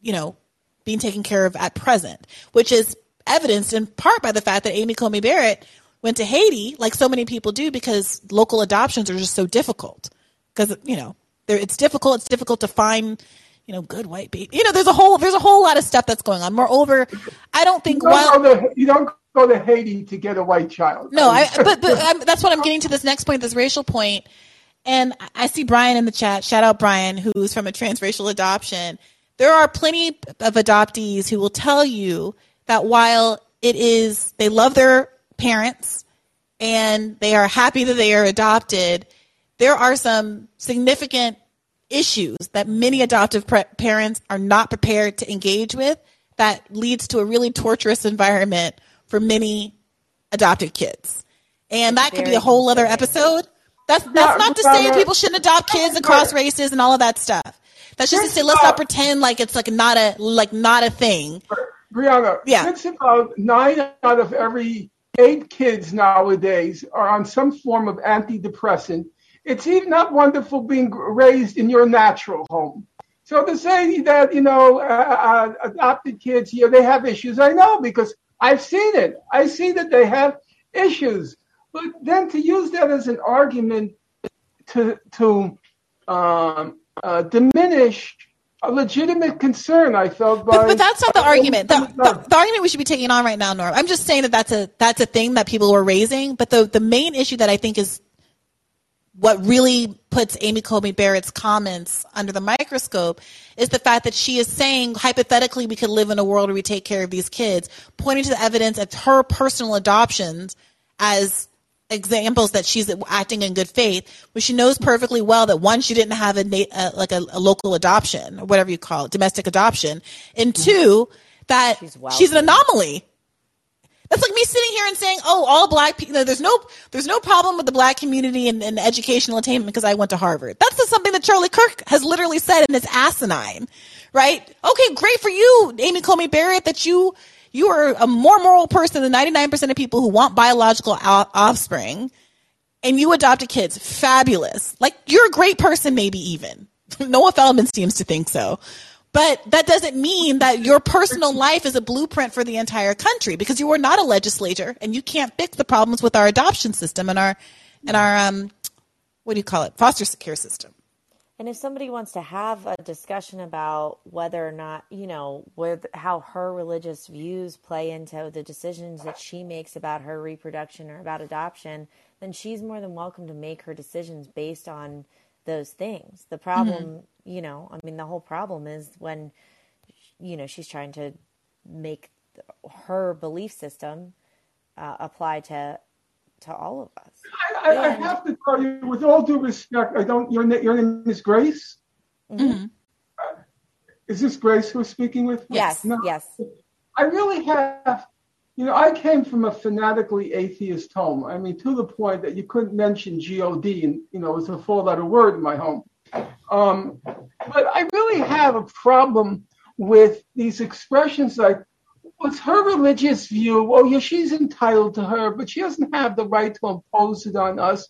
you know, being taken care of at present, which is evidenced in part by the fact that Amy Coney Barrett went to Haiti, like so many people do, because local adoptions are just so difficult. Because you know, it's difficult. It's difficult to find you know, good white baby. You know, there's a whole there's a whole lot of stuff that's going on. Moreover, I don't think you don't, while, to, you don't go to Haiti to get a white child. No, I, but, but I'm, that's what I'm getting to this next point, this racial point. And I see Brian in the chat. Shout out Brian, who's from a transracial adoption. There are plenty of adoptees who will tell you that while it is they love their parents and they are happy that they are adopted, there are some significant issues that many adoptive pre- parents are not prepared to engage with that leads to a really torturous environment for many adopted kids. And that could be a whole other episode. That's that's not to say people shouldn't adopt kids across races and all of that stuff. That's just to say let's not pretend like it's like not a like not a thing. Briahna, yeah. it's about uh, nine out of every eight kids nowadays are on some form of antidepressant it's even not wonderful being raised in your natural home. So to say that, you know, uh, uh, adopted kids here, they have issues, I know because I've seen it. I see that they have issues. But then to use that as an argument to, to um, uh, diminish a legitimate concern I felt by. But, but that's not the argument. The, the, the, argument we should be taking on right now, Norm. I'm just saying that that's a that's a thing that people were raising. But the the main issue that I think is what really puts Amy Coney Barrett's comments under the microscope is the fact that she is saying hypothetically we could live in a world where we take care of these kids, pointing to the evidence of her personal adoptions as examples that she's acting in good faith, but she knows perfectly well that one, she didn't have a, uh, like a, a, local adoption or whatever you call it, domestic adoption, and two, that she's, she's an anomaly that's like me sitting here and saying, "Oh, all black people." There's no, there's no problem with the black community and, and educational attainment because I went to Harvard. That's just something that Charlie Kirk has literally said, and it's asinine, right? Okay, great for you, Amy Coney Barrett, that you you are a more moral person than 99% of people who want biological offspring, and you adopted kids. Fabulous. Like you're a great person, maybe even. Noah Feldman seems to think so. But that doesn't mean that your personal life is a blueprint for the entire country because you are not a legislator and you can't fix the problems with our adoption system and our and our um what do you call it foster care system. And if somebody wants to have a discussion about whether or not, you know, with how her religious views play into the decisions that she makes about her reproduction or about adoption, then she's more than welcome to make her decisions based on those things. The problem, mm-hmm. You know, I mean, the whole problem is when, you know, she's trying to make her belief system uh, apply to to all of us. I, I, I, have to tell you, with all due respect, I don't. Your your name is Grace. Mm-hmm. Uh, is this Grace who's speaking with? Me? Yes. No, yes. I really have you know, I came from a fanatically atheist home. I mean, to the point that you couldn't mention God, and you know, it was a four-letter word in my home. Um, but I really have a problem with these expressions like, "What's her religious view?" Well, yeah, she's entitled to her, but she doesn't have the right to impose it on us.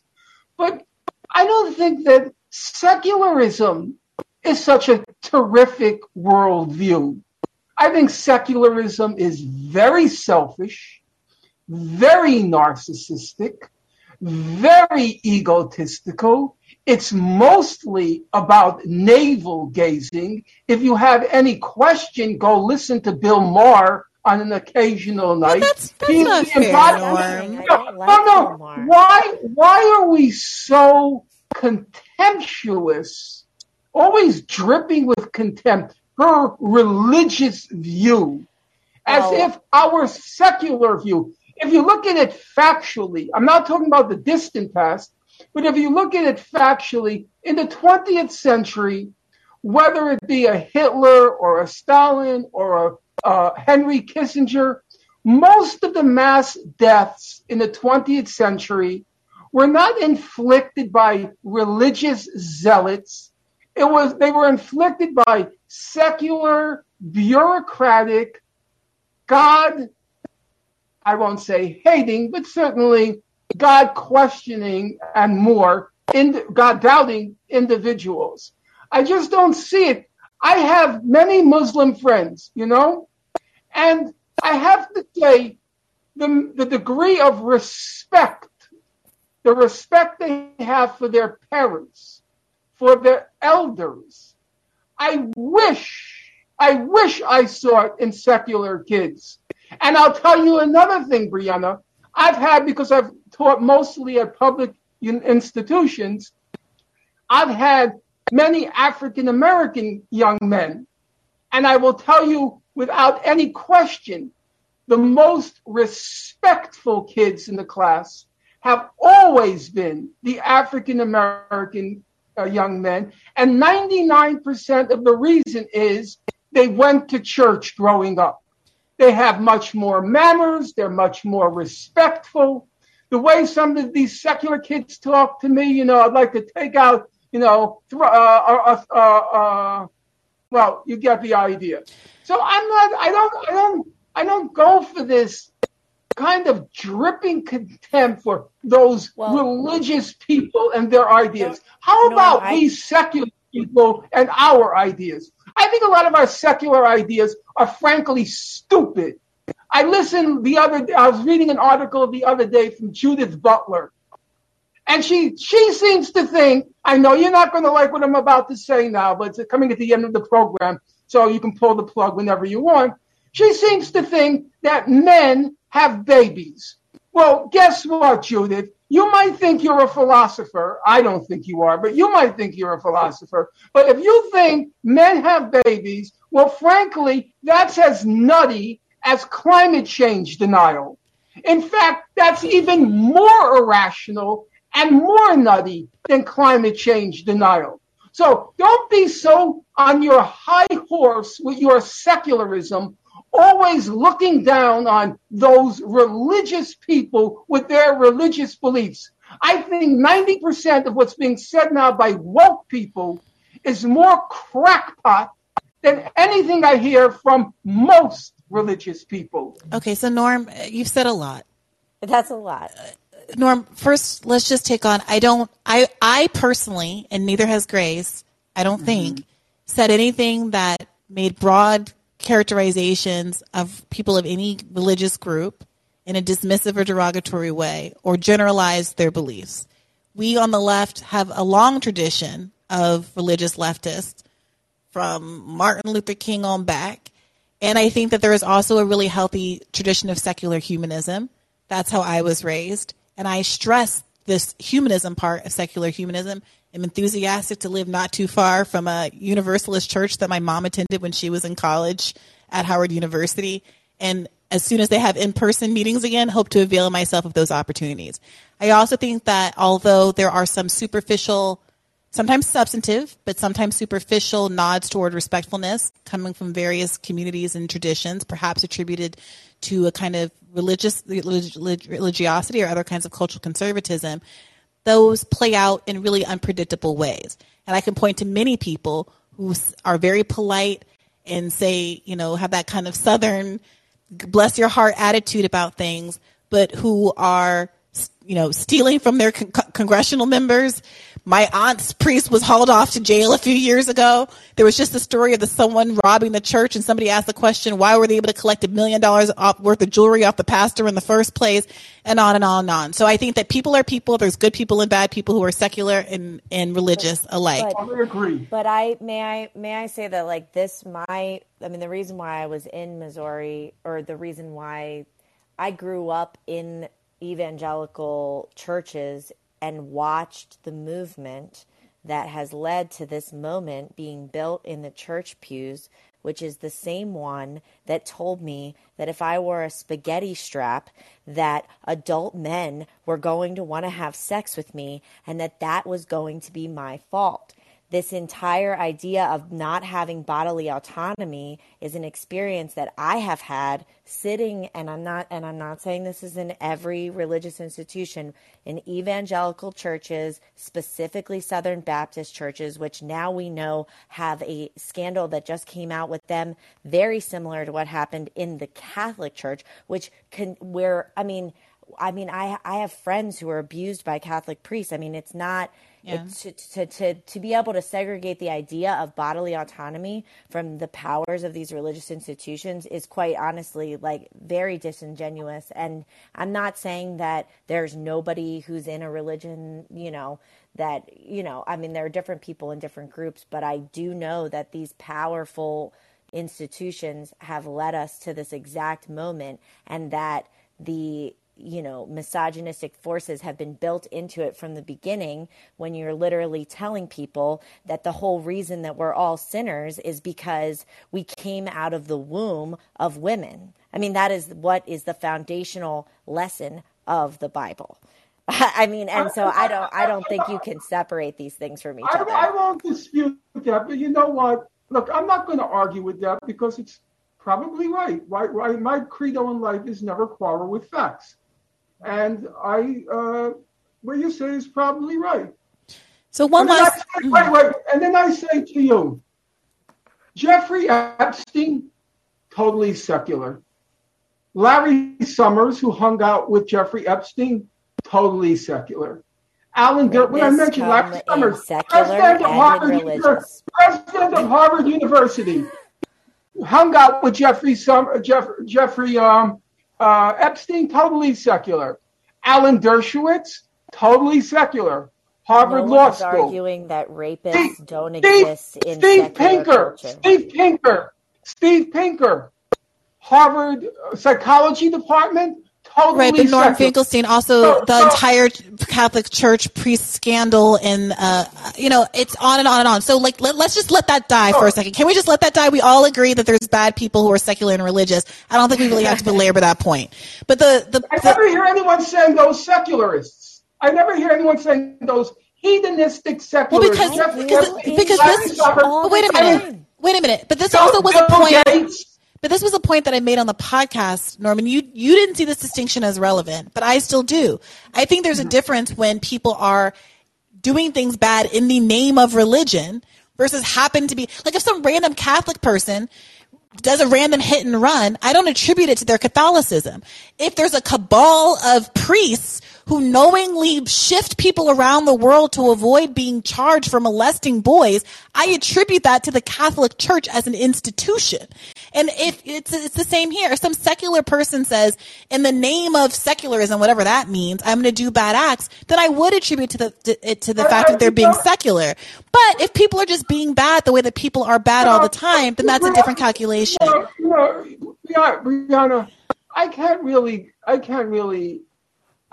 But I don't think that secularism is such a terrific worldview. I think secularism is very selfish, very narcissistic, very egotistical. It's mostly about navel gazing. If you have any question, go listen to Bill Maher on an occasional night. that's, that's He's not fair, Norm. No, no, no. Why, why are we so contemptuous, always dripping with contempt her religious view as oh. if our secular view, if you look at it factually, I'm not talking about the distant past, but if you look at it factually, in the 20th century, whether it be a Hitler or a Stalin or a uh, Henry Kissinger, most of the mass deaths in the 20th century were not inflicted by religious zealots. It was they were inflicted by secular, bureaucratic, God, I won't say hating, but certainly God questioning and more, in, God doubting individuals. I just don't see it. I have many Muslim friends, you know, and I have to say the, the degree of respect, the respect they have for their parents, for their elders. I wish, I wish I saw it in secular kids. And I'll tell you another thing, Briahna. I've had, because I've taught mostly at public institutions, I've had many African American young men. And I will tell you without any question, the most respectful kids in the class have always been the African American uh, young men. And 99% of the reason is they went to church growing up. They have much more manners. They're much more respectful. The way some of these secular kids talk to me, you know, I'd like to take out, you know, th- uh, uh, uh, uh, well, you get the idea. So I'm not, I don't, I don't, I don't go for this kind of dripping contempt for those well, religious people and their ideas. How no, about I, we secular people and our ideas? I think a lot of our secular ideas are frankly stupid. I listened the other I was reading an article the other day from Judith Butler. And she, she seems to think, I know you're not going to like what I'm about to say now, but it's coming at the end of the program, so you can pull the plug whenever you want. She seems to think that men have babies. Well, guess what, Judith? You might think you're a philosopher. I don't think you are, but you might think you're a philosopher. But if you think men have babies, well, frankly, that's as nutty as climate change denial. In fact, that's even more irrational and more nutty than climate change denial. So don't be so on your high horse with your secularism always looking down on those religious people with their religious beliefs. I think 90% of what's being said now by woke people is more crackpot than anything I hear from most religious people. Okay, so Norm, you've said a lot. That's a lot. Norm, first let's just take on I don't I I personally and neither has Grace, I don't mm-hmm. think said anything that made broad characterizations of people of any religious group in a dismissive or derogatory way or generalize their beliefs. We on the left have a long tradition of religious leftists from Martin Luther King on back. And I think that there is also a really healthy tradition of secular humanism. That's how I was raised. And I stress this humanism part of secular humanism I'm enthusiastic to live not too far from a Universalist church that my mom attended when she was in college at Howard University. And as soon as they have in person meetings again, hope to avail myself of those opportunities. I also think that although there are some superficial, sometimes substantive, but sometimes superficial nods toward respectfulness coming from various communities and traditions, perhaps attributed to a kind of religious religiosity or other kinds of cultural conservatism, those play out in really unpredictable ways. And I can point to many people who are very polite and say, you know, have that kind of southern bless your heart attitude about things, but who are, you know, stealing from their con- congressional members my aunt's priest was hauled off to jail a few years ago. There was just a story of the someone robbing the church, and somebody asked the question, "Why were they able to collect a million dollars worth of jewelry off the pastor in the first place?" And on and on and on. So I think that people are people. There's good people and bad people who are secular and, and religious alike. But, I agree. But I may I may I say that like this my I mean the reason why I was in Missouri or the reason why I grew up in evangelical churches and watched the movement that has led to this moment being built in the church pews, which is the same one that told me that if I wore a spaghetti strap, that adult men were going to want to have sex with me and that that was going to be my fault. This entire idea of not having bodily autonomy is an experience that I have had sitting and I'm not and I'm not saying this is in every religious institution in evangelical churches specifically Southern Baptist churches which now we know have a scandal that just came out with them very similar to what happened in the Catholic Church which can where I mean I mean I I have friends who are abused by Catholic priests I mean it's not yeah. to, to, to, to be able to segregate the idea of bodily autonomy from the powers of these religious institutions is quite honestly like very disingenuous. And I'm not saying that there's nobody who's in a religion, you know, that, you know, I mean, there are different people in different groups, but I do know that these powerful institutions have led us to this exact moment and that the you know, misogynistic forces have been built into it from the beginning when you're literally telling people that the whole reason that we're all sinners is because we came out of the womb of women. I mean, that is what is the foundational lesson of the Bible. I mean, and so I don't, I don't think you can separate these things from each other. I, I won't dispute that, but you know what? Look, I'm not going to argue with that because it's probably right. Right, right. My credo in life is never quarrel with facts. And I, uh, what you say is probably right. So one last. Say, wait, wait. And then I say to you, Jeffrey Epstein, totally secular. Larry Summers, who hung out with Jeffrey Epstein, totally secular. Alan Dur- when I mentioned Larry Summers, president of, Harvard, president of Harvard University, hung out with Jeffrey Sum- Jeff- Jeffrey um, uh, Epstein, totally secular. Alan Dershowitz, totally secular. Harvard no Law School. arguing that rapists Steve, don't exist Steve, in Steve Pinker, culture. Steve Pinker, Steve Pinker, Harvard Psychology Department, totally right. But Norm. Finkelstein, also so, the so, entire Catholic Church priest scandal, and uh, you know, it's on and on and on. So, like, let, us just let that die for a second. Can we just let that die? We all agree that there's bad people who are secular and religious. I don't think we really have to belabor that point. But the the I the, never hear anyone saying those secularists. I never hear anyone saying those hedonistic secularists. Well, because because, because this. But wait a minute. Wait a minute. But this also was a point. Gates, but this was a point that I made on the podcast, Norman. You you didn't see this distinction as relevant, but I still do. I think there's a mm-hmm. difference when people are doing things bad in the name of religion versus happen to be like if some random Catholic person does a random hit and run, I don't attribute it to their Catholicism. If there's a cabal of priests who knowingly shift people around the world to avoid being charged for molesting boys, I attribute that to the Catholic Church as an institution. And if it's it's the same here, if some secular person says, in the name of secularism, whatever that means, I'm going to do bad acts, then I would attribute to the to, to the fact that they're being secular. But if people are just being bad the way that people are bad all the time, then that's a different calculation. Know, Briahna, I can't really, I can't really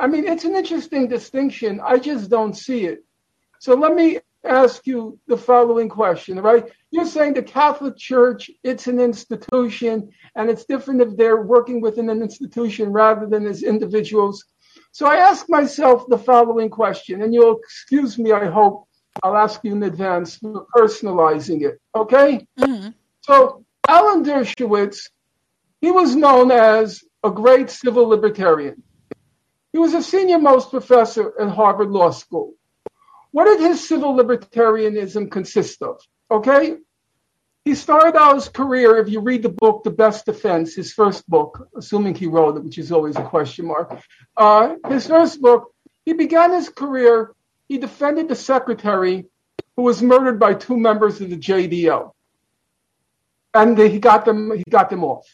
I mean, it's an interesting distinction. I just don't see it. So let me ask you the following question, right? You're saying the Catholic Church, it's an institution, and it's different if they're working within an institution rather than as individuals. So I ask myself the following question, and you'll excuse me, I hope I'll ask you in advance for personalizing it, okay? Mm-hmm. So Alan Dershowitz, he was known as a great civil libertarian. He was a senior most professor at Harvard Law School. What did his civil libertarianism consist of? Okay? He started out his career, if you read the book, The Best Defense, his first book, assuming he wrote it, which is always a question mark. Uh, his first book, he began his career, he defended the secretary who was murdered by two members of the JDL. And he got them, he got them off.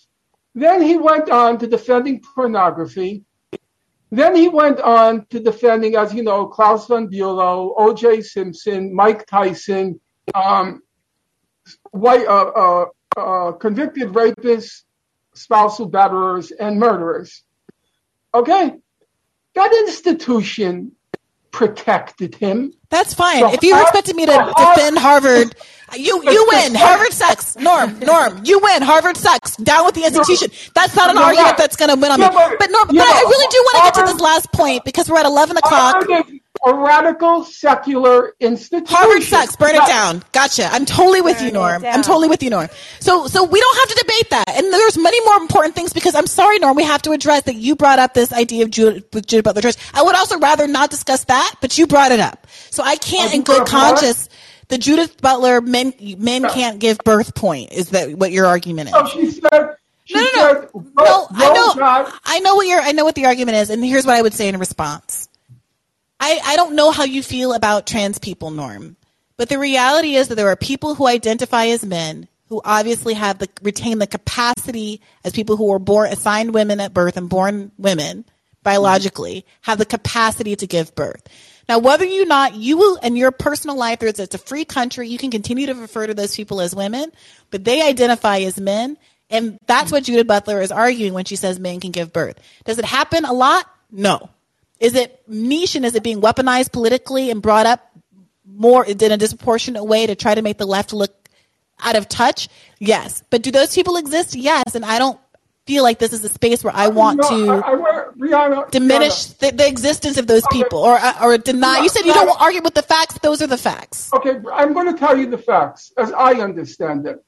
Then he went on to defending pornography then he went on to defending, as you know, Klaus von Bülow, O.J. Simpson, Mike Tyson, um, white, uh, uh, uh, convicted rapists, spousal batterers, and murderers. Okay? That institution protected him. That's fine. So if you expected me to defend Harvard, you you win. Harvard sucks. Norm, Norm, you win. Harvard sucks. Down with the institution. That's not an argument that's going to win on me. But Norm, but I really do want to get to this last point because we're at eleven o'clock. A radical secular institution. Harvard sucks. Burn it down. Gotcha. I'm totally with you, Burn it Norm. I'm totally with you, Norm. So, so we don't have to debate that. And there's many more important things because I'm sorry, Norm, we have to address that you brought up this idea of Judith, with Judith Butler Church. I would also rather not discuss that, but you brought it up. So I can't, Oh, in good brought what? conscience, the Judith Butler men men can't give birth point is that what your argument is? So she said. She No, no, said, no. "Ro- No, I know. got- I know what your I know what the argument is, and here's what I would say in response. I, I don't know how you feel about trans people, Norm, but the reality is that there are people who identify as men who obviously have the retain the capacity as people who were born assigned women at birth and born women biologically have the capacity to give birth. Now, whether you not you will in your personal life, there's it's a free country, you can continue to refer to those people as women, but they identify as men, and that's what Judith Butler is arguing when she says men can give birth. Does it happen a lot? No. Is it niche and is it being weaponized politically and brought up more in a disproportionate way to try to make the left look out of touch? Yes. But do those people exist? Yes. And I don't feel like this is a space where I uh, want No, to I, I, Briahna, diminish the, the existence of those people or uh, or deny. You said you don't argue with the facts. Those are the facts. Okay, I'm going to tell you the facts as I understand them.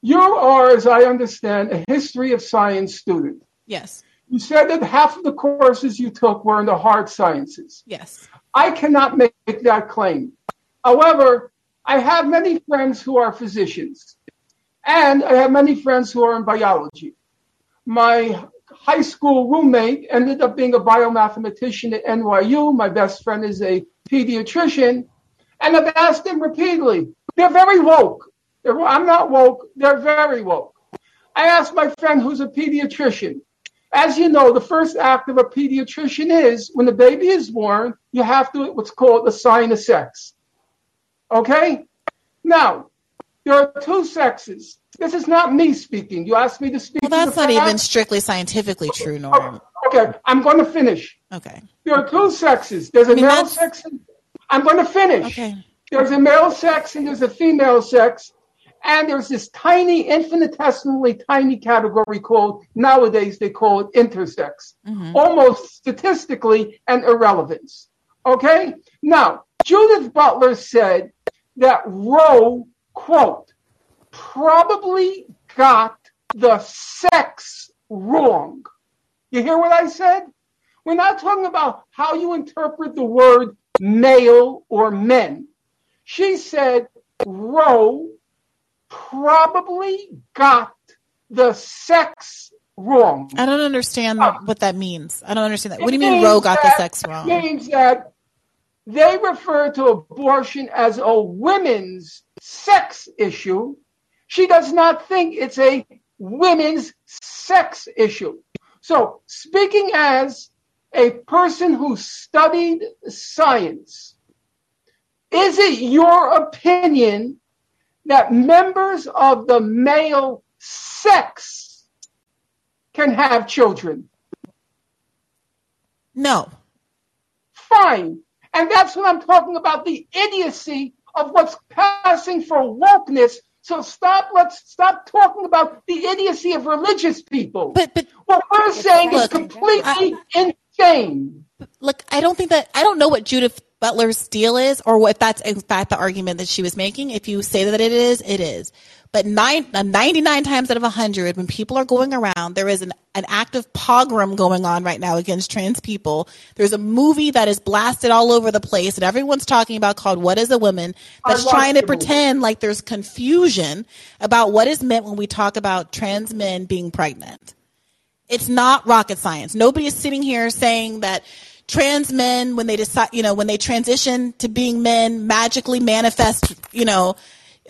You are, as I understand, a history of science student. Yes. You said that half of the courses you took were in the hard sciences. Yes. I cannot make that claim. However, I have many friends who are physicians, and I have many friends who are in biology. My high school roommate ended up being a biomathematician at NYU. My best friend is a pediatrician, and I've asked them repeatedly. They're very woke. They're, I'm not woke. They're very woke. I asked my friend who's a pediatrician. As you know, the first act of a pediatrician is when the baby is born, you have to what's called assign a sex. Okay? Now, there are two sexes. This is not me speaking. You asked me to speak. Well, that's not even strictly scientifically true, Norm. Okay, I'm going to finish. Okay. There are two sexes. There's a mean, male that's- sex. and- I'm going to finish. Okay. There's a male sex and there's a female sex. And there's this tiny, infinitesimally tiny category called, nowadays they call it intersex. Mm-hmm. Almost statistically an irrelevance. Okay? Now, Judith Butler said that Roe, quote, probably got the sex wrong. You hear what I said? We're not talking about how you interpret the word male or men. She said Roe probably got the sex wrong. I don't understand what that means. I don't understand that. What do you mean Roe got the sex wrong? means that they refer to abortion as a women's sex issue. She does not think it's a women's sex issue. So, speaking as a person who studied science, is it your opinion that members of the male sex can have children? No. Fine. And that's what I'm talking about the idiocy of what's passing for wokeness. So stop, let's stop talking about the idiocy of religious people. But but what we're saying is Look, completely insane. look, I don't think that I don't know what Judith Butler's deal is, or if that's in fact the argument that she was making. If you say that it is, it is. But nine, uh, 99 times out of 100, when people are going around, there is an, an active pogrom going on right now against trans people. There's a movie that is blasted all over the place that everyone's talking about called What is a Woman that's trying to movie. pretend like there's confusion about what is meant when we talk about trans men being pregnant. It's not rocket science. Nobody is sitting here saying that trans men, when they decide, you know, when they transition to being men, magically manifest, you know,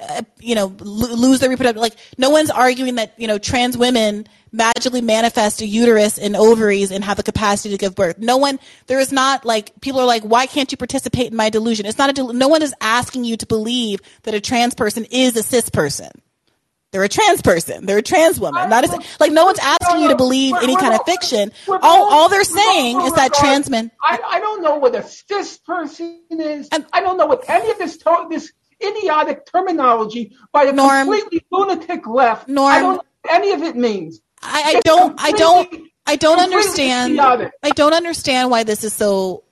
uh, you know, lo- lose their reproductive. Like, no one's arguing that you know trans women magically manifest a uterus and ovaries and have the capacity to give birth. No one. There is not like people are like, why can't you participate in my delusion? It's not a. Del- no one is asking you to believe that a trans person is a cis person. They're a trans person. They're a trans woman. Not a, like no one's asking you to believe any kind of fiction. All all they're saying is that trans men. I, I don't know what a cis person is. And, I don't know what any of this to- this idiotic terminology by a Norm. completely lunatic left. Norm. I don't know what any of it means. I, I don't I don't I don't understand idiotic. I don't understand why this is so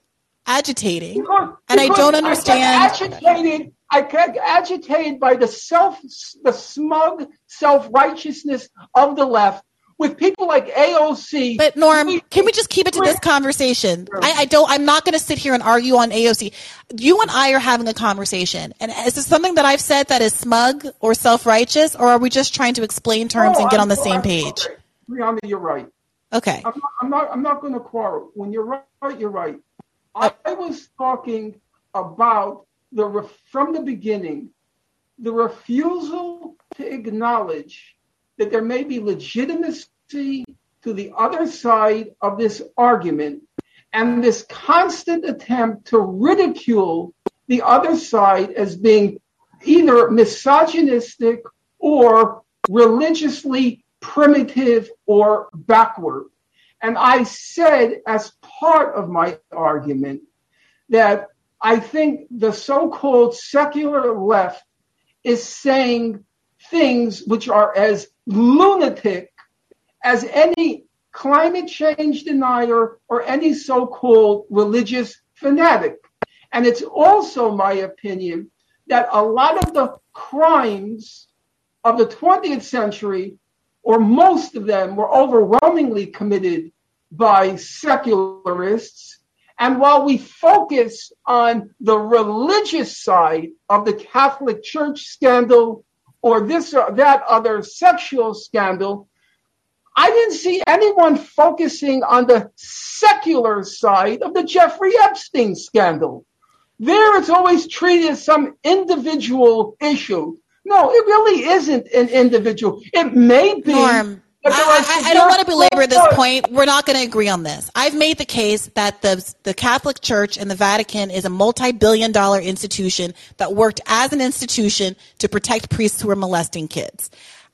agitating, Because- and I don't understand. agitated. I get agitated by the self, the smug self righteousness of the left with people like AOC. But Norm, We- can we just keep it to this conversation? I, I don't. I'm not going to sit here and argue on AOC. You and I are having a conversation, and is this something that I've said that is smug or self righteous, or are we just trying to explain terms No, and get I'm- on the same I'm- page? okay. Briahna, you're right. Okay. I'm not, I'm not, I'm not going to quarrel. When you're right, you're right. I, I was talking about the from the beginning, the refusal to acknowledge that there may be legitimacy to the other side of this argument and this constant attempt to ridicule the other side as being either misogynistic or religiously primitive or backward. And I said, as part of my argument, that I think the so called secular left is saying things which are as lunatic as any climate change denier or any so called religious fanatic. And it's also my opinion that a lot of the crimes of the 20th century, or most of them, were overwhelmingly committed by secularists. And while we focus on the religious side of the Catholic Church scandal or this or that other sexual scandal, I didn't see anyone focusing on the secular side of the Jeffrey Epstein scandal. There it's always treated as some individual issue. No, it really isn't an individual. It may be. Norm, I, I, I don't want to belabor this point. We're not going to agree on this. I've made the case that the the Catholic Church and the Vatican is a multi-billion dollar institution that worked as an institution to protect priests who are molesting kids.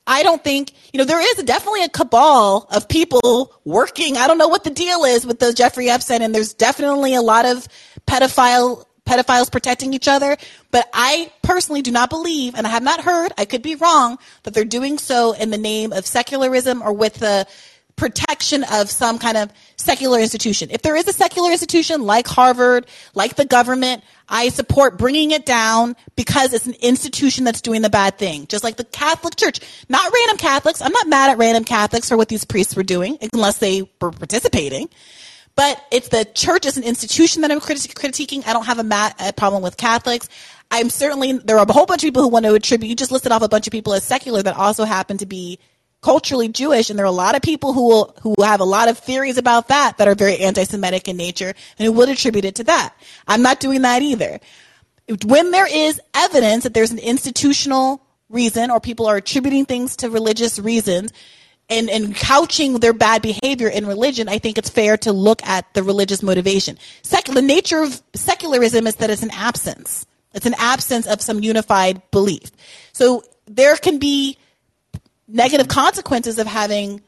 I don't think, you know, there is definitely a cabal of people working. I don't know what the deal is with the Jeffrey Epstein, and there's definitely a lot of pedophile pedophiles protecting each other. But I personally do not believe, and I have not heard, I could be wrong, that they're doing so in the name of secularism or with the protection of some kind of secular institution. If there is a secular institution like Harvard, like the government, I support bringing it down because it's an institution that's doing the bad thing. Just like the Catholic Church. Not random Catholics. I'm not mad at random Catholics for what these priests were doing, unless they were participating. But it's the church as an institution that I'm criti- critiquing. I don't have a, a problem with Catholics. I'm certainly, there are a whole bunch of people who want to attribute, you just listed off a bunch of people as secular that also happen to be culturally Jewish, and there are a lot of people who will, who have a lot of theories about that that are very anti-Semitic in nature, and who would attribute it to that. I'm not doing that either. When there is evidence that there's an institutional reason, or people are attributing things to religious reasons, and, and couching their bad behavior in religion, I think it's fair to look at the religious motivation. The nature of secularism is that it's an absence. It's an absence of some unified belief. So there can be negative consequences of having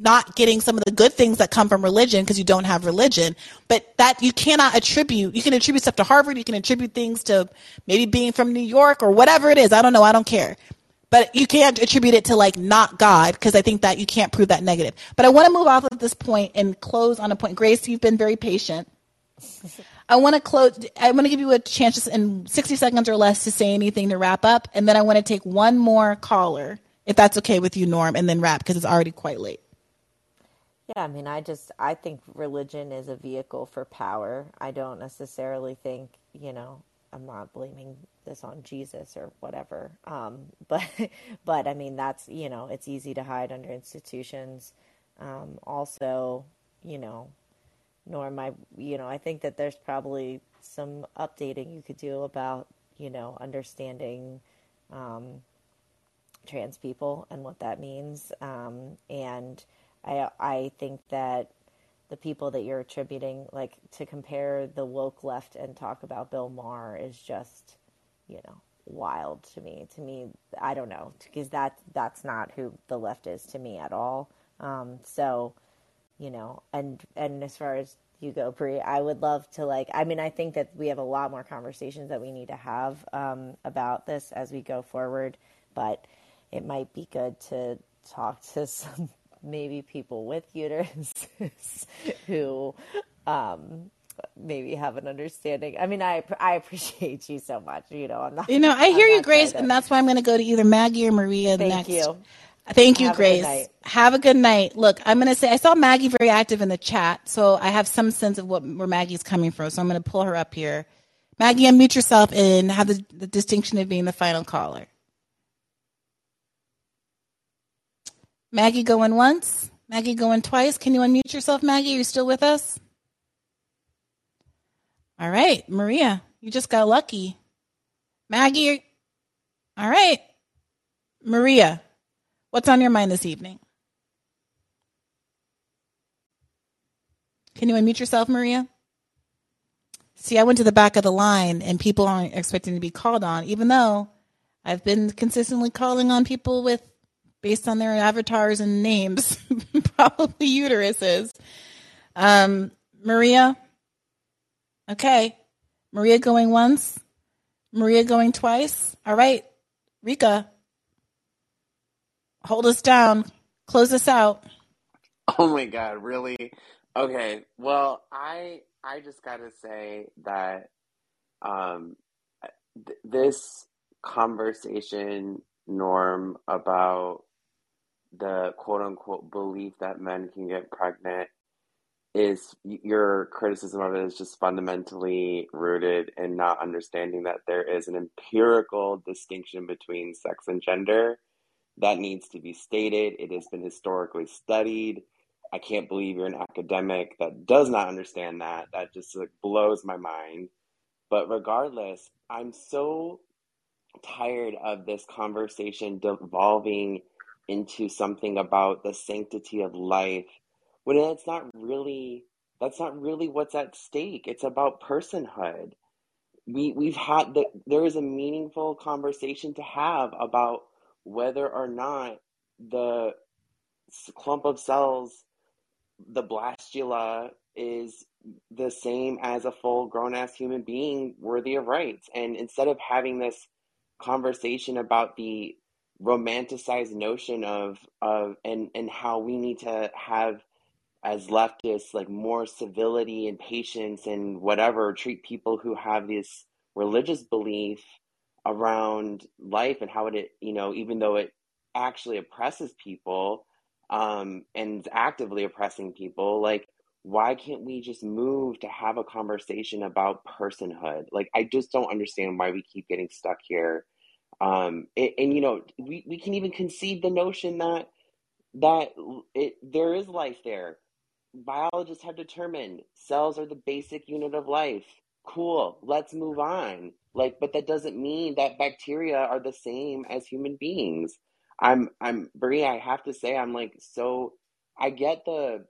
not getting some of the good things that come from religion because you don't have religion. But that you cannot attribute. You can attribute stuff to Harvard. You can attribute things to maybe being from New York or whatever it is. I don't know. I don't care. But you can't attribute it to like not God because I think that you can't prove that negative. But I want to move off of this point and close on a point. Grace, you've been very patient. I want to close. I want to give you a chance in 60 seconds or less to say anything to wrap up. And then I want to take one more caller, if that's okay with you, Norm, and then wrap because it's already quite late. Yeah, I mean, I just I think religion is a vehicle for power. I don't necessarily think, you know, I'm not blaming this on Jesus or whatever. Um, but but I mean, that's you know, it's easy to hide under institutions. Um, also, you know, Norm, I you know, I think that there's probably some updating you could do about you know understanding um, trans people and what that means, um, and I I think that the people that you're attributing, like to compare the woke left and talk about Bill Maher is just, you know, wild to me. To me, I don't know because that that's not who the left is to me at all. Um, so, you know, and and as far as you go, Brie, I would love to like. I mean, I think that we have a lot more conversations that we need to have um, about this as we go forward, but it might be good to talk to some maybe people with uteruses who um, maybe have an understanding. I mean, I I appreciate you so much. You know, I'm not. You know, I hear I'm you, Grace, and that's why I'm going to go to either Maggie or Maria Thank next. you. Thank you, Have Grace. night. Have a good night. Look, I'm going to say I saw Maggie very active in the chat, so I have some sense of what where Maggie's coming from. So I'm going to pull her up here. Maggie, unmute yourself and have the, the distinction of being the final caller. Maggie going once. Maggie going twice. Can you unmute yourself, Maggie? Are you still with us? All right, Maria, you just got lucky. Maggie, all right. Maria, what's on your mind this evening? Can you unmute yourself, Maria? See, I went to the back of the line and people aren't expecting to be called on, even though I've been consistently calling on people with, based on their avatars and names, probably uteruses. Um, Maria? Okay. Maria going once. Maria going twice. All right. Rika, hold us down. Close us out. Oh my god, really? Okay. Well, I I just got to say that um th- this conversation norm about the quote unquote belief that men can get pregnant is your criticism of it is just fundamentally rooted in not understanding that there is an empirical distinction between sex and gender that needs to be stated. It has been historically studied. I can't believe you're an academic that does not understand that. That just like blows my mind. But regardless, I'm so tired of this conversation devolving into something about the sanctity of life when it's not really that's not really what's at stake. It's about personhood. We we've had the, there is a meaningful conversation to have about whether or not the clump of cells, the blastula, is the same as a full grown ass human being worthy of rights. And instead of having this conversation about the romanticized notion of of and and how we need to have as leftists like more civility and patience and whatever treat people who have this religious belief around life and how it you know even though it actually oppresses people um and actively oppressing people like why can't we just move to have a conversation about personhood? Like i just don't understand why we keep getting stuck here um and, and you know we, we can even concede the notion that that it there is life there biologists have determined cells are the basic unit of life. Cool, let's move on. Like, but that doesn't mean that bacteria are the same as human beings. I'm, I'm, Brie, I have to say, I'm like, so I get the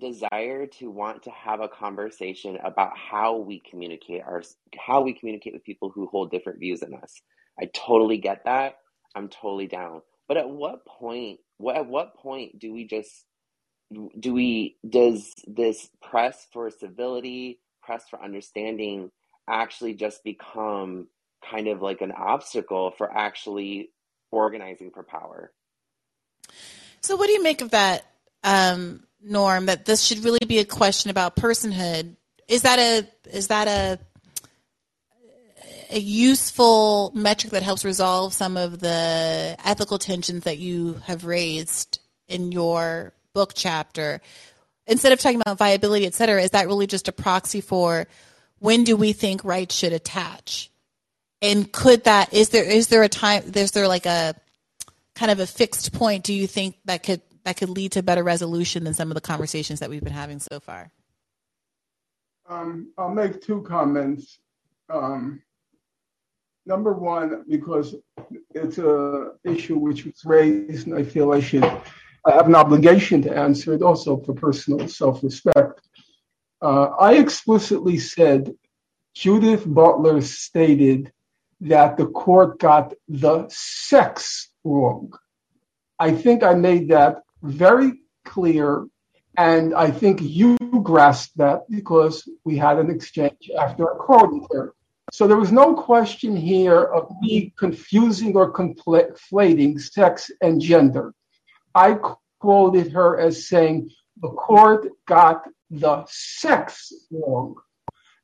desire to want to have a conversation about how we communicate our, how we communicate with people who hold different views than us. I totally get that. I'm totally down. But at what point, what, at what point do we just do we does this press for civility press for understanding actually just become kind of like an obstacle for actually organizing for power So, what do you make of that um, norm? That this should really be a question about personhood. Is that a is that a a useful metric that helps resolve some of the ethical tensions that you have raised in your book chapter? Instead of talking about viability, et cetera, is that really just a proxy for when do we think rights should attach? And could that is there is there a time is there like a kind of a fixed point do you think that could that could lead to better resolution than some of the conversations that we've been having so far? Um, I'll make two comments. Um, number one, because it's a issue which was raised, and I feel I should I have an obligation to answer it also for personal self-respect. Uh, I explicitly said Judith Butler stated that the court got the sex wrong. I think I made that very clear, and I think you grasped that because we had an exchange after I quoted her. So there was no question here of me confusing or conflating sex and gender. I quoted her as saying the court got the sex wrong.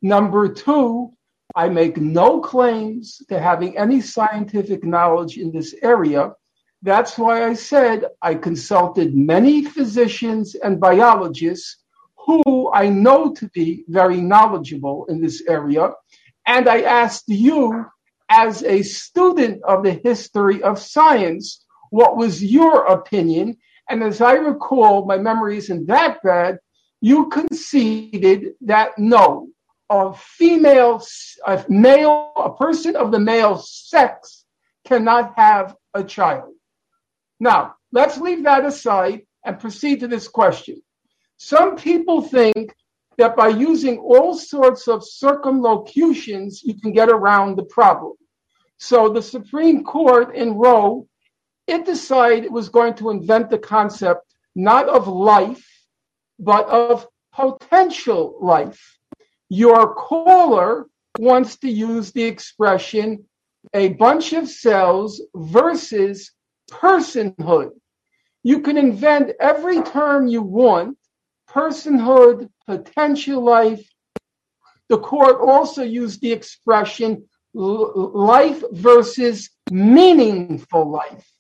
Number two, I make no claims to having any scientific knowledge in this area. That's why I said I consulted many physicians and biologists who I know to be very knowledgeable in this area. And I asked you, as a student of the history of science, what was your opinion? And as I recall, my memory isn't that bad. You conceded that no, a female, a male, a person of the male sex cannot have a child. Now, let's leave that aside and proceed to this question. Some people think that by using all sorts of circumlocutions, you can get around the problem. So the Supreme Court in Roe, it decided it was going to invent the concept not of life, but of potential life. Your caller wants to use the expression a bunch of cells versus personhood. You can invent every term you want personhood, potential life. The court also used the expression life versus meaningful life.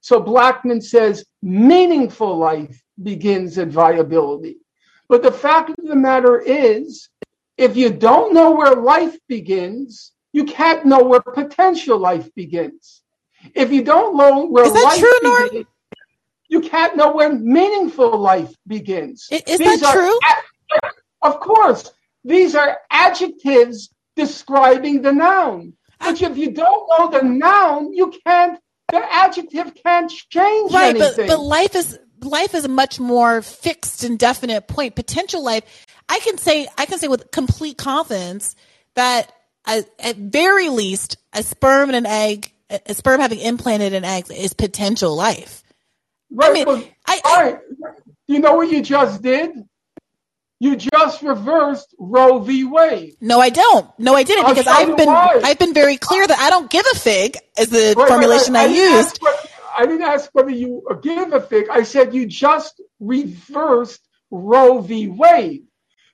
So Blackmun says meaningful life begins at viability. But the fact of the matter is, if you don't know where life begins, you can't know where potential life begins. If you don't know where Is that life true, Norm? You can't know where meaningful life begins. Is These that true? ad- of course, these are adjectives describing the noun. But if you don't know the noun, you can't. The adjective can't change Right, but anything. but life is life is a much more fixed and definite point. Potential life, I can say I can say with complete confidence that at very least a sperm and an egg, a sperm having implanted an egg is potential life. Right, mean, but- I- right. You know what you just did? You just reversed Roe v. Wade. No, I don't. No, I didn't because I've been why. I've been very clear that I don't give a fig as the Right, formulation right. I, didn't used. what- I didn't ask whether you give a fig. I said you just reversed Roe v. Wade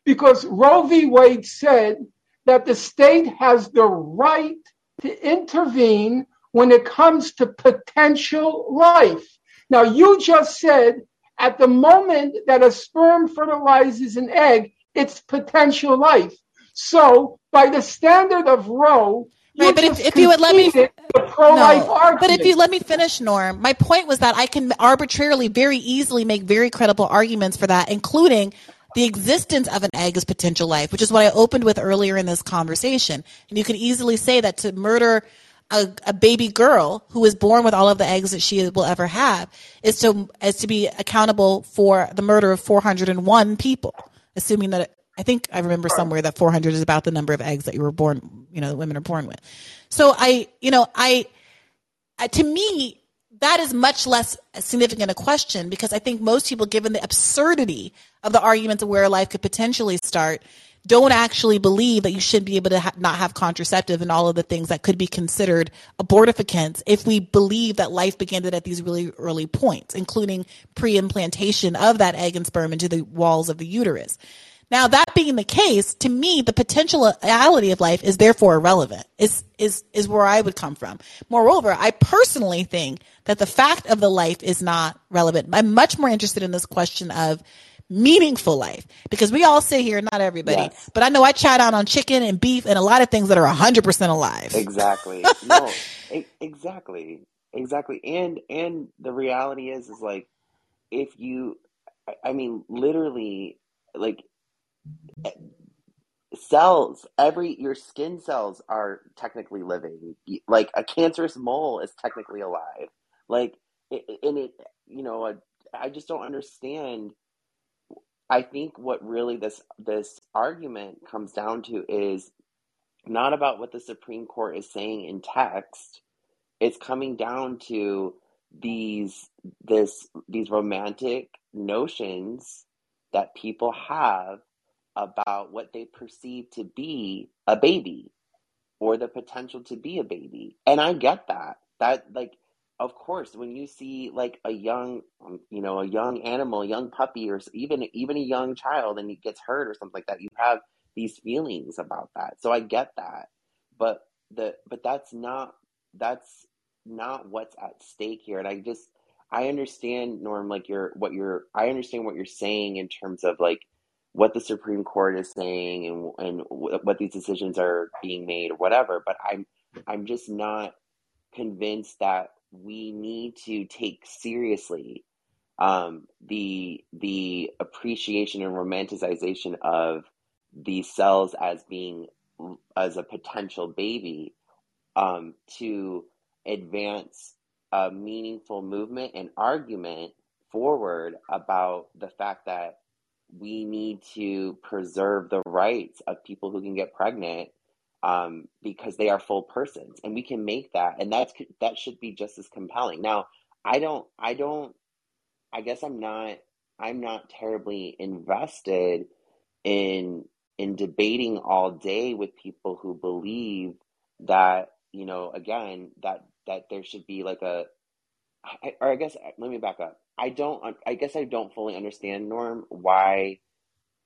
because Roe v. Wade said that the state has the right to intervene when it comes to potential life. Now, you just said at the moment that a sperm fertilizes an egg, it's potential life. So, by the standard of Roe, Right, but if- if you would let me- No, argument. but if you let me finish, Norm, my point was that I can arbitrarily, very easily make very credible arguments for that, including the existence of an egg as potential life, which is what I opened with earlier in this conversation. And you could easily say that to murder a, a baby girl who is born with all of the eggs that she will ever have is to is to be accountable for the murder of 401 people, assuming that I think I remember somewhere that 400 is about the number of eggs that you were born, you know, that women are born with. So I, you know, I, uh, to me, that is much less significant a question because I think most people, given the absurdity of the arguments of where life could potentially start, don't actually believe that you should be able to ha- not have contraceptive and all of the things that could be considered abortificants if we believe that life began at these really early points, including pre-implantation of that egg and sperm into the walls of the uterus. Now, that being the case, to me, the potentiality of life is therefore irrelevant. Is is is where I would come from. Moreover, I personally think that the fact of the life is not relevant. I'm much more interested in this question of meaningful life because we all sit here, not everybody, Yes. but I know I chat out on chicken and beef and a lot of things that are 100% alive. Exactly. No, e- exactly. Exactly. And and the reality is is like if you I- mean literally like cells every your skin cells are technically living like a cancerous mole is technically alive like and it you know I, I just don't understand I think what really this this argument comes down to is not about what the Supreme Court is saying in text. It's coming down to these this these romantic notions that people have about what they perceive to be a baby or the potential to be a baby. And I get that. That like of course, when you see like a young, um, you know, a young animal, a young puppy, or even even a young child, and he gets hurt or something like that, you have these feelings about that. So I get that, but the but that's not that's not what's at stake here. And I just I understand Norm, like you're what you're I understand what you're saying in terms of like what the Supreme Court is saying and and what these decisions are being made or whatever. But I'm I'm just not convinced that we need to take seriously um, the the appreciation and romanticization of these cells as being as a potential baby um, to advance a meaningful movement and argument forward about the fact that we need to preserve the rights of people who can get pregnant um, because they are full persons, and we can make that, and that's that should be just as compelling. Now, I don't, I don't, I guess I'm not, I'm not terribly invested in in debating all day with people who believe that you know again that that there should be like a or I guess let me back up. I don't I guess I don't fully understand Norm why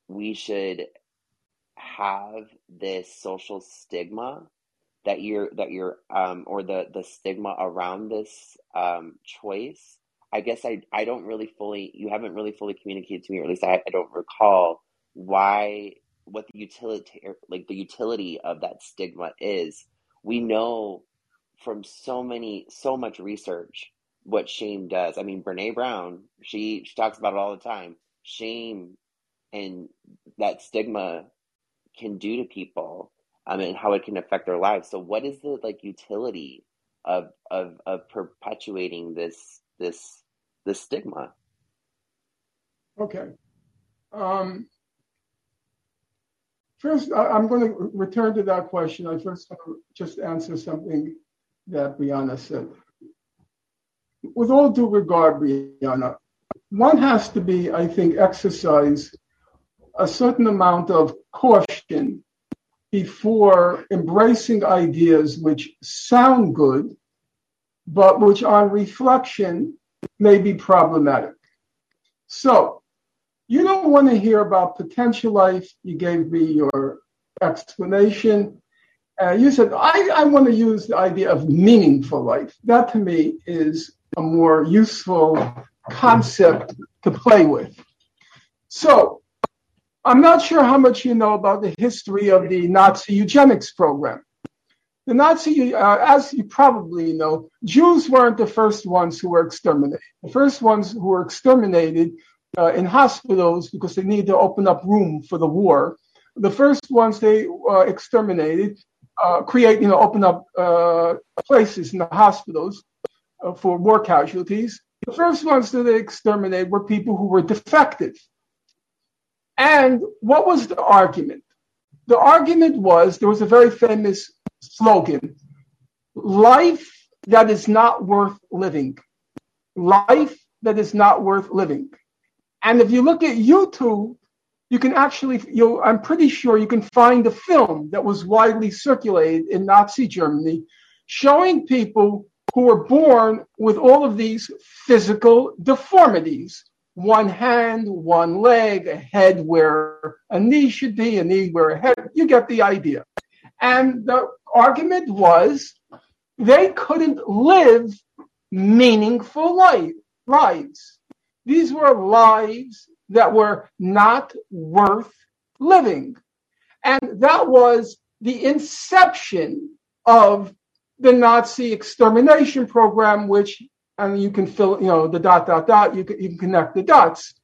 we should have this social stigma that you're that you're um or the the stigma around this um choice i guess i i don't really fully you haven't really fully communicated to me or at least i, I don't recall why what the utility like the utility of that stigma is. We know from so many so much research what shame does. I mean Brené Brown she she talks about it all the time. Shame and that stigma can do to people um, and how it can affect their lives. So, what is the like utility of of of perpetuating this this this stigma? Okay. Um, first, I, am going to return to that question. I first want to just answer something that Briahna said. With all due regard, Briahna, one has to be, I think, exercise a certain amount of caution before embracing ideas which sound good, but which on reflection may be problematic. So, you don't want to hear about potential life. You gave me your explanation. Uh, you said, I, I want to use the idea of meaningful life. That to me is a more useful concept to play with. So, I'm not sure how much you know about the history of the Nazi eugenics program. The Nazi, uh, as you probably know, Jews weren't the first ones who were exterminated. The first ones who were exterminated uh, in hospitals because they needed to open up room for the war. The first ones they uh, exterminated, uh, create, you know, open up uh, places in the hospitals uh, for war casualties. The first ones that they exterminated were people who were defective and what was the argument? The argument was there was a very famous slogan life that is not worth living. Life that is not worth living. And if you look at YouTube, you can actually, you I'm pretty sure you can find a film that was widely circulated in Nazi Germany showing people who were born with all of these physical deformities one hand, one leg, a head where a knee should be, a knee where a head. You get the idea. And the argument was they couldn't live meaningful life, lives. These were lives that were not worth living. And that was the inception of the Nazi extermination program, which and you can fill, you know, the dot, dot, dot, you can, you can connect the dots.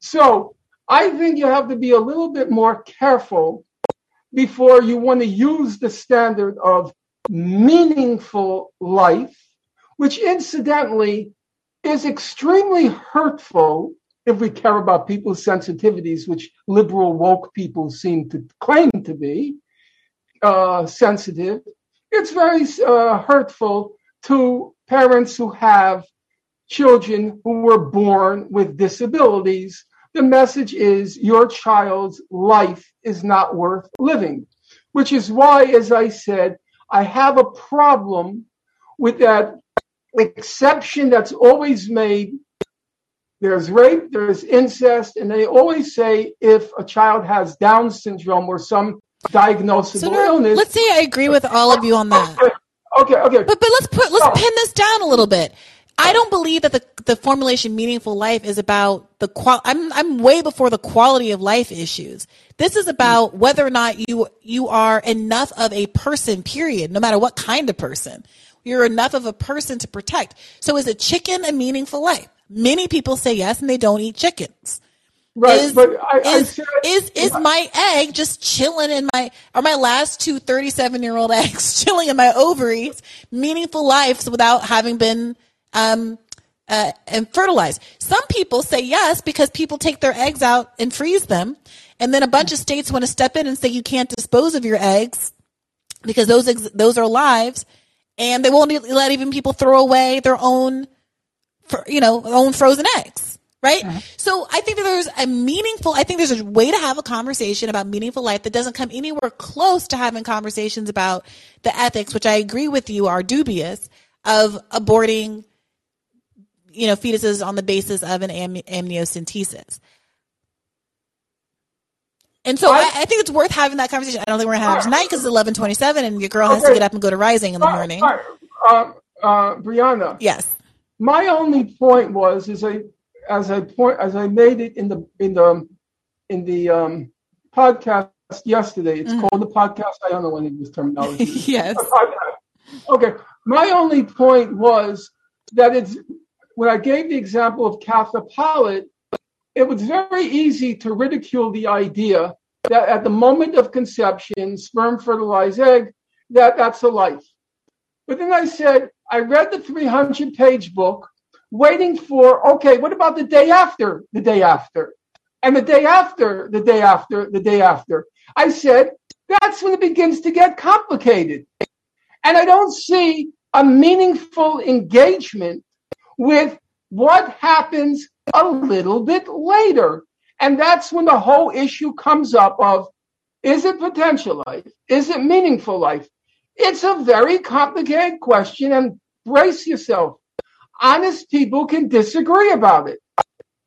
So I think you have to be a little bit more careful before you want to use the standard of meaningful life, which incidentally is extremely hurtful if we care about people's sensitivities, which liberal woke people seem to claim to be uh, sensitive. It's very uh, hurtful to parents who have children who were born with disabilities. The message is your child's life is not worth living, which is why, as I said, I have a problem with that exception that's always made. There's rape, there's incest, and they always say if a child has Down syndrome or some diagnosable So illness. let's say I agree with all of you on that. Okay, okay. But but let's put let's No. pin this down a little bit. I don't believe that the the formulation meaningful life is about the qual. I'm I'm way before the quality of life issues. This is about whether or not you you are enough of a person. Period. No matter what kind of person, you're enough of a person to protect. So is a chicken a meaningful life? Many people say yes, and they don't eat chickens. Right, is, but I, I is, said, is is my egg just chilling in my are my last two 37 year old eggs chilling in my ovaries meaningful lives without having been um uh, and fertilized? Some people say yes because people take their eggs out and freeze them and then a bunch of states want to step in and say you can't dispose of your eggs because those eggs, those are lives and they won't let even people throw away their own for, you know, own frozen eggs, right? So I think that there's a meaningful, I think there's a way to have a conversation about meaningful life that doesn't come anywhere close to having conversations about the ethics, which I agree with you are dubious of aborting, you know, fetuses on the basis of an am- amniocentesis. And so I, I think it's worth having that conversation. I don't think we're gonna have it tonight because it's eleven twenty-seven, and your girl has to get up and go to Rising in the morning. Uh, uh, uh, Briahna, Yes. my only point was is I as I point as I made it in the in the in the um, podcast yesterday. It's called the podcast. I don't know when it was terminology. yes. Okay. My only point was that it's when I gave the example of Katha Pollitt, it was very easy to ridicule the idea that at the moment of conception, sperm fertilized egg, that that's a life. But then I said, I read the 300 page book, waiting for, okay, what about the day after the day after? And the day after the day after the day after. I said, that's when it begins to get complicated. And I don't see a meaningful engagement with what happens a little bit later. And that's when the whole issue comes up of is it potential life? Is it meaningful life? It's a very complicated question and brace yourself. Honest people can disagree about it.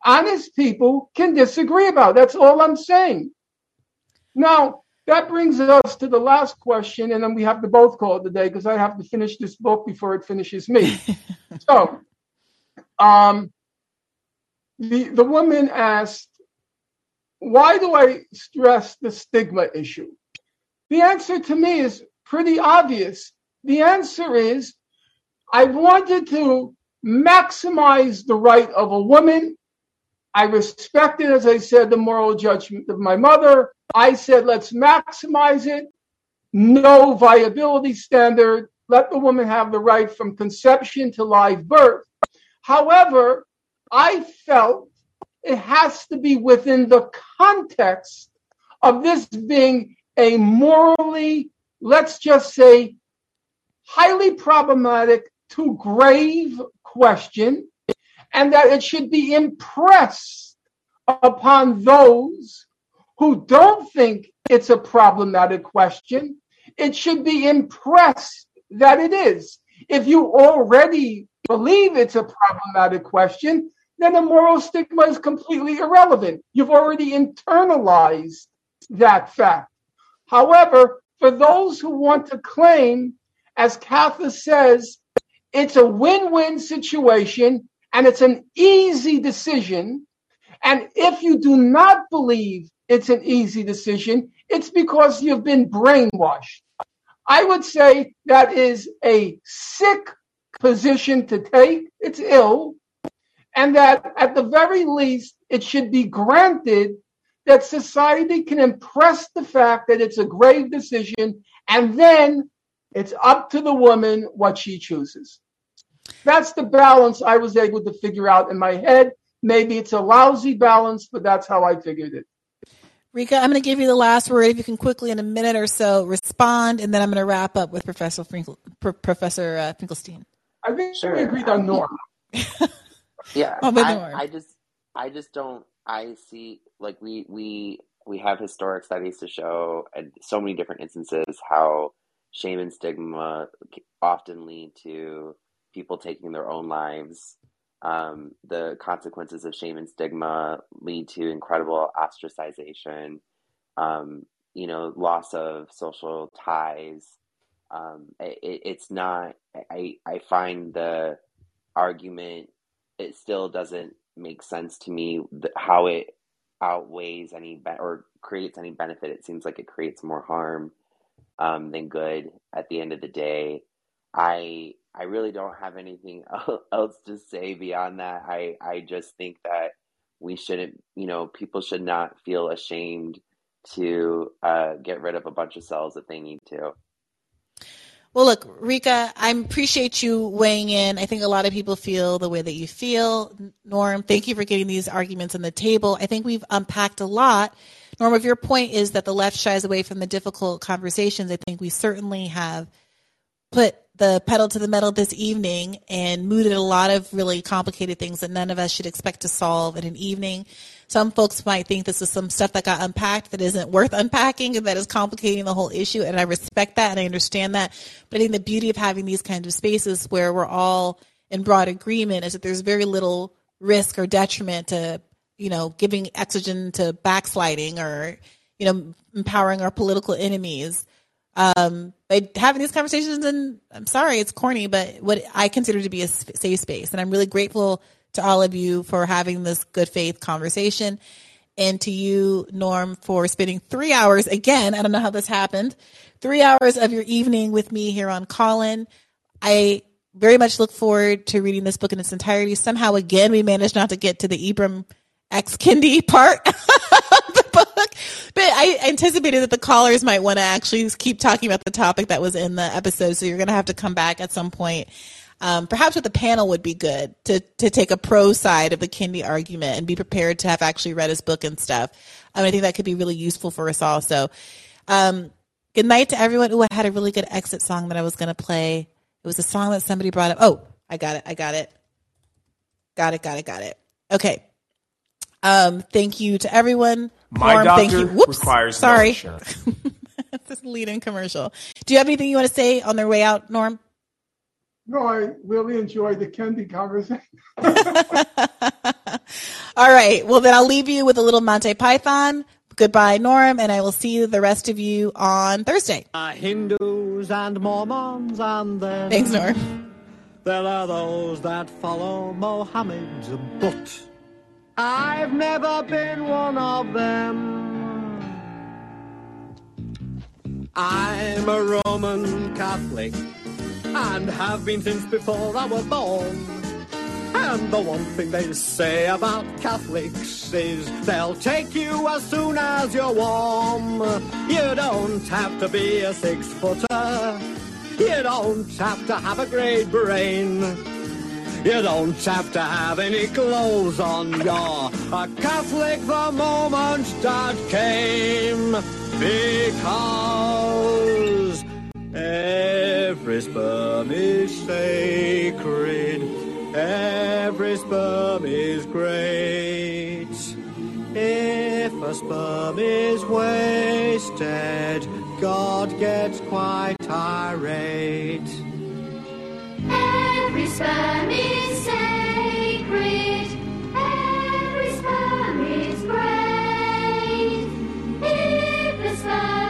Honest people can disagree about it. That's all I'm saying. Now, that brings us to the last question, and then we have to both call it the day because I have to finish this book before it finishes me. so, um, the the woman asked, "Why do I stress the stigma issue?" The answer to me is pretty obvious. The answer is, I wanted to maximize the right of a woman. I respected, as I said, the moral judgment of my mother. I said, let's maximize it. No viability standard. Let the woman have the right from conception to live birth. However, I felt it has to be within the context of this being a morally, let's just say, highly problematic to grave question, and that it should be impressed upon those who don't think it's a problematic question. It should be impressed that it is. If you already believe it's a problematic question, then the moral stigma is completely irrelevant. You've already internalized that fact. However, for those who want to claim, as Katha says, it's a win-win situation and it's an easy decision. And if you do not believe it's an easy decision, it's because you've been brainwashed. I would say that is a sick position to take. It's ill. And that at the very least, it should be granted that society can impress the fact that it's a grave decision and then it's up to the woman what she chooses. That's the balance I was able to figure out in my head. Maybe it's a lousy balance, but that's how I figured it. Rika, I'm going to give you the last word. If you can quickly, in a minute or so, respond, and then I'm going to wrap up with Professor Finkel, Pro- Professor uh, Finkelstein. I think Sure. we agreed on norm. Yeah, Oh, I, Norm. I just, I just don't. I see like we we we have historic studies to show, and so many different instances how shame and stigma often lead to people taking their own lives. Um, the consequences of shame and stigma lead to incredible ostracization, um, you know, loss of social ties. Um, it, it's not, I, I find the argument, it still doesn't make sense to me how it outweighs any be- or creates any benefit. It seems like it creates more harm um, than good at the end of the day. I I really don't have anything else to say beyond that. I I just think that we shouldn't, you know, people should not feel ashamed to uh, get rid of a bunch of cells if they need to. Well, look, Rika, I appreciate you weighing in. I think a lot of people feel the way that you feel. Norm, thank you for getting these arguments on the table. I think we've unpacked a lot. Norm, if your point is that the left shies away from the difficult conversations, I think we certainly have put the pedal to the metal this evening and mooted a lot of really complicated things that none of us should expect to solve in an evening. Some folks might think this is some stuff that got unpacked that isn't worth unpacking and that is complicating the whole issue. And I respect that and I understand that. But I think the beauty of having these kinds of spaces where we're all in broad agreement is that there's very little risk or detriment to, you know, giving oxygen to backsliding or, you know, empowering our political enemies um, by having these conversations. And I'm sorry, it's corny, but what I consider to be a safe space. And I'm really grateful to all of you for having this good faith conversation. And to you, Norm, for spending three hours again. I don't know how this happened. Three hours of your evening with me here on Callin. I very much look forward to reading this book in its entirety. Somehow, again, we managed not to get to the Ibram X Kendi part of the book. But I anticipated that the callers might want to actually keep talking about the topic that was in the episode. So you're going to have to come back at some point. Um, perhaps with the panel would be good to, to take a pro side of the Kendi argument and be prepared to have actually read his book and stuff. Um, I think that could be really useful for us all. So, um, good night to everyone. Ooh, I had a really good exit song that I was going to play. It was a song that somebody brought up. Oh, I got it. I got it. Got it. Got it. Got it. Okay. Um, thank you to everyone. My Norm, doctor thank you. Whoops, requires sorry. no insurance. This lead in commercial. Do you have anything you want to say on their way out, Norm? No, I really enjoyed the Kendi conversation. All right. Well, then I'll leave you with a little Monty Python. Goodbye, Norm, and I will see the rest of you on Thursday. Uh, Hindus and Mormons, and then Thanks, Norm. there are those that follow Mohammed, but I've never been one of them. I'm a Roman Catholic and have been since before I was born. And the one thing they say about Catholics is they'll take you as soon as you're warm. You don't have to be a six footer. You don't have to have a great brain. You don't have to have any clothes on. You're a Catholic the moment that came. Because every sperm is sacred. Every sperm is great. If a sperm is wasted, God gets quite irate. Christmas.